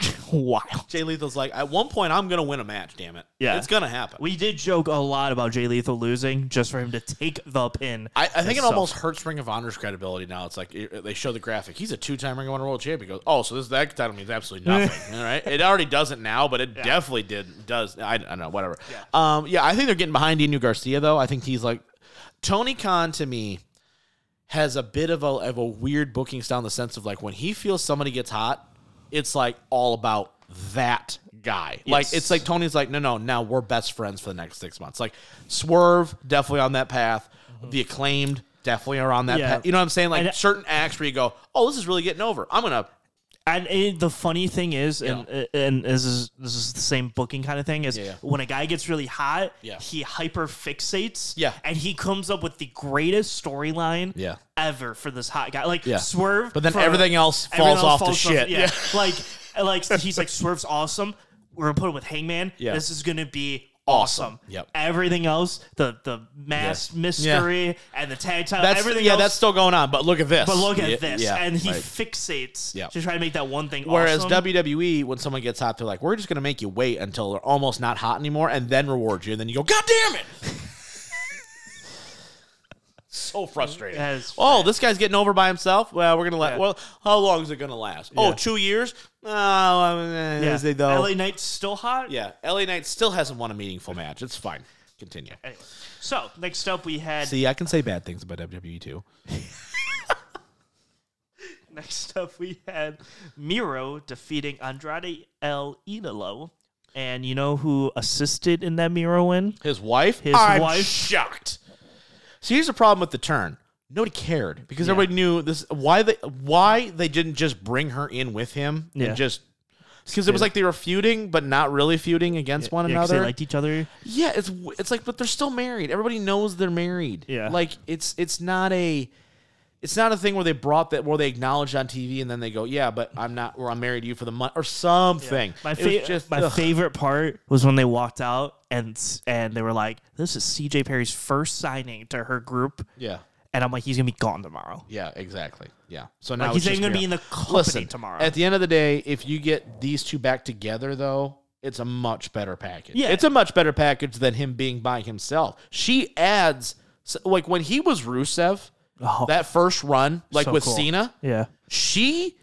Speaker 2: wild.
Speaker 1: Jay Lethal's like, at one point, I'm gonna win a match. Damn it.
Speaker 2: Yeah.
Speaker 1: it's gonna happen.
Speaker 2: We did joke a lot about Jay Lethal losing just for him to take the pin.
Speaker 1: I, I think it
Speaker 2: It's
Speaker 1: almost hurts Ring of Honor's credibility now. It's like it- they show the graphic. He's a two-time Ring of Honor World Champion. He goes, oh, so this that title means absolutely nothing. All right, it already doesn't now, but it definitely did does. I, I don't know, whatever. Yeah. Um, yeah, I think they're getting behind Daniel Garcia though. I think he's like Tony Khan to me has a bit of a of a weird booking style in the sense of like when he feels somebody gets hot, it's like all about that guy. Like it's like Tony's like, no, no, now we're best friends for the next six months. Like Swerve definitely on that path. The acclaimed definitely are on that
Speaker 2: Mm-hmm. Yeah.
Speaker 1: path. You know what I'm saying? Like
Speaker 2: And-
Speaker 1: certain acts where you go, oh, this is really getting over. I'm gonna
Speaker 2: And it, the funny thing is, and eh, and this is this is the same booking kind of thing. Is
Speaker 1: Yeah, yeah.
Speaker 2: when a guy gets really hot,
Speaker 1: Yeah.
Speaker 2: he hyper fixates,
Speaker 1: Yeah.
Speaker 2: and he comes up with the greatest storyline,
Speaker 1: Yeah.
Speaker 2: ever for this hot guy. Like
Speaker 1: Yeah.
Speaker 2: Swerve,
Speaker 1: But then
Speaker 2: for-
Speaker 1: everything else falls off to shit.
Speaker 2: Yeah,
Speaker 1: Yeah.
Speaker 2: like like he's like Swerve's awesome. We're gonna put him with Hangman.
Speaker 1: Yeah.
Speaker 2: This is gonna be
Speaker 1: Awesome. Yep.
Speaker 2: Everything else, the the mass mystery and the tag title,
Speaker 1: that's
Speaker 2: everything
Speaker 1: yeah,
Speaker 2: else,
Speaker 1: that's still going on. But look at this.
Speaker 2: But look at
Speaker 1: Yeah,
Speaker 2: this,
Speaker 1: yeah,
Speaker 2: and he
Speaker 1: right.
Speaker 2: fixates
Speaker 1: Yeah.
Speaker 2: to try to make that one thing.
Speaker 1: Whereas
Speaker 2: awesome.
Speaker 1: WWE, when someone gets hot, they're like, "We're just gonna make you wait until they're almost not hot anymore, and then reward you." And then you go, "God damn it!" so frustrating. Oh, this guy's getting over by himself. Well, we're gonna let.
Speaker 2: Yeah.
Speaker 1: Well, how long is it gonna last? Oh,
Speaker 2: Yeah.
Speaker 1: two years. Oh, uh,
Speaker 2: yeah.
Speaker 1: is it though?
Speaker 2: LA Knight's still hot.
Speaker 1: yeah, LA Knight still hasn't won a meaningful match. It's fine. Continue.
Speaker 2: Anyway, so next up we had
Speaker 1: See, I can say bad things about WWE too.
Speaker 2: next up we had Miro defeating Andrade El Idolo, and you know who assisted in that Miro win?
Speaker 1: His wife.
Speaker 2: His
Speaker 1: I'm
Speaker 2: wife.
Speaker 1: Shocked. See, here's the problem with the turn. Nobody cared because
Speaker 2: Yeah.
Speaker 1: everybody knew this. Why they why they didn't just bring her in with him
Speaker 2: Yeah.
Speaker 1: and just because it was like they were feuding but not really feuding against one
Speaker 2: Yeah, 'cause
Speaker 1: another.
Speaker 2: they liked each other.
Speaker 1: yeah, it's it's like but they're still married. Everybody knows they're married.
Speaker 2: Yeah.
Speaker 1: like it's it's not a. It's not a thing where they brought that where they acknowledged on TV and then they go, yeah, but I'm not, or I'm married to you for the month or something.
Speaker 2: My,
Speaker 1: It was
Speaker 2: fa-
Speaker 1: just
Speaker 2: my
Speaker 1: ugh.
Speaker 2: favorite part was when they walked out and and they were like, "This is CJ Perry's first signing to her group,"
Speaker 1: Yeah,
Speaker 2: and I'm like, "He's gonna be gone tomorrow."
Speaker 1: Yeah, exactly. Yeah. So now
Speaker 2: Like he's not even gonna be in the company
Speaker 1: Listen,
Speaker 2: tomorrow.
Speaker 1: At the end of the day, if you get these two back together, though, it's a much better package.
Speaker 2: Yeah.
Speaker 1: it's a much better package than him being by himself. She adds, like when he was Rusev,
Speaker 2: Oh.
Speaker 1: that first run, like
Speaker 2: So
Speaker 1: with
Speaker 2: cool.
Speaker 1: Cena,
Speaker 2: yeah,
Speaker 1: she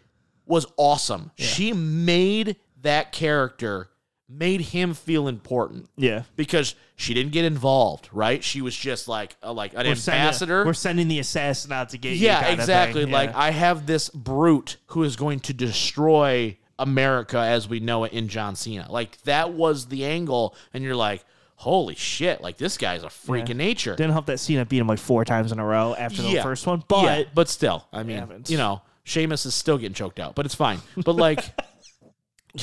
Speaker 1: was awesome. She made that character, made him feel important
Speaker 2: yeah.
Speaker 1: because she didn't get involved. Right? She was just like a, like an
Speaker 2: We're sending-
Speaker 1: ambassador.
Speaker 2: we're sending the assassin out to get you.
Speaker 1: Yeah, exactly.
Speaker 2: Yeah.
Speaker 1: Like I have this brute who is going to destroy America as we know it in John Cena. Like that was the angle, and you're like, holy shit! Like this guy's a freak
Speaker 2: Yeah.
Speaker 1: nature.
Speaker 2: Didn't help that Cena beat him like four times in a row after the
Speaker 1: Yeah.
Speaker 2: first one, but
Speaker 1: but still, I mean, you know, Sheamus is still getting choked out, but it's fine. But like,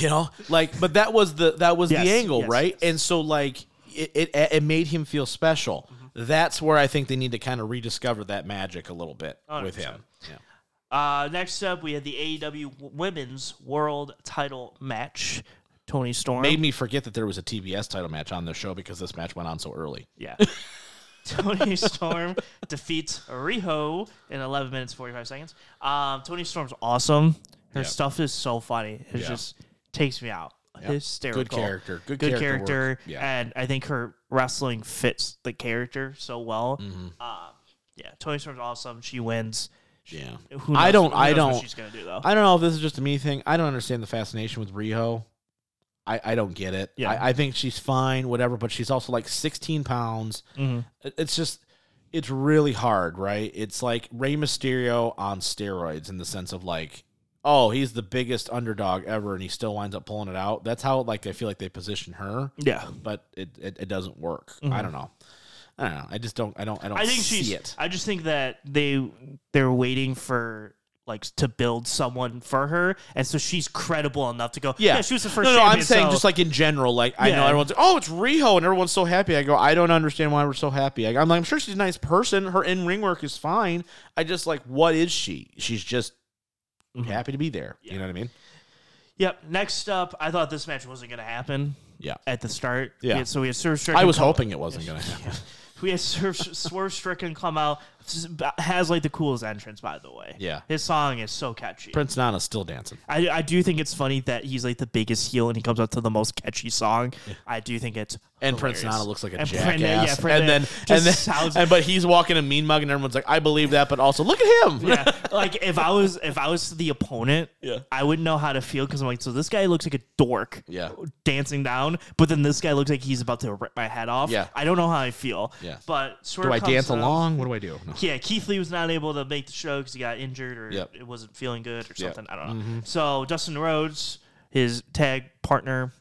Speaker 1: you know, like, but that was the that was
Speaker 2: Yes,
Speaker 1: the angle,
Speaker 2: yes,
Speaker 1: right?
Speaker 2: yes. Mm-hmm.
Speaker 1: And so like. It, it, it made him feel special. That's where I think they need to kind of rediscover that magic a little bit with
Speaker 2: 100%.
Speaker 1: him. Yeah.
Speaker 2: Uh, next up, we had the AEW Women's World Title match. Toni Storm.
Speaker 1: made me forget that there was a TBS title match on the show because this match went on so early.
Speaker 2: Yeah. Toni Storm defeats Riho in 11 minutes 45 seconds. Um, Toni Storm's awesome. Her
Speaker 1: Yeah.
Speaker 2: stuff is so funny. It's
Speaker 1: Yeah.
Speaker 2: just takes me out. Hysterical.
Speaker 1: Good character. Good,
Speaker 2: Good
Speaker 1: character.
Speaker 2: character.
Speaker 1: Yeah.
Speaker 2: And I think her wrestling fits the character so well.
Speaker 1: Mm-hmm.
Speaker 2: Uh, yeah, Toni Storm's awesome. She wins.
Speaker 1: yeah.
Speaker 2: Who knows,
Speaker 1: I don't. I don't.
Speaker 2: she's gonna do though.
Speaker 1: I don't know if this is just a me thing. I don't understand the fascination with Riho. I, I don't get it.
Speaker 2: Yeah.
Speaker 1: I, I think she's fine, whatever, but she's also like 16 pounds.
Speaker 2: Mm-hmm.
Speaker 1: It's just, it's really hard, right? It's like Rey Mysterio on steroids in the sense of like, oh, he's the biggest underdog ever, and he still winds up pulling it out. That's how like I feel like they position her,
Speaker 2: Yeah.
Speaker 1: but it it, it doesn't work. I don't know. I don't know. I just don't. I don't. I don't.
Speaker 2: Mm-hmm. I think
Speaker 1: see
Speaker 2: she's.
Speaker 1: it.
Speaker 2: I just think that they they're waiting for like to build someone for her, and so she's credible enough to go. Yeah, she was the first.
Speaker 1: No, no, I'm saying
Speaker 2: so-
Speaker 1: just like in general. Like I know everyone's like, oh, it's Riho, and everyone's so happy. I go, I don't understand why we're so happy. I, I'm like, I'm sure she's a nice person. Her in ring work is fine. I just like, what is she? She's just
Speaker 2: Mm-hmm.
Speaker 1: happy to be there. You know what I mean?
Speaker 2: Yep. Next up, I thought this match wasn't going to happen
Speaker 1: Yeah.
Speaker 2: at the start.
Speaker 1: Yeah.
Speaker 2: We had- so we had Swerve Strickland.
Speaker 1: I was hoping it wasn't gonna happen.
Speaker 2: We had Swerve, Swerve Strickland come out. Has like the coolest entrance, by the way.
Speaker 1: Yeah.
Speaker 2: His song is so catchy.
Speaker 1: Prince Nana's still dancing.
Speaker 2: I, I do think it's funny that he's like the biggest heel and he comes up to the most catchy song. I do think it's
Speaker 1: And Prince. Nana looks like a
Speaker 2: And
Speaker 1: jackass.
Speaker 2: Prince- yeah, Prince
Speaker 1: and then and then
Speaker 2: sounds-
Speaker 1: and but he's walking a mean mug and everyone's like, I believe that, but also look at him.
Speaker 2: yeah, like if I was if I was the opponent,
Speaker 1: Yeah.
Speaker 2: I wouldn't know how to feel because I'm like, so this guy looks like a dork,
Speaker 1: Yeah.
Speaker 2: dancing down, but then this guy looks like he's about to rip my head off.
Speaker 1: Yeah.
Speaker 2: I don't know how I feel.
Speaker 1: Yeah.
Speaker 2: but Swerve
Speaker 1: Do I dance
Speaker 2: out-
Speaker 1: along? What do I do? No.
Speaker 2: Yeah, Keith Lee was not able to make the show because he got injured or
Speaker 1: Yep.
Speaker 2: it wasn't feeling good or
Speaker 1: Yep.
Speaker 2: something. I don't know. So Dustin Rhodes, his tag partner,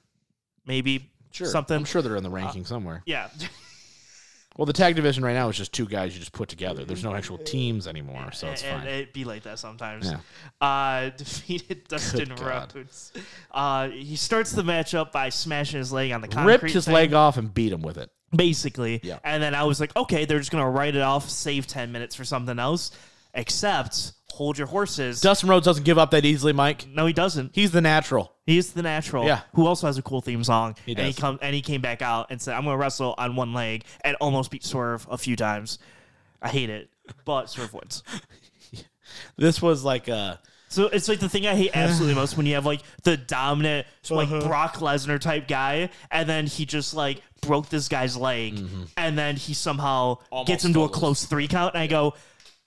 Speaker 2: maybe
Speaker 1: Sure.
Speaker 2: something.
Speaker 1: I'm sure they're in the ranking somewhere.
Speaker 2: Yeah.
Speaker 1: Well, the tag division right now is just two guys you just put together. There's no actual teams anymore, so it's
Speaker 2: and
Speaker 1: fine.
Speaker 2: it be like that sometimes.
Speaker 1: Yeah.
Speaker 2: Uh, defeated Dustin
Speaker 1: God.
Speaker 2: Rhodes. Uh, he starts the match up by smashing his leg on the concrete.
Speaker 1: Ripped his
Speaker 2: thing,
Speaker 1: leg off and beat him with it.
Speaker 2: Basically.
Speaker 1: Yeah.
Speaker 2: And then I was like, okay, they're just gonna write it off, save ten minutes for something else. Except, hold your horses.
Speaker 1: Dustin Rhodes doesn't give up that easily, Mike.
Speaker 2: no, he doesn't.
Speaker 1: He's the natural.
Speaker 2: He's the natural.
Speaker 1: Yeah.
Speaker 2: Who also has a cool theme song.
Speaker 1: He
Speaker 2: And he
Speaker 1: does.
Speaker 2: come and he came back out and said, I'm gonna wrestle on one leg and almost beat Swerve a few times. I hate it. But Swerve wins.
Speaker 1: This was like uh
Speaker 2: So it's like the thing I hate absolutely most when you have like the dominant, like
Speaker 1: Uh-huh.
Speaker 2: Brock Lesnar type guy, and then he just like broke this guy's leg, and then he somehow
Speaker 1: Mm-hmm. Almost
Speaker 2: gets him to a
Speaker 1: stole
Speaker 2: close three count, and I go,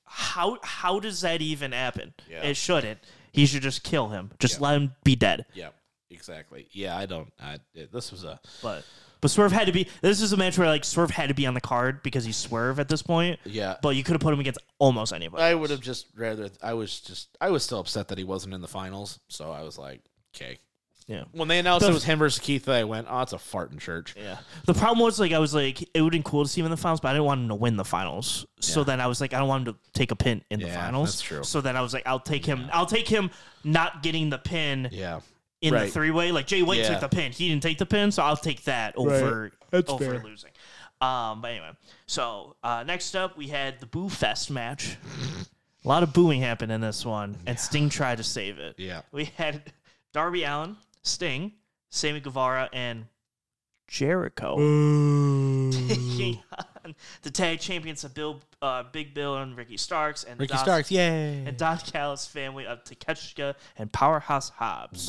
Speaker 2: how how does that even happen?
Speaker 1: Yeah.
Speaker 2: It shouldn't. He should just kill him. Just
Speaker 1: Yeah.
Speaker 2: let him be dead.
Speaker 1: yeah, exactly. Yeah, I don't. I, it, this was a
Speaker 2: But but Swerve had to be. This is a match where like Swerve had to be on the card because he's Swerve at this point.
Speaker 1: yeah.
Speaker 2: But you could have put him against almost anybody.
Speaker 1: I would have just rather. I was just. I was still upset that he wasn't in the finals. So I was like, okay.
Speaker 2: yeah.
Speaker 1: When they announced
Speaker 2: The-
Speaker 1: it was him versus Keith, I went, oh, it's a fart in church.
Speaker 2: Yeah. The problem was like I was like it would have been cool to see him in the finals, but I didn't want him to win the finals. So then I was like, I don't want him to take a pin in the finals.
Speaker 1: that's true.
Speaker 2: So then I was like, I'll take him. I'll take him not getting the pin
Speaker 1: Yeah.
Speaker 2: In the three way. Like Jay White
Speaker 1: Yeah.
Speaker 2: took the pin, he didn't take the pin, so I'll take that over
Speaker 1: That's
Speaker 2: over
Speaker 1: fair.
Speaker 2: losing. Um, but anyway, so uh, next up we had the Boo Fest match. a lot of booing happened in this one, and Sting tried to save it.
Speaker 1: Yeah.
Speaker 2: We had Darby Allin, Sting, Sammy Guevara, and Jericho. taking the tag champions of Bill, uh, Big Bill and Ricky Starks, and
Speaker 1: Ricky
Speaker 2: Don,
Speaker 1: Starks, yay.
Speaker 2: and Don Callis family of Takeshita and Powerhouse Hobbs.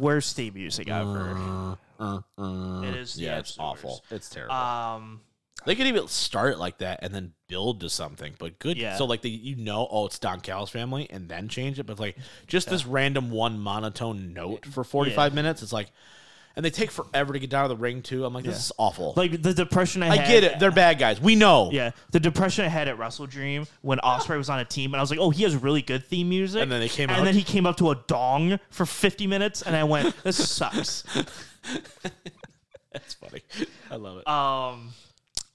Speaker 2: Worst theme music ever. It is
Speaker 1: yeah, it's awful.
Speaker 2: worst.
Speaker 1: It's terrible.
Speaker 2: Um,
Speaker 1: they could even start like that and then build to something. But good,
Speaker 2: Yeah.
Speaker 1: so like they, you know, oh, it's Don Callis family, and then change it. But like just this random one monotone note for forty five minutes, it's like, and they take forever to get down to the ring too. I'm like, this is awful.
Speaker 2: like the depression I, had-
Speaker 1: I
Speaker 2: had.
Speaker 1: get it, they're bad guys. We know.
Speaker 2: Yeah, the depression I had at Wrestle Dream when Ospreay was on a team, and I was like, "Oh, he has really good theme music."
Speaker 1: And then they came
Speaker 2: and
Speaker 1: out-
Speaker 2: then he came up to a dong for fifty minutes, and I went, "This sucks."
Speaker 1: That's funny. I love it.
Speaker 2: Um,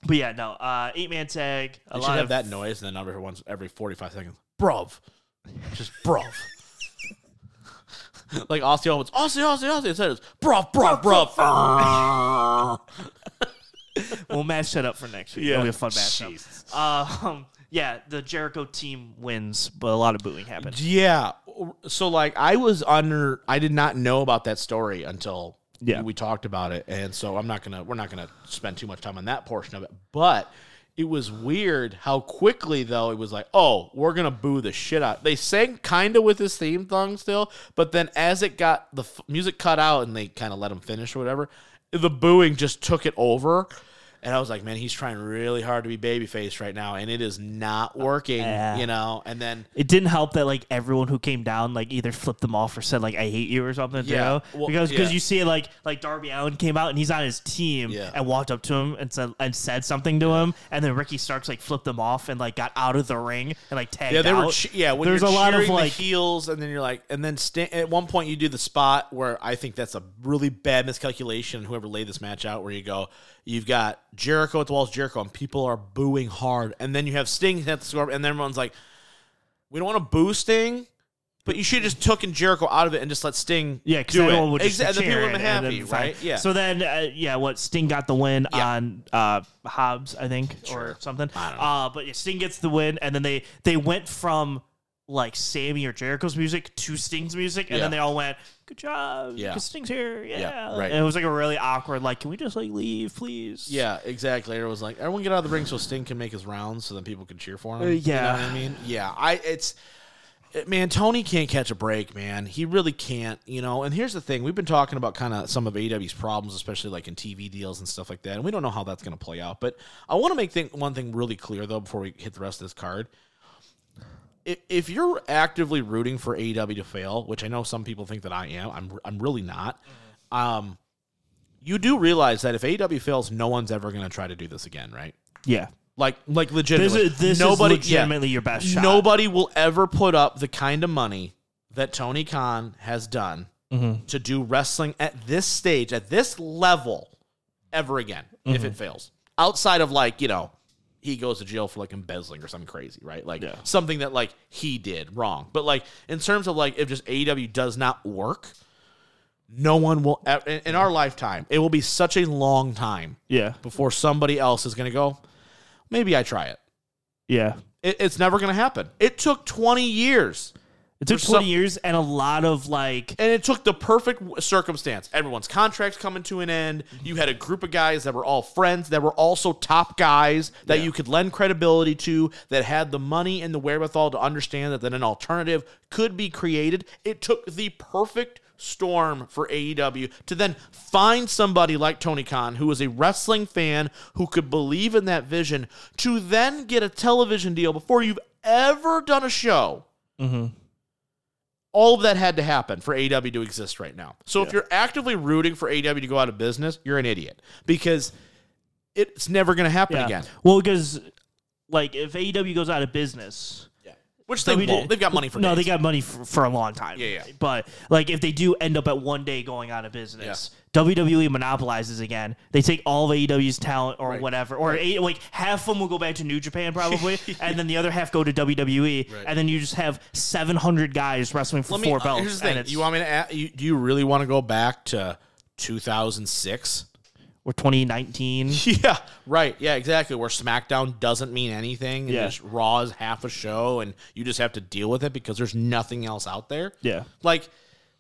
Speaker 2: but yeah, no, uh, eight man tag. A
Speaker 1: they
Speaker 2: lot
Speaker 1: should have
Speaker 2: of
Speaker 1: that noise and then every once every forty five seconds. Bruv, just bruv. like Aussie Owens, Aussie, Aussie, Aussie. Instead it's bruv, bruv, bruv.
Speaker 2: We'll match that up for next week.
Speaker 1: Yeah.
Speaker 2: It'll be a fun matchup. Uh, um, yeah, the Jericho team wins, but a lot of booing happened.
Speaker 1: Yeah. So like I was under I did not know about that story until
Speaker 2: Yeah.
Speaker 1: we talked about it. And so I'm not gonna we're not gonna spend too much time on that portion of it. But it was weird how quickly though it was like, oh, we're gonna boo the shit out. They sang kind of with this theme song still, but then as it got the f- music cut out and they kind of let them finish or whatever, the booing just took it over. And I was like, man, he's trying really hard to be babyface right now, and it is not working,
Speaker 2: Yeah.
Speaker 1: you know. And then
Speaker 2: It didn't help that like everyone who came down like either flipped them off or said like I hate you or something.
Speaker 1: Yeah. Well,
Speaker 2: because because
Speaker 1: yeah.
Speaker 2: you see like like Darby Allin came out and he's on his team and walked up to him and said and said something to him and then Ricky Starks like flipped them off and like got out of the ring and like tagged
Speaker 1: yeah, they were che- yeah. When
Speaker 2: There's a lot of like
Speaker 1: heels, and then you're like, and then sta- at one point you do the spot where I think that's a really bad miscalculation. Whoever laid this match out, where you go, you've got Jericho at the walls, Jericho, and people are booing hard, and then you have Sting at the score, and then everyone's like, we don't want to boo Sting. But you should have just taken Jericho out of it and just let Sting
Speaker 2: Yeah, because
Speaker 1: do
Speaker 2: everyone
Speaker 1: it.
Speaker 2: would just
Speaker 1: Exa- and then
Speaker 2: cheer
Speaker 1: people would have been
Speaker 2: then
Speaker 1: happy, right? Yeah.
Speaker 2: So then, uh, yeah, what Sting got the win
Speaker 1: Yeah.
Speaker 2: on uh, Hobbs, I think, or something.
Speaker 1: I don't know.
Speaker 2: Uh, but yeah, Sting gets the win, and then they they went from like Sammy or Jericho's music to Sting's music, and
Speaker 1: Yeah.
Speaker 2: then they all went, "Good job,
Speaker 1: Yeah.
Speaker 2: Sting's here."
Speaker 1: Yeah, right.
Speaker 2: And it was like a really awkward, like, "Can we just like leave, please?"
Speaker 1: Yeah, exactly. It was like everyone get out of the ring so Sting can make his rounds, so then people can cheer for him.
Speaker 2: Uh,
Speaker 1: You
Speaker 2: yeah.
Speaker 1: know what I mean, yeah. I it's it- man, Tony can't catch a break, man. He really can't, you know. And here's the thing: we've been talking about kind of some of AEW's problems, especially like in TV deals and stuff like that. And we don't know how that's going to play out. But I want to make thing, one thing really clear though before we hit the rest of this card. If, if you're actively rooting for AEW to fail, which I know some people think that I am, I'm I'm really not. Um, you do realize that if AEW fails, no one's ever going to try to do this again, right?
Speaker 2: yeah.
Speaker 1: Like, like
Speaker 2: This
Speaker 1: legitimately,
Speaker 2: is this
Speaker 1: nobody,
Speaker 2: is legitimately your best shot.
Speaker 1: Nobody will ever put up the kind of money that Tony Khan has done
Speaker 2: Mm-hmm.
Speaker 1: to do wrestling at this stage, at this level, ever again. If
Speaker 2: Mm-hmm.
Speaker 1: it fails, outside of like you know, he goes to jail for like embezzling or something crazy, right? Like
Speaker 2: Yeah.
Speaker 1: something that like he did wrong. But like in terms of like if just AEW does not work. No one will in in our lifetime. It will be such a long time
Speaker 2: Yeah,
Speaker 1: before somebody else is going to go. Maybe I try it.
Speaker 2: yeah.
Speaker 1: It, it's never going to happen. It took 20 years.
Speaker 2: It took twenty
Speaker 1: some-
Speaker 2: years and a lot of like
Speaker 1: And it took the perfect circumstance. Everyone's contracts coming to an end. You had a group of guys that were all friends, that were also top guys that you could lend credibility to, that had the money and the wherewithal to understand that then an alternative could be created. It took the perfect storm for AEW to then find somebody like Tony Khan, who was a wrestling fan who could believe in that vision, to then get a television deal before you've ever done a show mm-hmm. All of that had to happen for AW to exist right now. So if you're actively rooting for AW to go out of business, you're an idiot because it's never going to happen
Speaker 2: yeah.
Speaker 1: again.
Speaker 2: Well, because like if AEW goes out of business,
Speaker 1: Which they won't.
Speaker 2: Did.
Speaker 1: They've got money for
Speaker 2: no,
Speaker 1: days.
Speaker 2: they got money for, for a long time.
Speaker 1: Yeah, yeah.
Speaker 2: But like, if they do end up at one day going out of business, WWE monopolizes again. They take all of AEW's talent or
Speaker 1: Right.
Speaker 2: whatever, or A- like half of them will go back to New Japan probably, and then the other half go to WWE,
Speaker 1: Right.
Speaker 2: and then you just have seven hundred guys wrestling for
Speaker 1: Let
Speaker 2: four
Speaker 1: uh,
Speaker 2: belts.
Speaker 1: here's the
Speaker 2: and
Speaker 1: thing. You want me to? Ask, you, do you really want to go back to 2006?
Speaker 2: Or 2019.
Speaker 1: Yeah, right. Yeah, exactly. Where SmackDown doesn't mean anything, and
Speaker 2: Yeah.
Speaker 1: just Raw is half a show, and you just have to deal with it because there's nothing else out there.
Speaker 2: Yeah.
Speaker 1: like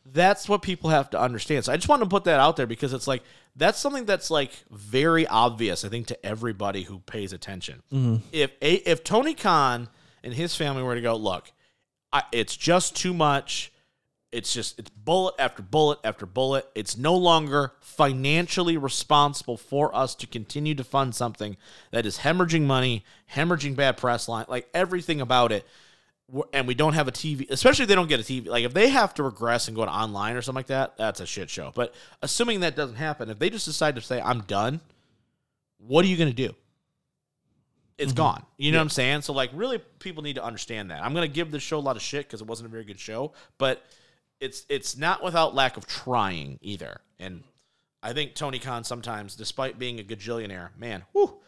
Speaker 1: that's what people have to understand. So I just want to put that out there because it's like that's something that's like very obvious. I think to everybody who pays attention. Mm-hmm. If a, if Tony Khan and his family were to go, look, I, it's just too much. It's just it's bullet after bullet after bullet. It's no longer financially responsible for us to continue to fund something that is hemorrhaging money, hemorrhaging bad press line, like everything about it. And we don't have a TV, especially if they don't get a TV. Like if they have to regress and go to online or something like that, that's a shit show. But assuming that doesn't happen, if they just decide to say I'm done, what are you going to do? It's mm-hmm. gone. You know what I'm saying? So like really people need to understand that. I'm going to give this show a lot of shit cuz it wasn't a very good show, but it's it's not without lack of trying either. And I think Tony Khan sometimes despite being a gajillionaire, man, whew,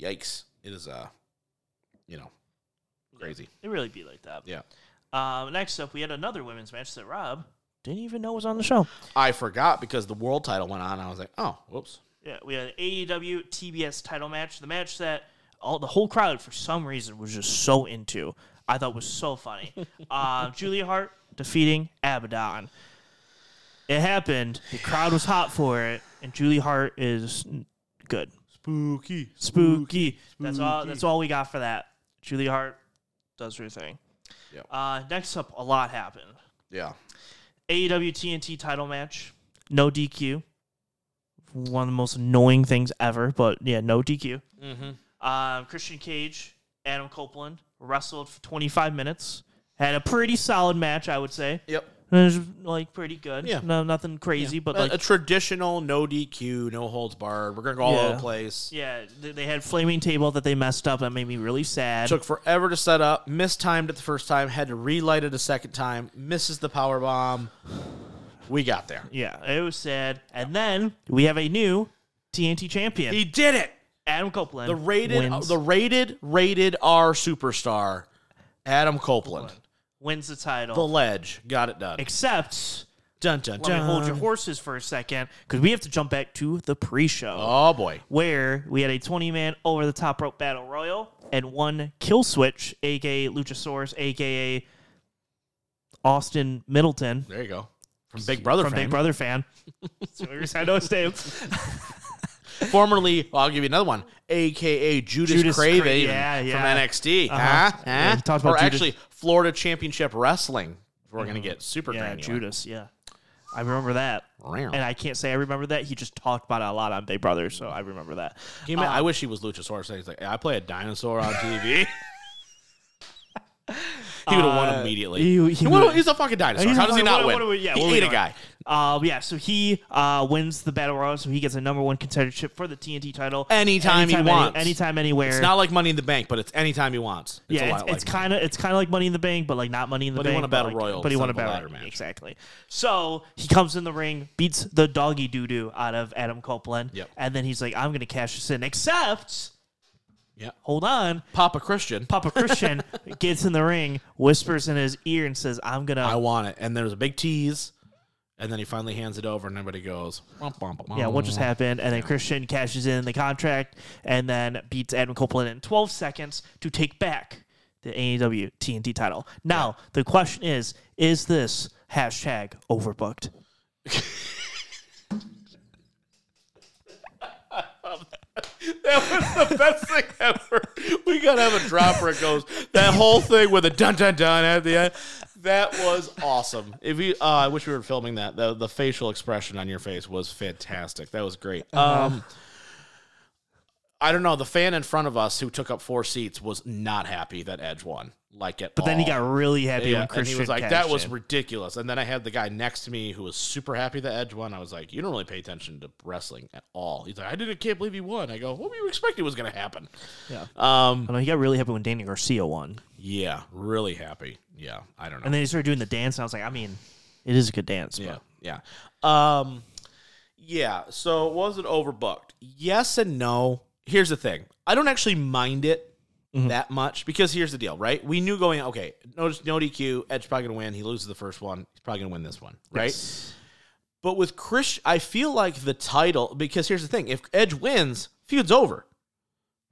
Speaker 1: yikes. It is uh you know, crazy.
Speaker 2: It really be like that.
Speaker 1: Yeah.
Speaker 2: Um, next up, we had another women's match that Rob didn't even know was on the show.
Speaker 1: I forgot because the world title went on. I was like, oh, whoops.
Speaker 2: Yeah, we had an AEW TBS title match. The match that all the whole crowd for some reason was just so into. I thought was so funny. uh, Julia Hart defeating Abaddon. It happened. The crowd was hot for it, and Julia Hart is good.
Speaker 1: Spooky.
Speaker 2: Spooky. That's all. That's all we got for that. Julia Hart does her thing.
Speaker 1: Yep.
Speaker 2: Uh, next up, a lot happened.
Speaker 1: Yeah.
Speaker 2: AEW TNT title match, no DQ. one of the most annoying things ever. But yeah, no DQ. Mm-hmm. Um, Christian Cage, Adam Copeland wrestled for 25 minutes. Had a pretty solid match, I would say.
Speaker 1: Yep.
Speaker 2: It was like pretty good.
Speaker 1: Yeah.
Speaker 2: No, nothing crazy, but
Speaker 1: a,
Speaker 2: like
Speaker 1: a traditional no DQ, no holds barred. We're gonna go all over the place.
Speaker 2: yeah, they, they had flaming table that they messed up. That made me really sad.
Speaker 1: Took forever to set up. Mistimed it the first time. Had to relight it a second time. Misses the power bomb. We got there.
Speaker 2: yeah, it was sad. And then we have a new TNT champion,
Speaker 1: He did it.
Speaker 2: Adam Copeland.
Speaker 1: The rated,
Speaker 2: wins,
Speaker 1: the rated, rated R superstar, Adam Copeland.
Speaker 2: Wins the title.
Speaker 1: The ledge got it done.
Speaker 2: Except,
Speaker 1: Dun dun
Speaker 2: let me
Speaker 1: dun.
Speaker 2: hold your horses for a second because we have to jump back to the pre-show.
Speaker 1: Oh boy.
Speaker 2: where we had a 20 man over the top rope battle royal and one kill switch, aka Luchasaurus, aka Austin Matelson
Speaker 1: There you go. From Big Brother fan.
Speaker 2: from
Speaker 1: fame.
Speaker 2: Big Brother fan. So I know his name.
Speaker 1: Formerly, well, I'll give you another one, aka Judas,
Speaker 2: Judas
Speaker 1: Craven
Speaker 2: Cra- yeah, yeah.
Speaker 1: from NXT.
Speaker 2: Uh-huh.
Speaker 1: Huh?
Speaker 2: Yeah, he talked
Speaker 1: or
Speaker 2: about Judas-
Speaker 1: actually Florida Championship Wrestling. We're gonna get super
Speaker 2: Yeah,
Speaker 1: granular.
Speaker 2: Judas. Yeah, I remember that. And I can't say I remember that. He just talked about it a lot on Big Brother, so I remember that.
Speaker 1: Ma- I wish he was Luchasaurus. He's like, I play a dinosaur on TV. he would have won
Speaker 2: Uh,
Speaker 1: immediately.
Speaker 2: he-
Speaker 1: He
Speaker 2: he
Speaker 1: would've- he's a fucking dinosaur.
Speaker 2: He's
Speaker 1: How does he not win?
Speaker 2: what are we- yeah,
Speaker 1: he
Speaker 2: what are we
Speaker 1: ate a guy.
Speaker 2: Um, yeah, so he uh, wins the battle royal, so he gets a number one contendership for the TNT title
Speaker 1: Anytime he
Speaker 2: any-
Speaker 1: wants.
Speaker 2: anytime, anywhere.
Speaker 1: It's not like Money in the Bank, but it's anytime he wants. It's
Speaker 2: yeah, it's, it's kind of it's kind of like Money in the Bank, but like not Money in the bank.
Speaker 1: But he won a battle
Speaker 2: like-
Speaker 1: royal
Speaker 2: But he won a battle
Speaker 1: ladder match.
Speaker 2: exactly. So he comes in the ring, beats the doggy doo doo out of Adam Copeland,
Speaker 1: Yep.
Speaker 2: and then he's like, "I'm gonna cash this in." Except,
Speaker 1: Yeah.
Speaker 2: hold on,
Speaker 1: Papa Christian.
Speaker 2: Papa Christian gets in the ring, whispers in his ear, and says, "I'm gonna."
Speaker 1: I want it. And there's a big tease. And then he finally hands it over, and everybody goes, "Womp, womp, womp."
Speaker 2: yeah, what just happened? And then Christian cashes in the contract and then beats Adam Copeland in 12 seconds to take back the AEW TNT title. Now, the question is is this hashtag overbooked?
Speaker 1: That was the best thing ever. We gotta have a drop where it goes that whole thing with a dun dun dun at the end. That was awesome. If you, uh, I wish we were filming that. The the facial expression on your face was fantastic. That was great.
Speaker 2: Uh-huh.
Speaker 1: Um, I don't know. The fan in front of us who took up four seats was not happy that Edge won. Like it,
Speaker 2: But then he got really happy
Speaker 1: yeah,
Speaker 2: when
Speaker 1: and he was like, "That was
Speaker 2: in.
Speaker 1: ridiculous." And then I had the guy next to me who was super happy that Edge won. I was like, "You don't really pay attention to wrestling at all." He's like, "I didn't, can't believe he won." I go, "What were you expecting was going to happen?"
Speaker 2: Yeah.
Speaker 1: Um,
Speaker 2: I know he got really happy when Danny Garcia won.
Speaker 1: yeah, really happy. Yeah, I don't know.
Speaker 2: And then he started doing the dance, and I was like, I mean, it is a good dance.
Speaker 1: yeah,
Speaker 2: But
Speaker 1: yeah, um, yeah. So was it overbooked? Yes and no. Here's the thing: I don't actually mind it Mm-hmm. that much because here's the deal, right? We knew going, okay, no, no DQ. Edge probably gonna win. He loses the first one. He's probably gonna win this one, right? But with Chris, I feel like the title because here's the thing: if Edge wins, feud's over,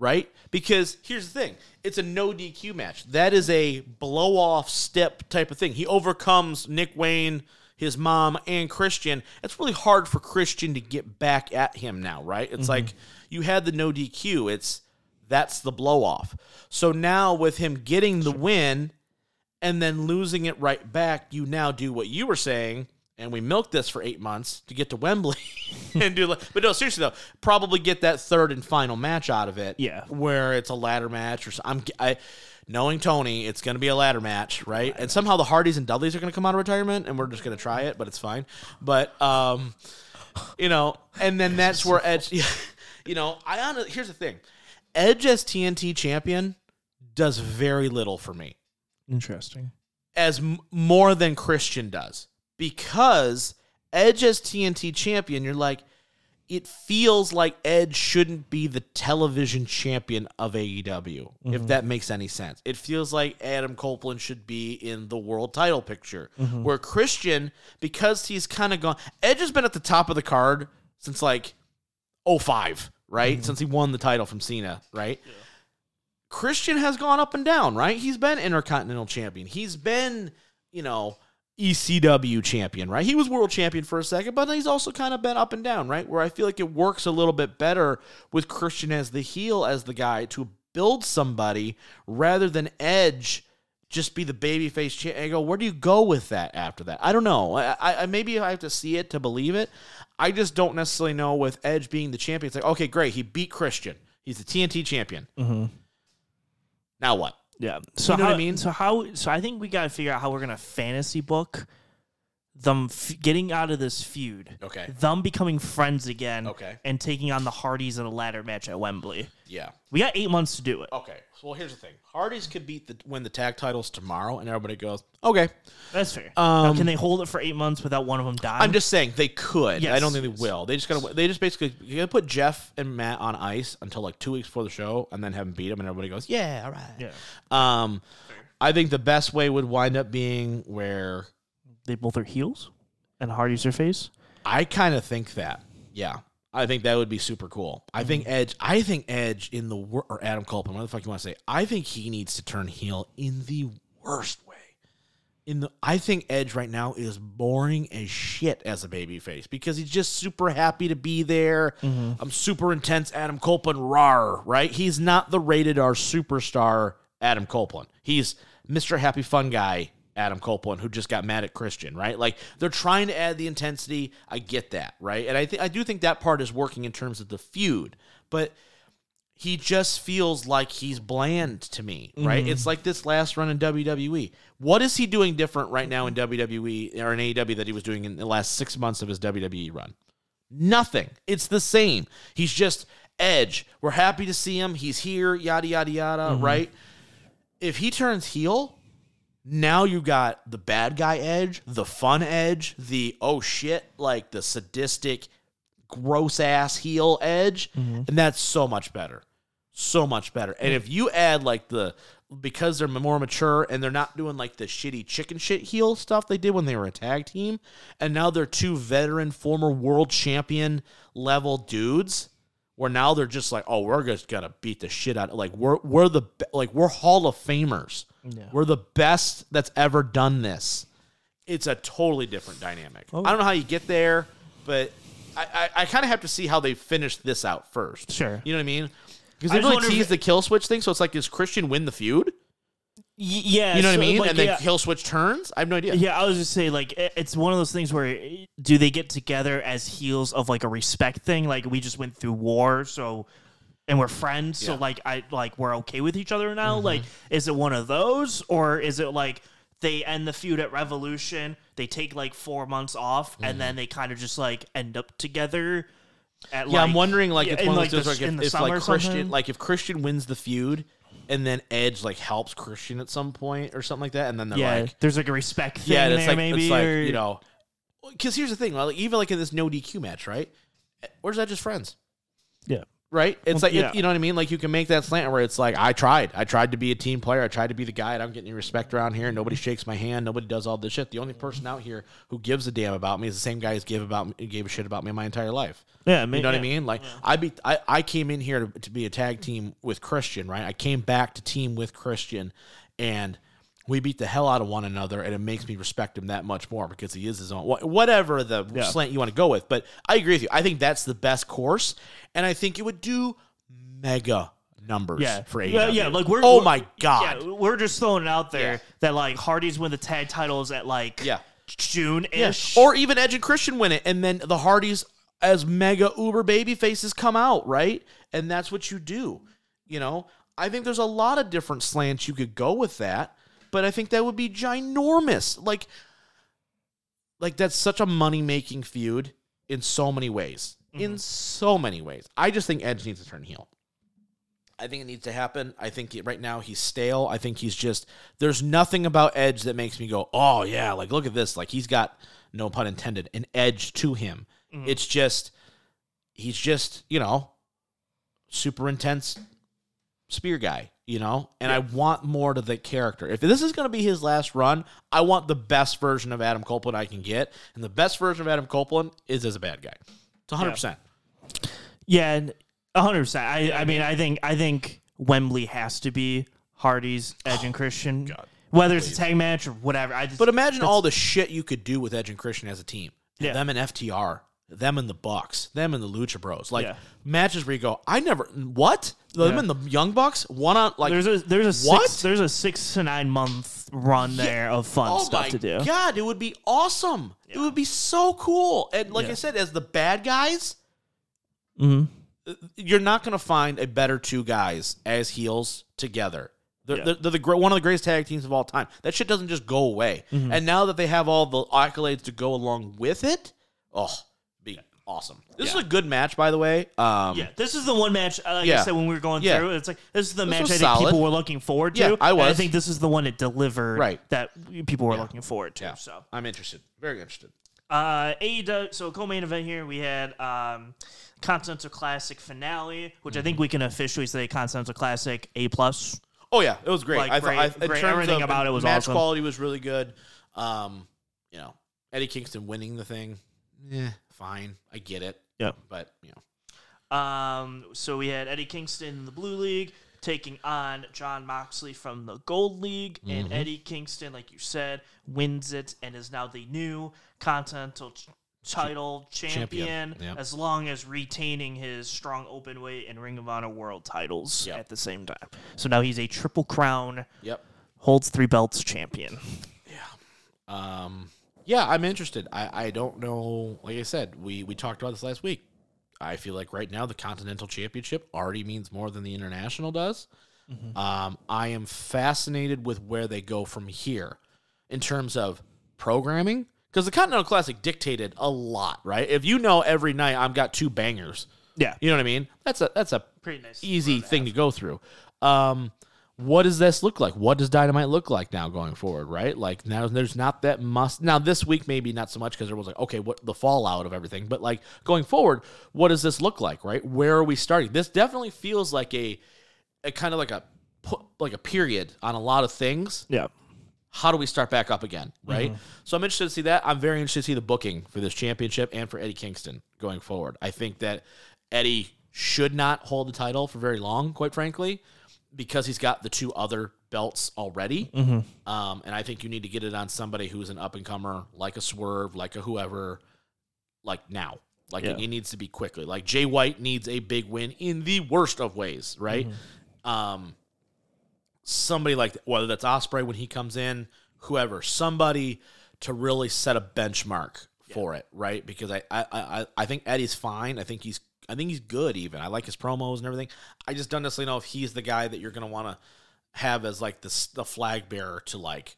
Speaker 1: right? Because here's the thing: it's a no DQ match. That is a blow off step type of thing. He overcomes Nick Wayne, his mom, and Christian. It's really hard for Christian to get back at him now, right? It's mm-hmm. like you had the no DQ. It's that's the blow off. So now with him getting the win and then losing it right back, you now do what you were saying, and we milked this for eight months to get to Wembley and do. like- But no, seriously though, probably get that third and final match out of it.
Speaker 2: Yeah.
Speaker 1: where it's a ladder match or so- I'm I. Knowing Tony, it's going to be a ladder match, right? And somehow the Hardys and Dudleys are going to come out of retirement, and we're just going to try it, but it's fine. But um, you know, and then that's where Edge. You know, I honestly here's the thing: Edge as TNT champion does very little for me.
Speaker 2: Interesting.
Speaker 1: as m- more than Christian does. Because Edge as TNT champion, you're like, it feels like Edge shouldn't be the television champion of AEW, if mm-hmm. that makes any sense. It feels like Adam Copeland should be in the world title picture, mm-hmm. where Christian, because he's kind of gone, Edge has been at the top of the card since like 05, right? Mm-hmm. Since he won the title from Cena, right? Christian has gone up and down, right? He's been Intercontinental Champion. He's been, you know, ECW champion, right? He was world champion for a second, but he's also kind of been up and down, right? Where I feel like it works a little bit better with Christian as the heel, as the guy to build somebody rather than Edge just be the babyface champ. I go, where do you go with that after that? I don't know. I, I maybe I have to see it to believe it. I just don't necessarily know with Edge being the champion. It's like, okay, great, he beat Christian. He's the TNT champion. Mm-hmm. Now what?
Speaker 2: Yeah. So you
Speaker 1: know what I mean?
Speaker 2: So how? So I think we got to figure out how we're gonna fantasy book them f- getting out of this feud.
Speaker 1: Okay.
Speaker 2: Them becoming friends again.
Speaker 1: Okay.
Speaker 2: And taking on the Hardys in a ladder match at Wembley.
Speaker 1: Yeah.
Speaker 2: We got eight months to do it.
Speaker 1: Okay. Well, here's the thing. Hardys could beat the win the tag titles tomorrow, and everybody goes, okay.
Speaker 2: That's fair. Now,
Speaker 1: Um,
Speaker 2: can they hold it for eight months without one of them dying?
Speaker 1: I'm just saying they could. I don't think they will. They just gotta. They just basically you gotta put Jeff and Matt on ice until like two weeks before the show, and then have them beat them, and everybody goes, yeah, all right.
Speaker 2: Yeah.
Speaker 1: Um, I think the best way would wind up being where
Speaker 2: They both are heels, and Hardys are face.
Speaker 1: I kind of think that. Yeah. I think that would be super cool. I think mm-hmm. Edge. I think Edge in the wor- or Adam Copeland, what the fuck you want to say? I think he needs to turn heel in the worst way. In the, I think Edge right now is boring as shit as a babyface because he's just super happy to be there. Mm-hmm. I'm super intense, Adam Copeland, rar, right? He's not the rated R superstar Adam Copeland. He's Mr. Happy Fun Guy Adam Copeland who just got mad at Christian, right? Like they're trying to add the intensity. I get that, right? And I think I do think that part is working in terms of the feud, but he just feels like he's bland to me, right? Mm-hmm. It's like this last run in WWE. What is he doing different right now in WWE or in AEW that he was doing in the last six months of his WWE run? Nothing. It's the same. He's just Edge. We're happy to see him. He's here, yada, yada, yada, mm-hmm. right? If he turns heel, now you got the bad guy Edge, the fun Edge, the oh shit, like the sadistic, gross ass heel Edge. Mm-hmm. And that's so much better. So much better. And if you add like the, because they're more mature and they're not doing like the shitty chicken shit heel stuff they did when they were a tag team, and now they're two veteran, former world champion level dudes where now they're just like, oh, we're just gonna beat the shit out. Of, like we're we're the like we're Hall of Famers. We're the best that's ever done this. It's a totally different dynamic. Oh. I don't know how you get there, but I I, I kind of have to see how they finish this out first.
Speaker 2: Sure.
Speaker 1: you know what I mean? Because they really
Speaker 2: tease if
Speaker 1: the kill switch thing, so it's like does Christian win the feud?
Speaker 2: Y- yeah.
Speaker 1: You know what I mean?
Speaker 2: like,
Speaker 1: and then
Speaker 2: yeah.
Speaker 1: kill switch turns. I have no idea.
Speaker 2: Yeah, I was just say like it's one of those things where do they get together as heels of like a respect thing? Like we just went through war, so and we're friends, so
Speaker 1: Yeah.
Speaker 2: like I like we're okay with each other now. Mm-hmm. Like, is it one of those, or is it like they end the feud at Revolution, they take like four months off, and mm-hmm. then they kind of just like end up together? At,
Speaker 1: Yeah, I'm
Speaker 2: like-
Speaker 1: wondering like
Speaker 2: yeah,
Speaker 1: it's
Speaker 2: in,
Speaker 1: one of
Speaker 2: like,
Speaker 1: those
Speaker 2: the-
Speaker 1: deals like
Speaker 2: in
Speaker 1: if,
Speaker 2: the
Speaker 1: if
Speaker 2: summer
Speaker 1: like Christian
Speaker 2: something?
Speaker 1: like if Christian wins the feud and then Edge like helps Christian at some point or something like that, and then they're
Speaker 2: yeah,
Speaker 1: like
Speaker 2: there's like a respect thing
Speaker 1: Yeah, and
Speaker 2: there,
Speaker 1: it's like
Speaker 2: maybe,
Speaker 1: it's like
Speaker 2: or,
Speaker 1: you know, because here's the thing, like, even like in this no DQ match, right? Where's that just friends?
Speaker 2: yeah.
Speaker 1: Right? It's
Speaker 2: Well,
Speaker 1: like it- you know what I mean. Like you can make that slant where it's like I tried, I tried to be a team player, I tried to be the guy, I'm getting any respect around here. Nobody shakes my hand, nobody does all this shit. The only person out here who gives a damn about me is the same guy who's gave about me, gave a shit about me my entire life.
Speaker 2: Yeah,
Speaker 1: You know what I mean? Like I be I, I came in here to, to be a tag team with Christian, right? I came back to team with Christian and we beat the hell out of one another and it makes me respect him that much more because he is his own whatever the
Speaker 2: Yeah.
Speaker 1: slant you want to go with. But I agree with you. I think that's the best course and I think it would do mega numbers
Speaker 2: Yeah,
Speaker 1: for
Speaker 2: yeah,
Speaker 1: AEW.
Speaker 2: yeah. Like we're
Speaker 1: Oh
Speaker 2: we're-
Speaker 1: my god.
Speaker 2: Yeah, we're just throwing it out there
Speaker 1: Yeah.
Speaker 2: that like Hardys win the tag titles at like
Speaker 1: Yeah.
Speaker 2: June
Speaker 1: Yeah.
Speaker 2: ish.
Speaker 1: Or even Edge and Christian win it, and then the Hardys as mega uber baby faces come out, right? And that's what you do. You know, I think there's a lot of different slants you could go with that, but I think that would be ginormous. Like, like that's such a money making feud in so many ways. In mm-hmm. so many ways. I just think Edge needs to turn heel. I think it needs to happen. I think it, right now he's stale. I think he's just there's nothing about Edge that makes me go, "Oh yeah, like look at this." Like he's got no pun intended an edge to him. Mm-hmm. It's just he's just, you know, super intense spear guy, you know? And I want more to the character. If this is going to be his last run, I want the best version of Adam Copeland I can get. And the best version of Adam Copeland is as a bad guy. It's 100%.
Speaker 2: yeah, and hundred percent. I I mean I think I think Wembley has to be Hardys, Edge, and oh Christian. Whether it's a tag match or whatever. I just
Speaker 1: But imagine all the shit you could do with Edge and Christian as a team.
Speaker 2: Yeah.
Speaker 1: Them and FTR them and the Bucks, them and the Lucha Bros, like
Speaker 2: Yeah.
Speaker 1: matches where you go, I never what them
Speaker 2: Yeah.
Speaker 1: and the Young Bucks one on like
Speaker 2: There's a there's a
Speaker 1: What?
Speaker 2: six there's a six to nine month run there of fun
Speaker 1: oh
Speaker 2: stuff
Speaker 1: my
Speaker 2: to do.
Speaker 1: god, it would be awesome. It would be so cool. And like
Speaker 2: Yeah.
Speaker 1: I said, as the bad guys,
Speaker 2: mm-hmm.
Speaker 1: you're not going to find a better two guys as heels together. They're,
Speaker 2: Yeah.
Speaker 1: they're, the one of the greatest tag teams of all time. That shit doesn't just go away.
Speaker 2: Mm-hmm.
Speaker 1: And now that they have all the accolades to go along with it, oh, awesome. This
Speaker 2: Yeah.
Speaker 1: is a good match, by the way. Um,
Speaker 2: Yeah, this is the one match. Uh, like
Speaker 1: Yeah.
Speaker 2: I said when we were going
Speaker 1: Yeah.
Speaker 2: through, it's like this is the match
Speaker 1: was
Speaker 2: I think
Speaker 1: solid.
Speaker 2: people were looking forward to.
Speaker 1: Yeah, I
Speaker 2: and I think this is the one it delivered.
Speaker 1: Right.
Speaker 2: That people were
Speaker 1: Yeah.
Speaker 2: looking forward to.
Speaker 1: Yeah.
Speaker 2: So
Speaker 1: I'm interested. Very interested.
Speaker 2: Uh, AEW, so co-main event here we had um, Continental Classic finale, which I
Speaker 1: Mm-hmm.
Speaker 2: think we can officially say Continental Classic A plus.
Speaker 1: Oh yeah, it was great.
Speaker 2: Like,
Speaker 1: I thought
Speaker 2: great-
Speaker 1: I, in
Speaker 2: great. Everything
Speaker 1: of
Speaker 2: about it was awesome.
Speaker 1: The match
Speaker 2: awesome.
Speaker 1: quality was really good. Um, you know, Eddie Kingston winning the thing, yeah, fine. I get it.
Speaker 2: Yeah.
Speaker 1: but you know,
Speaker 2: Um, so we had Eddie Kingston in the Blue League taking on Jon Moxley from the Gold League,
Speaker 1: Mm-hmm.
Speaker 2: and Eddie Kingston, like you said, wins it and is now the new Continental ch- title champion,
Speaker 1: Champion, yeah.
Speaker 2: as long as retaining his strong open weight and Ring of Honor world titles
Speaker 1: Yep.
Speaker 2: at the same time. So now he's a triple crown,
Speaker 1: yep.
Speaker 2: holds three belts champion. Yeah.
Speaker 1: Um, yeah, I'm interested. I, I don't know. Like I said, we we talked about this last week. I feel like right now the Continental Championship already means more than the International does. Um, I am fascinated with where they go from here in terms of programming because the Continental Classic dictated a lot, right? If you know every night I've got two bangers,
Speaker 2: Yeah,
Speaker 1: you know what I mean? That's a that's a
Speaker 2: pretty nice.
Speaker 1: easy thing to go through. Um, what does this look like? What does Dynamite look like now going forward? Right? Like now, there's not that must. Now this week maybe not so much because there was like okay, what the fallout of everything. But like going forward, what does this look like? Right? Where are we starting? This definitely feels like a, a kind of like a like a period on a lot of things.
Speaker 2: Yeah.
Speaker 1: How do we start back up again? Right.
Speaker 2: Mm-hmm.
Speaker 1: So I'm interested to see that. I'm very interested to see the booking for this championship and for Eddie Kingston going forward. I think that Eddie should not hold the title for very long, quite frankly, because he's got the two other belts already.
Speaker 2: Mm-hmm.
Speaker 1: Um, and I think you need to get it on somebody who's an up and comer, like a Swerve, like a whoever, like now. Like
Speaker 2: Yeah.
Speaker 1: it, it needs to be quickly. Like Jay White needs a big win in the worst of ways, right?
Speaker 2: Mm-hmm.
Speaker 1: Um, somebody like whether that's Ospreay when he comes in, whoever, somebody to really set a benchmark for it, right? Because I, I I I think Eddie's fine. I think he's I think he's good even. I like his promos and everything. I just don't necessarily know if he's the guy that you're gonna want to have as like the the flag bearer to like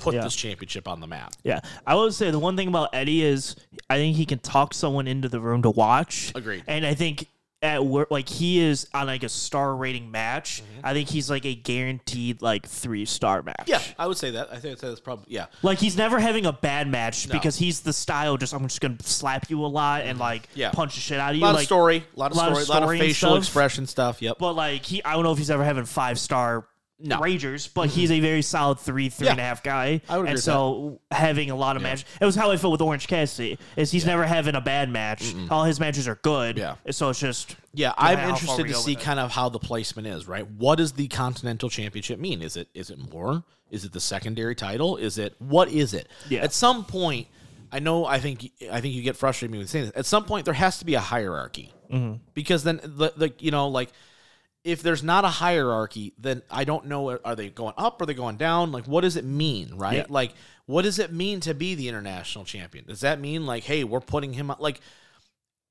Speaker 1: put
Speaker 2: Yeah.
Speaker 1: this championship on the map.
Speaker 2: Yeah, I would say the one thing about Eddie is I think he can talk someone into the room to watch.
Speaker 1: Agreed.
Speaker 2: And I think at work, like he is on like a star rating match. I think he's like a guaranteed like three star match.
Speaker 1: Mm-hmm. Yeah, I would say that. I think that's probably yeah.
Speaker 2: Like he's never having a bad match
Speaker 1: No.
Speaker 2: because he's the style. Just I'm just gonna slap you a lot and like
Speaker 1: Mm-hmm. Yeah.
Speaker 2: punch the shit out of
Speaker 1: A
Speaker 2: you.
Speaker 1: lot
Speaker 2: like,
Speaker 1: of story, a lot of
Speaker 2: lot of
Speaker 1: story, a lot of
Speaker 2: story
Speaker 1: facial
Speaker 2: stuff.
Speaker 1: expression stuff. Yep.
Speaker 2: But like he, I don't know if he's ever having five star
Speaker 1: No.
Speaker 2: Ragers, but he's a very solid three, three
Speaker 1: Yeah.
Speaker 2: and a half guy.
Speaker 1: I would agree
Speaker 2: and so having a lot of matches, it was how I felt with Orange Cassidy. Is he's never having a bad match. All his matches are good.
Speaker 1: Yeah.
Speaker 2: So it's just
Speaker 1: Yeah, I'm interested to see kind of how the placement is, right? What does the Continental Championship mean? Is it is it more? Is it the secondary title? Is it what is it?
Speaker 2: Yeah.
Speaker 1: At some point, I know I think I think you get frustrated with me with saying this. At some point there has to be a hierarchy.
Speaker 2: Mm-hmm.
Speaker 1: Because then the, the you know like if there's not a hierarchy, then I don't know are they going up, are they going down? Like what does it mean, right?
Speaker 2: Yeah.
Speaker 1: Like what does it mean to be the international champion? Does that mean like hey, we're putting him up like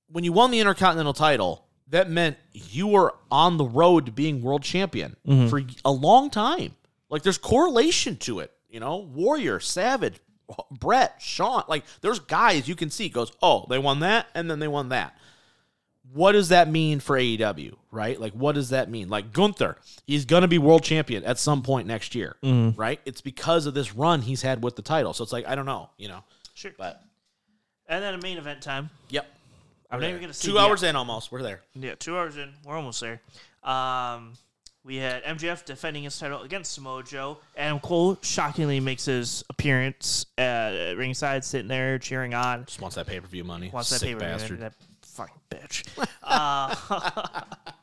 Speaker 1: when you won the Intercontinental title, that meant you were on the road to being world champion mm-hmm. for a long time. Like there's correlation to it. You know, Warrior, Savage, Bret, Shawn. Like there's guys you can see goes, oh, they won that, and then they won that. What does that mean for AEW, right? Like, what does that mean? Like Gunther, he's gonna be world champion at some point next year, right? It's because of this run he's had with the title. So it's like I don't know, you know,
Speaker 2: sure.
Speaker 1: but
Speaker 2: And then a main event time.
Speaker 1: yep.
Speaker 2: I'm not even gonna see
Speaker 1: two
Speaker 2: the-
Speaker 1: hours in almost. We're there.
Speaker 2: Yeah, two hours in. We're almost there. Um, we had MJF defending his title against Samoa Joe. Adam Cole shockingly makes his appearance at ringside, sitting there cheering on.
Speaker 1: Just wants that pay per view money.
Speaker 2: Wants that
Speaker 1: Sick
Speaker 2: paper,
Speaker 1: bastard.
Speaker 2: That fucking bitch. uh,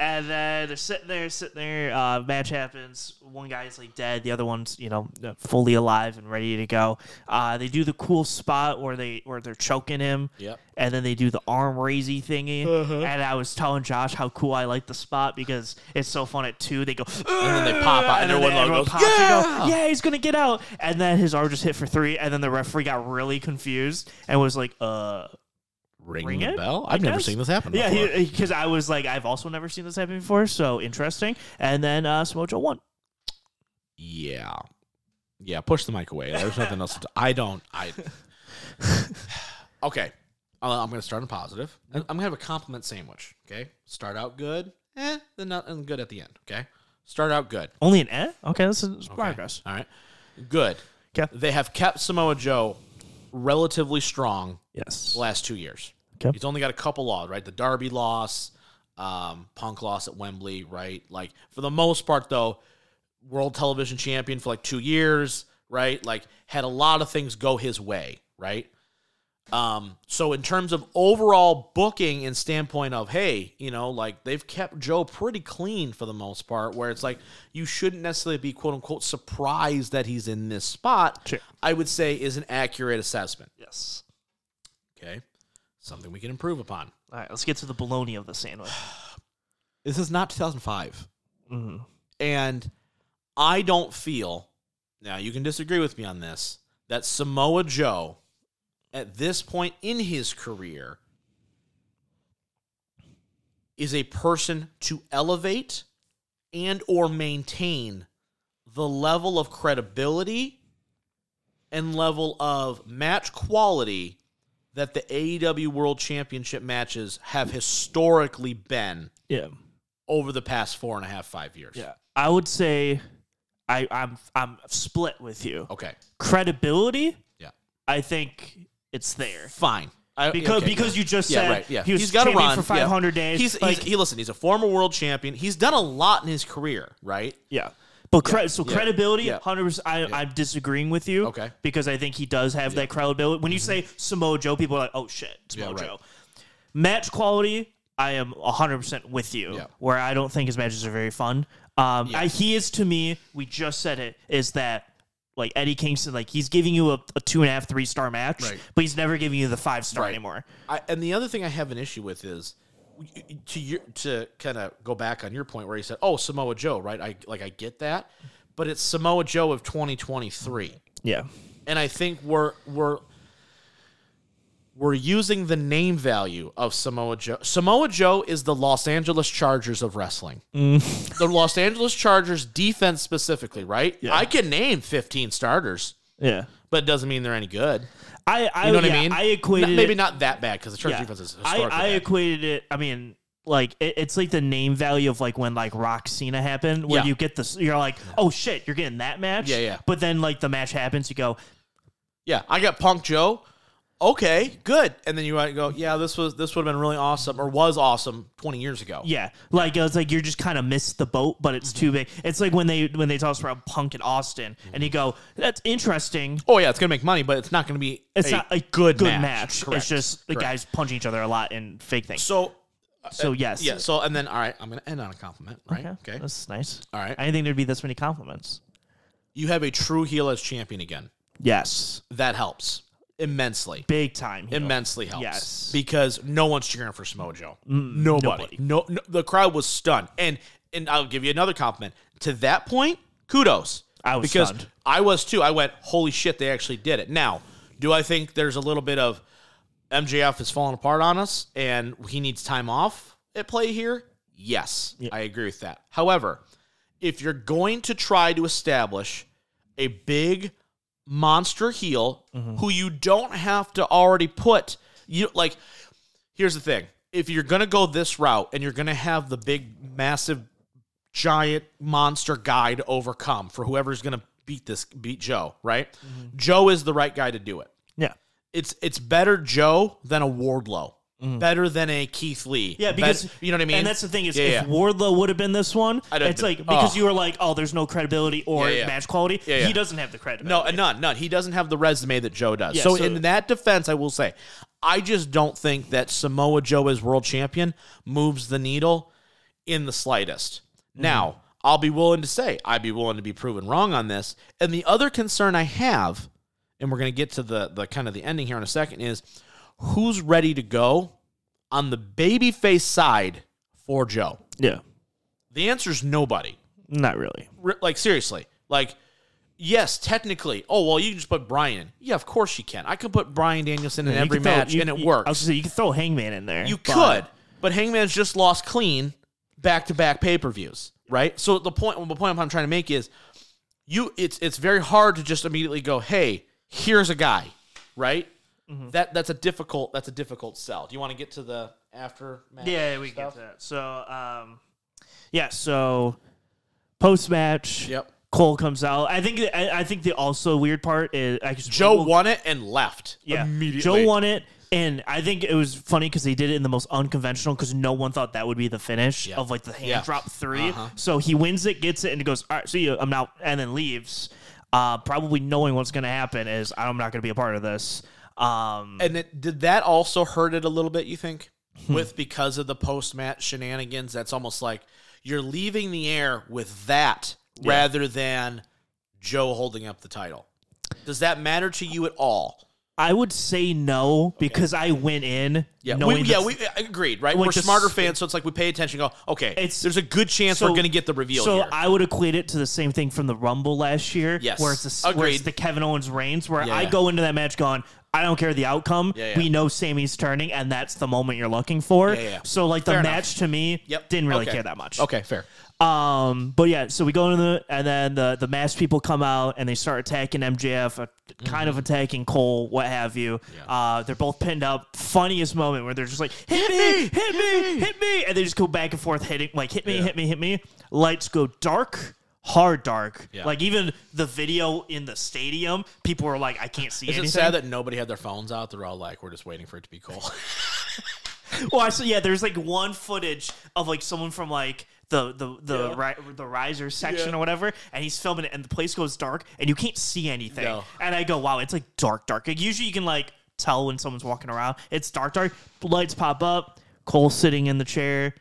Speaker 2: And then they're sitting there, sitting there. Uh, match happens. One guy's like dead. The other one's you know fully alive and ready to go. Uh, they do the cool spot where they where they're choking him.
Speaker 1: Yep.
Speaker 2: And then they do the arm raisy thingy. And I was telling Josh how cool I like the spot because it's so fun at two. They go
Speaker 1: And then they pop out, and
Speaker 2: then
Speaker 1: everyone
Speaker 2: everyone
Speaker 1: goes,
Speaker 2: pops and
Speaker 1: "Yeah!"
Speaker 2: go, yeah, he's gonna get out. And then his arm just hit for three. And then the referee got really confused and was like, uh.
Speaker 1: Ring,
Speaker 2: Ring
Speaker 1: the
Speaker 2: it,
Speaker 1: bell.
Speaker 2: I
Speaker 1: I've never
Speaker 2: guess?
Speaker 1: seen this happen.
Speaker 2: Yeah, because I was like, I've also never seen this happen before, so interesting. And then uh, Smojo won.
Speaker 1: Yeah. Yeah, push the mic away. There's nothing else to I don't I Okay. I'll- I'm going to start on positive. I'm going to have a compliment sandwich, okay? Start out good, eh, then not and good at the end, okay? Start out good.
Speaker 2: Only an eh? Okay, this is
Speaker 1: Okay.
Speaker 2: progress.
Speaker 1: All right. Good.
Speaker 2: Okay.
Speaker 1: They have kept Samoa Joe relatively strong
Speaker 2: Yes.
Speaker 1: the last 2 years.
Speaker 2: Okay.
Speaker 1: He's only got a couple losses, right? The Darby loss, um, Punk loss at Wembley, right? Like for the most part, though, world television champion for like two years, right? Like had a lot of things go his way, right? Um, so in terms of overall booking and standpoint of, hey, you know, like they've kept Joe pretty clean for the most part, where it's like you shouldn't necessarily be quote unquote surprised that he's in this spot.
Speaker 2: Sure.
Speaker 1: I would say is an accurate assessment.
Speaker 2: Yes.
Speaker 1: Okay. Something we can improve upon.
Speaker 2: All right, let's get to the bologna of the sandwich.
Speaker 1: This is not 2005.
Speaker 2: Mhm.
Speaker 1: And I don't feel, now you can disagree with me on this, that Samoa Joe, at this point in his career, is a person to elevate and or maintain the level of credibility and level of match quality that the AEW World Championship matches have historically been
Speaker 2: Yeah.
Speaker 1: over the past four and a half, five years.
Speaker 2: Yeah. I would say I, I'm I'm split with you.
Speaker 1: Okay.
Speaker 2: Credibility,
Speaker 1: Yeah.
Speaker 2: I think it's there.
Speaker 1: Fine. I,
Speaker 2: Because
Speaker 1: okay,
Speaker 2: because
Speaker 1: yeah.
Speaker 2: you just
Speaker 1: yeah,
Speaker 2: said
Speaker 1: right. Yeah.
Speaker 2: he
Speaker 1: he's got to run
Speaker 2: for
Speaker 1: yeah.
Speaker 2: 500 days.
Speaker 1: He's,
Speaker 2: like,
Speaker 1: he's he listen. He's a former world champion. He's done a lot in his career, right?
Speaker 2: Yeah. But cre- so
Speaker 1: yeah,
Speaker 2: credibility,
Speaker 1: yeah.
Speaker 2: hundred percent. I I'm disagreeing with you.
Speaker 1: Okay.
Speaker 2: Because I think he does have that credibility. When you say Samoa Joe, people are like, "Oh shit, Samoa
Speaker 1: right.
Speaker 2: Joe." Match quality, I am hundred percent with you.
Speaker 1: Yeah.
Speaker 2: Where I don't think his matches are very fun. Um. I, he is to me. We just said it. Is that like Eddie Kingston? Like he's giving you a, a two and a half, three star match,
Speaker 1: Right.
Speaker 2: but he's never giving you the five star
Speaker 1: Right.
Speaker 2: anymore.
Speaker 1: I, and the other thing I have an issue with is to your, to kind of go back on your point where you said, "Oh, Samoa Joe," right? I like I get that, but it's Samoa Joe of 2023.
Speaker 2: Yeah.
Speaker 1: and I think we're we're we're using the name value of Samoa Joe. Samoa Joe is the Los Angeles Chargers of wrestling.
Speaker 2: Mm.
Speaker 1: the Los Angeles Chargers defense specifically, right? I can name 15 starters,
Speaker 2: Yeah.
Speaker 1: but it doesn't mean they're any good.
Speaker 2: I, I
Speaker 1: You know what
Speaker 2: yeah,
Speaker 1: I mean?
Speaker 2: I equated
Speaker 1: Not- maybe not that bad because the Chargers
Speaker 2: Yeah.
Speaker 1: defense is
Speaker 2: I, I equated it. I mean, like it, it's like the name value of like when like Rock Cena happened, where
Speaker 1: Yeah.
Speaker 2: you get this, you're like, oh shit, you're getting that match.
Speaker 1: Yeah, yeah.
Speaker 2: But then like the match happens, you go,
Speaker 1: Yeah, I got Punk Joe. Okay, good. And then you might go, yeah, this was this would have been really awesome or was awesome 20 years ago.
Speaker 2: yeah, like it's like you're just kind of missed the boat, but it's too big. It's like when they when they talk about Punk and Austin, and you go, that's interesting.
Speaker 1: Oh yeah, it's gonna make money, but it's not gonna be
Speaker 2: It's
Speaker 1: a
Speaker 2: not a
Speaker 1: good
Speaker 2: good match.
Speaker 1: match. Correct.
Speaker 2: It's just the
Speaker 1: Correct.
Speaker 2: guys punching each other a lot and fake things.
Speaker 1: So uh,
Speaker 2: So yes,
Speaker 1: yeah, so and then all right, I'm gonna end on a compliment, right?
Speaker 2: Okay,
Speaker 1: Okay.
Speaker 2: that's nice.
Speaker 1: All right.
Speaker 2: I didn't think there'd be this many compliments.
Speaker 1: You have a true heel as champion again.
Speaker 2: Yes,
Speaker 1: That helps immensely.
Speaker 2: big time.
Speaker 1: Immensely helps.
Speaker 2: Yes.
Speaker 1: Because no one's cheering for Samoa Joe. Mm, nobody.
Speaker 2: nobody.
Speaker 1: No, no the crowd was stunned. And and I'll give you another compliment. To that point, kudos.
Speaker 2: I was
Speaker 1: because
Speaker 2: stunned.
Speaker 1: I was too. I went, holy shit, they actually did it. Now, do I think there's a little bit of MJF is falling apart on us and he needs time off at play here? Yes, I agree with that. However, if you're going to try to establish a big monster heel mm-hmm. who you don't have to already put you like here's the thing if you're going to go this route and you're going to have the big massive giant monster guy to overcome for whoever's going to beat this beat Joe, right? Mm-hmm. Joe is the right guy to do it.
Speaker 2: Yeah.
Speaker 1: It's it's better Joe than a Wardlow. Better than a Keith Lee.
Speaker 2: Yeah,
Speaker 1: Bet-
Speaker 2: because
Speaker 1: you know what I mean.
Speaker 2: And that's the thing is,
Speaker 1: Yeah,
Speaker 2: if
Speaker 1: yeah.
Speaker 2: Wardlow would have been this one,
Speaker 1: I don't-
Speaker 2: it's like because
Speaker 1: oh.
Speaker 2: you were like, oh, there's no credibility or
Speaker 1: Yeah, yeah.
Speaker 2: match quality.
Speaker 1: Yeah, yeah.
Speaker 2: He doesn't have the
Speaker 1: No,
Speaker 2: credibility.
Speaker 1: uh, none, none. He doesn't have the resume that Joe does.
Speaker 2: Yeah,
Speaker 1: so,
Speaker 2: so-
Speaker 1: in that defense, I will say, I just don't think that Samoa Joe as world champion moves the needle in the slightest. Now, I'll be willing to say I'd be willing to be proven wrong on this. And the other concern I have, and we're going to get to the the kind of the ending here in a second, is who's ready to go on the babyface side for Joe.
Speaker 2: Yeah.
Speaker 1: The answer is nobody.
Speaker 2: Not really.
Speaker 1: R- like seriously, like yes, technically. Oh well, you can just put Bryan in. Yeah, of course you can. I could put Bryan Danielson in every
Speaker 2: throw-
Speaker 1: match,
Speaker 2: you-
Speaker 1: and it
Speaker 2: you-
Speaker 1: works.
Speaker 2: I was gonna say you could throw Hangman in there.
Speaker 1: You
Speaker 2: but-
Speaker 1: could, but Hangman's just lost clean back to back pay per views, right? So the point, the point I'm trying to make is, you it's it's very hard to just immediately go, hey, here's a guy, right?
Speaker 2: Mm-hmm.
Speaker 1: That that's a difficult that's a difficult sell. Do you want to get to the after?
Speaker 2: Yeah, we get to that. So, um, yeah. So post match,
Speaker 1: Yep.
Speaker 2: Cole comes out. I think I, I think the also weird part is I
Speaker 1: Joe
Speaker 2: we'll-
Speaker 1: won it and left
Speaker 2: yeah,
Speaker 1: immediately.
Speaker 2: Joe won it. And I think it was funny because they did it in the most unconventional because no one thought that would be the finish
Speaker 1: Yeah.
Speaker 2: of like the hand
Speaker 1: Yeah.
Speaker 2: drop 3
Speaker 1: Uh-huh.
Speaker 2: So he wins it, gets it, and goes, "All right, see you. I'm out," and then leaves. Uh, probably knowing what's going to happen is I'm not going to be a part of this. Um,
Speaker 1: And it, did that also hurt it a little bit? You think,
Speaker 2: Hmm.
Speaker 1: with because of the post match shenanigans? That's almost like you're leaving the air with that rather than Joe holding up the title. Does that matter to you at all?
Speaker 2: I would say no because I went in
Speaker 1: Yeah,
Speaker 2: knowing
Speaker 1: we, yeah,
Speaker 2: that-
Speaker 1: we agreed, right?
Speaker 2: Like
Speaker 1: we're
Speaker 2: the
Speaker 1: smarter
Speaker 2: s-
Speaker 1: fans, so it's like we pay attention. and Go, okay,
Speaker 2: It's-
Speaker 1: there's a good chance we're going to get the reveal
Speaker 2: So
Speaker 1: here.
Speaker 2: I would equate it to the same thing from the Rumble last year,
Speaker 1: Yes.
Speaker 2: where it's the, where it's
Speaker 1: Agreed.
Speaker 2: the Kevin Owens reigns, where
Speaker 1: Yeah,
Speaker 2: I
Speaker 1: yeah.
Speaker 2: go into that match going, I don't care the outcome.
Speaker 1: Yeah, yeah.
Speaker 2: We know Sammy's turning, and that's the moment you're looking for.
Speaker 1: Yeah, yeah.
Speaker 2: So like the
Speaker 1: Fair enough.
Speaker 2: match to me,
Speaker 1: Yep.
Speaker 2: didn't really
Speaker 1: Okay.
Speaker 2: care that much.
Speaker 1: okay, fair.
Speaker 2: Um, but yeah, so we go into the and then the the masked people come out and they start attacking MJF, uh, kind of attacking Cole, what have you. Uh, they're both pinned up. Funniest moment where they're just like, hit me, hit me, hit me, and they just go back and forth hitting like hit me, hit me, hit me. Lights go dark. Hard dark,
Speaker 1: Yeah.
Speaker 2: like even the video in the stadium, people were like, "I can't see
Speaker 1: Is
Speaker 2: anything."
Speaker 1: it sad that nobody had their phones out? They're all like, we're just waiting for it to be cool.
Speaker 2: Well, I saw yeah. There's like one footage of like someone from like the the the
Speaker 1: Yeah.
Speaker 2: ri- the riser section
Speaker 1: Yeah.
Speaker 2: or whatever, and he's filming it, and the place goes dark, and you can't see anything.
Speaker 1: No.
Speaker 2: And I go, wow, it's like dark, dark. Like, usually you can like tell when someone's walking around. It's dark, dark. Lights pop up. Cole sitting in the chair.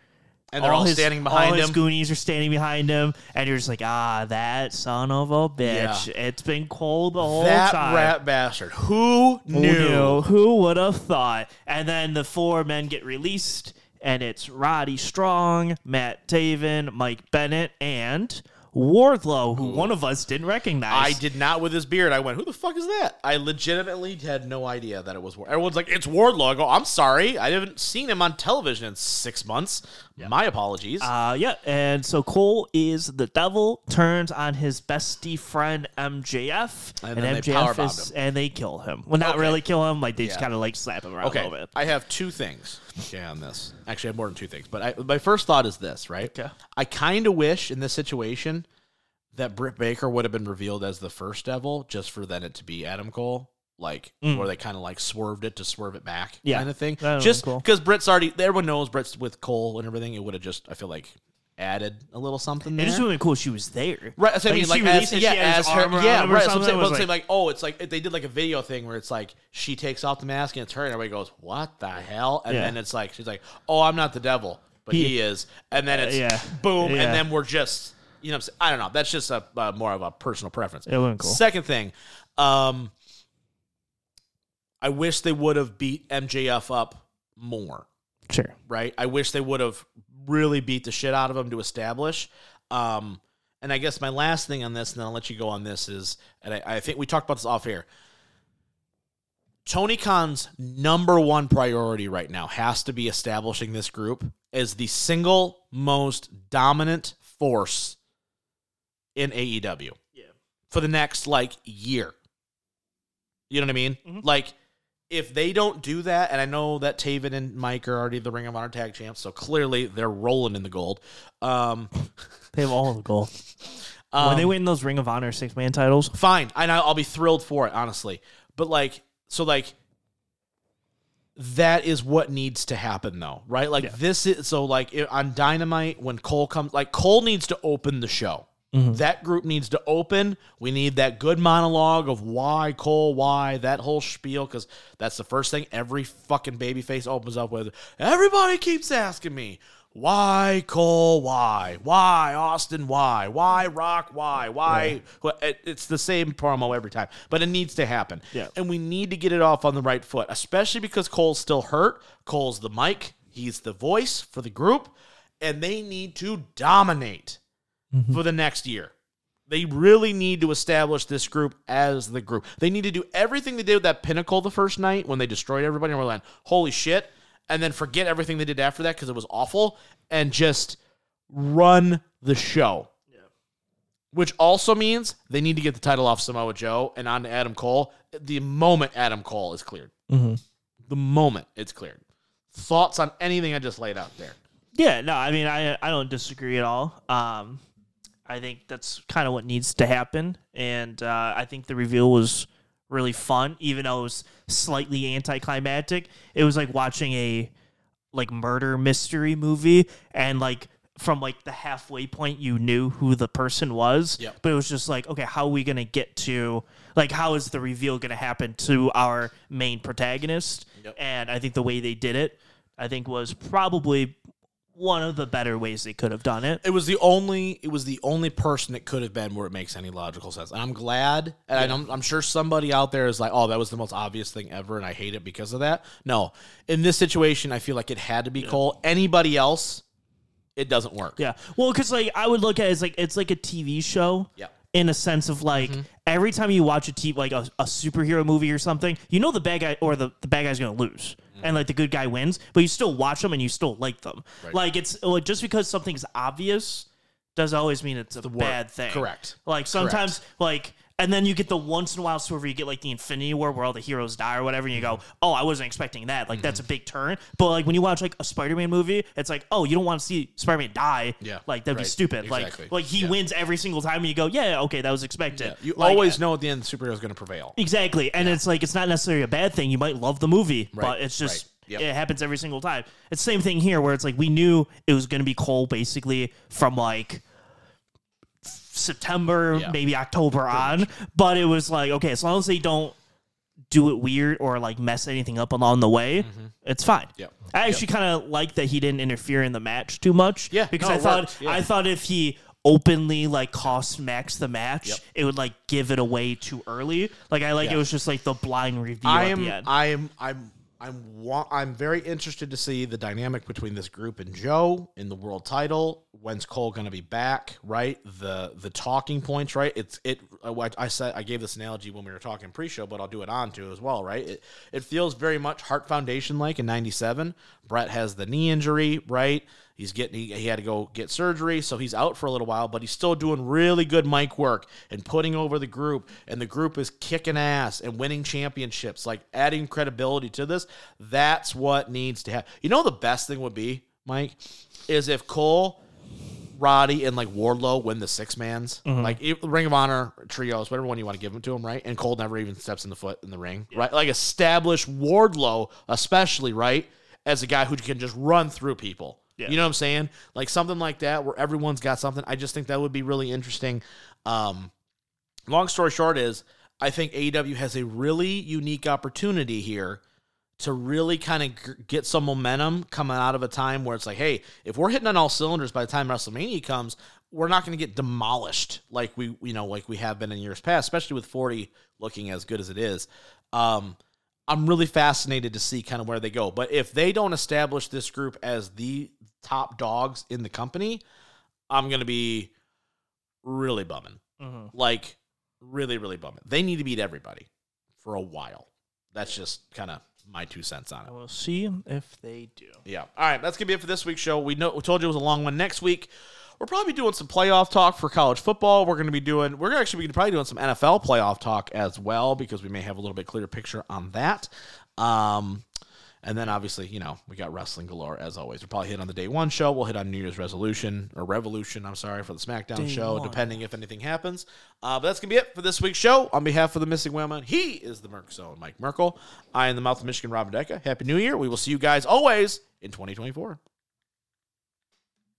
Speaker 1: And they're all
Speaker 2: his,
Speaker 1: standing behind
Speaker 2: all His
Speaker 1: him.
Speaker 2: Goonies are standing behind him, and you're just like, ah, that son of a bitch. It's been Cole the whole
Speaker 1: that
Speaker 2: time.
Speaker 1: rat bastard. Who
Speaker 2: Who
Speaker 1: knew?
Speaker 2: knew? Who would have thought? And then the four men get released, and it's Roddy Strong, Matt Taven, Mike Bennett, and Wardlow, who one of us didn't recognize.
Speaker 1: I did not with his beard. I went, who the fuck is that? I legitimately had no idea that it was. Ward- Everyone's like, it's Wardlow. I go, I'm sorry. I haven't seen him on television in six months. My apologies.
Speaker 2: Uh, yeah, and so Cole is the devil, turns on his bestie friend MJF,
Speaker 1: And
Speaker 2: and, MJF is, and they kill him. Well, not
Speaker 1: Okay.
Speaker 2: really kill him, like they just kind of like slap him around a little bit.
Speaker 1: I have two things okay, on this. Actually, I have more than two things. But I, my first thought is this, right?
Speaker 2: Okay.
Speaker 1: I kind of wish in this situation that Britt Baker would have been revealed as the first devil just for then it to be Adam Cole. Like where they kind of like swerved it to swerve it back,
Speaker 2: Mm. Yeah.
Speaker 1: kind of thing. Just
Speaker 2: cool.
Speaker 1: because Britt's already, everyone knows Britt's with Cole and everything. It would have just, I feel like, added a little something
Speaker 2: It
Speaker 1: there.
Speaker 2: just would have cool she was there.
Speaker 1: Right, So what I mean. Like, as,
Speaker 2: it,
Speaker 1: yeah,
Speaker 2: she had his
Speaker 1: as her, yeah, right. So I'm saying,
Speaker 2: it was
Speaker 1: saying,
Speaker 2: like-
Speaker 1: like, oh, it's like they did like a video thing where it's like she takes off the mask and it's her, and everybody goes, "What the hell?" And
Speaker 2: Yeah.
Speaker 1: then it's like she's like, "Oh, I'm not the devil, but he,
Speaker 2: He-
Speaker 1: is." And then it's
Speaker 2: yeah.
Speaker 1: boom,
Speaker 2: Yeah.
Speaker 1: and then we're just, you know? I don't know. That's just a uh, more of a personal preference.
Speaker 2: It been cool.
Speaker 1: Second thing, um, I wish they would have beat MJF up more
Speaker 2: Sure.
Speaker 1: right? I wish they would have really beat the shit out of him to establish. Um, and I guess my last thing on this, and then I'll let you go on this, is, and I, I think we talked about this off air. Tony Khan's number one priority right now has to be establishing this group as the single most dominant force in AEW
Speaker 2: Yeah.
Speaker 1: for the next like year. You know what I mean?
Speaker 2: Mm-hmm.
Speaker 1: Like if they don't do that, and I know that Taven and Mike are already the Ring of Honor tag champs, so clearly they're rolling in the gold. Um,
Speaker 2: They have all the gold.
Speaker 1: um,
Speaker 2: when they win those Ring of Honor six man titles,
Speaker 1: fine, and I'll be thrilled for it, honestly. But like, so like, that is what needs to happen, though, right? Like
Speaker 2: Yeah.
Speaker 1: this is so like on Dynamite when Cole comes, like Cole needs to open the show. Mm-hmm. That group needs to open. We need that good monologue of why Cole, why that whole spiel, because that's the first thing every fucking babyface opens up with. Everybody keeps asking me, why Cole? Why? Why Austin? Why? Why Rock? Why? Why? It's the same promo every time, but it needs to happen.
Speaker 2: Yeah.
Speaker 1: And we need to get it off on the right foot, especially because Cole's still hurt. Cole's the mic, he's the voice for the group, and they need to dominate for the next year. They really need to establish this group as the group. They need to do everything they did with that pinnacle the first night when they destroyed everybody in we're holy shit. And then forget everything they did after that because it was awful and just run the show. Yeah. Which also means they need to get the title off Samoa Joe and on to Adam Cole the moment Adam Cole is cleared. The moment it's cleared. Thoughts on anything I just laid out there?
Speaker 2: Yeah, no, I mean, I I don't disagree at all. Um, I think that's kind of what needs to happen, and uh, I think the reveal was really fun, even though it was slightly anticlimactic. It was like watching a like murder mystery movie, and like from like the halfway point, you knew who the person was,
Speaker 1: Yep.
Speaker 2: but it was just like, okay, how are we gonna get to like how is the reveal gonna happen to our main protagonist?
Speaker 1: Yep.
Speaker 2: And I think the way they did it, I think was probably one of the better ways they could have done it.
Speaker 1: It was the only. It was the only person it could have been where it makes any logical sense. And I'm glad. And I'm, I'm sure somebody out there is like, "Oh, that was the most obvious thing ever," and I hate it because of that. No, in this situation, I feel like it had to be Cole. Anybody else, it doesn't work.
Speaker 2: Yeah. Well, because like I would look at it as like it's like a TV show.
Speaker 1: Yeah.
Speaker 2: In a sense of like mm-hmm. every time you watch a TV like a, a superhero movie or something, you know the bad guy or the, the bad guy's gonna lose. And like the good guy wins, but you still watch them and you still like them. Like it's like just because something's obvious doesn't always mean it's a bad thing.
Speaker 1: Correct.
Speaker 2: Like sometimes like and then you get the once in a while story where you get like the Infinity War where all the heroes die or whatever, and you go, mm-hmm. "Oh, I wasn't expecting that." Like that's a mm-hmm. big turn. But like when you watch like a Spider-Man movie, it's like, "Oh, you don't want to see Spider-Man die."
Speaker 1: Yeah,
Speaker 2: like that'd be stupid.
Speaker 1: Exactly.
Speaker 2: Like like he
Speaker 1: Yeah.
Speaker 2: wins every single time, and you go, "Yeah, okay, that was expected."
Speaker 1: Yeah, you
Speaker 2: Like,
Speaker 1: always uh, know at the end the superhero is going to prevail.
Speaker 2: Exactly. And it's like it's not necessarily a bad thing. You might love the movie,
Speaker 1: Right,
Speaker 2: but it's just
Speaker 1: right. Yep.
Speaker 2: it happens every single time. It's the same thing here where it's like we knew it was going to be Cole basically from like September,
Speaker 1: Yeah.
Speaker 2: maybe October on, but it was like okay, as long as they don't do it weird or like mess anything up along the way, it's fine.
Speaker 1: Mm-hmm.
Speaker 2: I actually kind of like that he didn't interfere in the match too much.
Speaker 1: Yeah,
Speaker 2: because
Speaker 1: no,
Speaker 2: I thought.
Speaker 1: Yeah.
Speaker 2: I thought if he openly like cost Max the match,
Speaker 1: Yep.
Speaker 2: it would like give it away too early. Like I like
Speaker 1: Yeah.
Speaker 2: it was just like the blind reveal
Speaker 1: I
Speaker 2: at
Speaker 1: am.
Speaker 2: the end.
Speaker 1: I am. I'm. I'm. wa- I'm very interested to see the dynamic between this group and Joe in the world title. When's Cole going to be back? Right. The the talking points. Right. It's it. what I said. I gave this analogy when we were talking pre-show, but I'll do it on to as well. Right. It it feels very much Hart Foundation like in '97. Bret has the knee injury. Right. He's getting he, he had to go get surgery, so he's out for a little while, but he's still doing really good mic work and putting over the group, and the group is kicking ass and winning championships, like adding credibility to this. That's what needs to happen. You know the best thing would be, Mike, is if Cole, Roddy, and like Wardlow win the six mans, mm-hmm. like Ring of Honor trios, whatever one you want to give them to him, right? And Cole never even steps in the foot in the ring, right? Like establish Wardlow, especially right, as a guy who can just run through people.
Speaker 2: Yeah.
Speaker 1: You know what I'm saying? Like something like that where everyone's got something. I just think that would be really interesting. Um, long story short is I think AEW has a really unique opportunity here to really kind of get some momentum coming out of a time where it's like, hey, if we're hitting on all cylinders by the time WrestleMania comes, we're not going to get demolished like we you know like we have been in years past, especially with 40 looking as good as it is. Um, I'm really fascinated to see kind of where they go. But if they don't establish this group as the top dogs in the company, I'm going to be really bumming.
Speaker 2: Mhm.
Speaker 1: Like, really, really bumming. They need to beat everybody for a while. That's just kind of my two cents on it.
Speaker 2: We'll see if they do.
Speaker 1: Yeah. All right. That's gonna be it for this week's show. We know we told you it was a long one. Next week, we're probably doing some playoff talk for college football. We're gonna be doing. We're actually probably doing some NFL playoff talk as well because we may have a little bit clearer picture on that. Um, and then obviously, you know, we got wrestling galore as always. We'll probably hit on the day one show. We'll hit on New Year's resolution or revolution. I'm sorry for the SmackDown
Speaker 2: Day
Speaker 1: show,
Speaker 2: one.
Speaker 1: depending if anything happens. Uh, but that's gonna be it for this week's show. On behalf of the missing woman, he is the Merc Zone, Mike Merkel. I am the mouth of Michigan, Robin Deca. Happy New Year. We will see you guys always in 2024.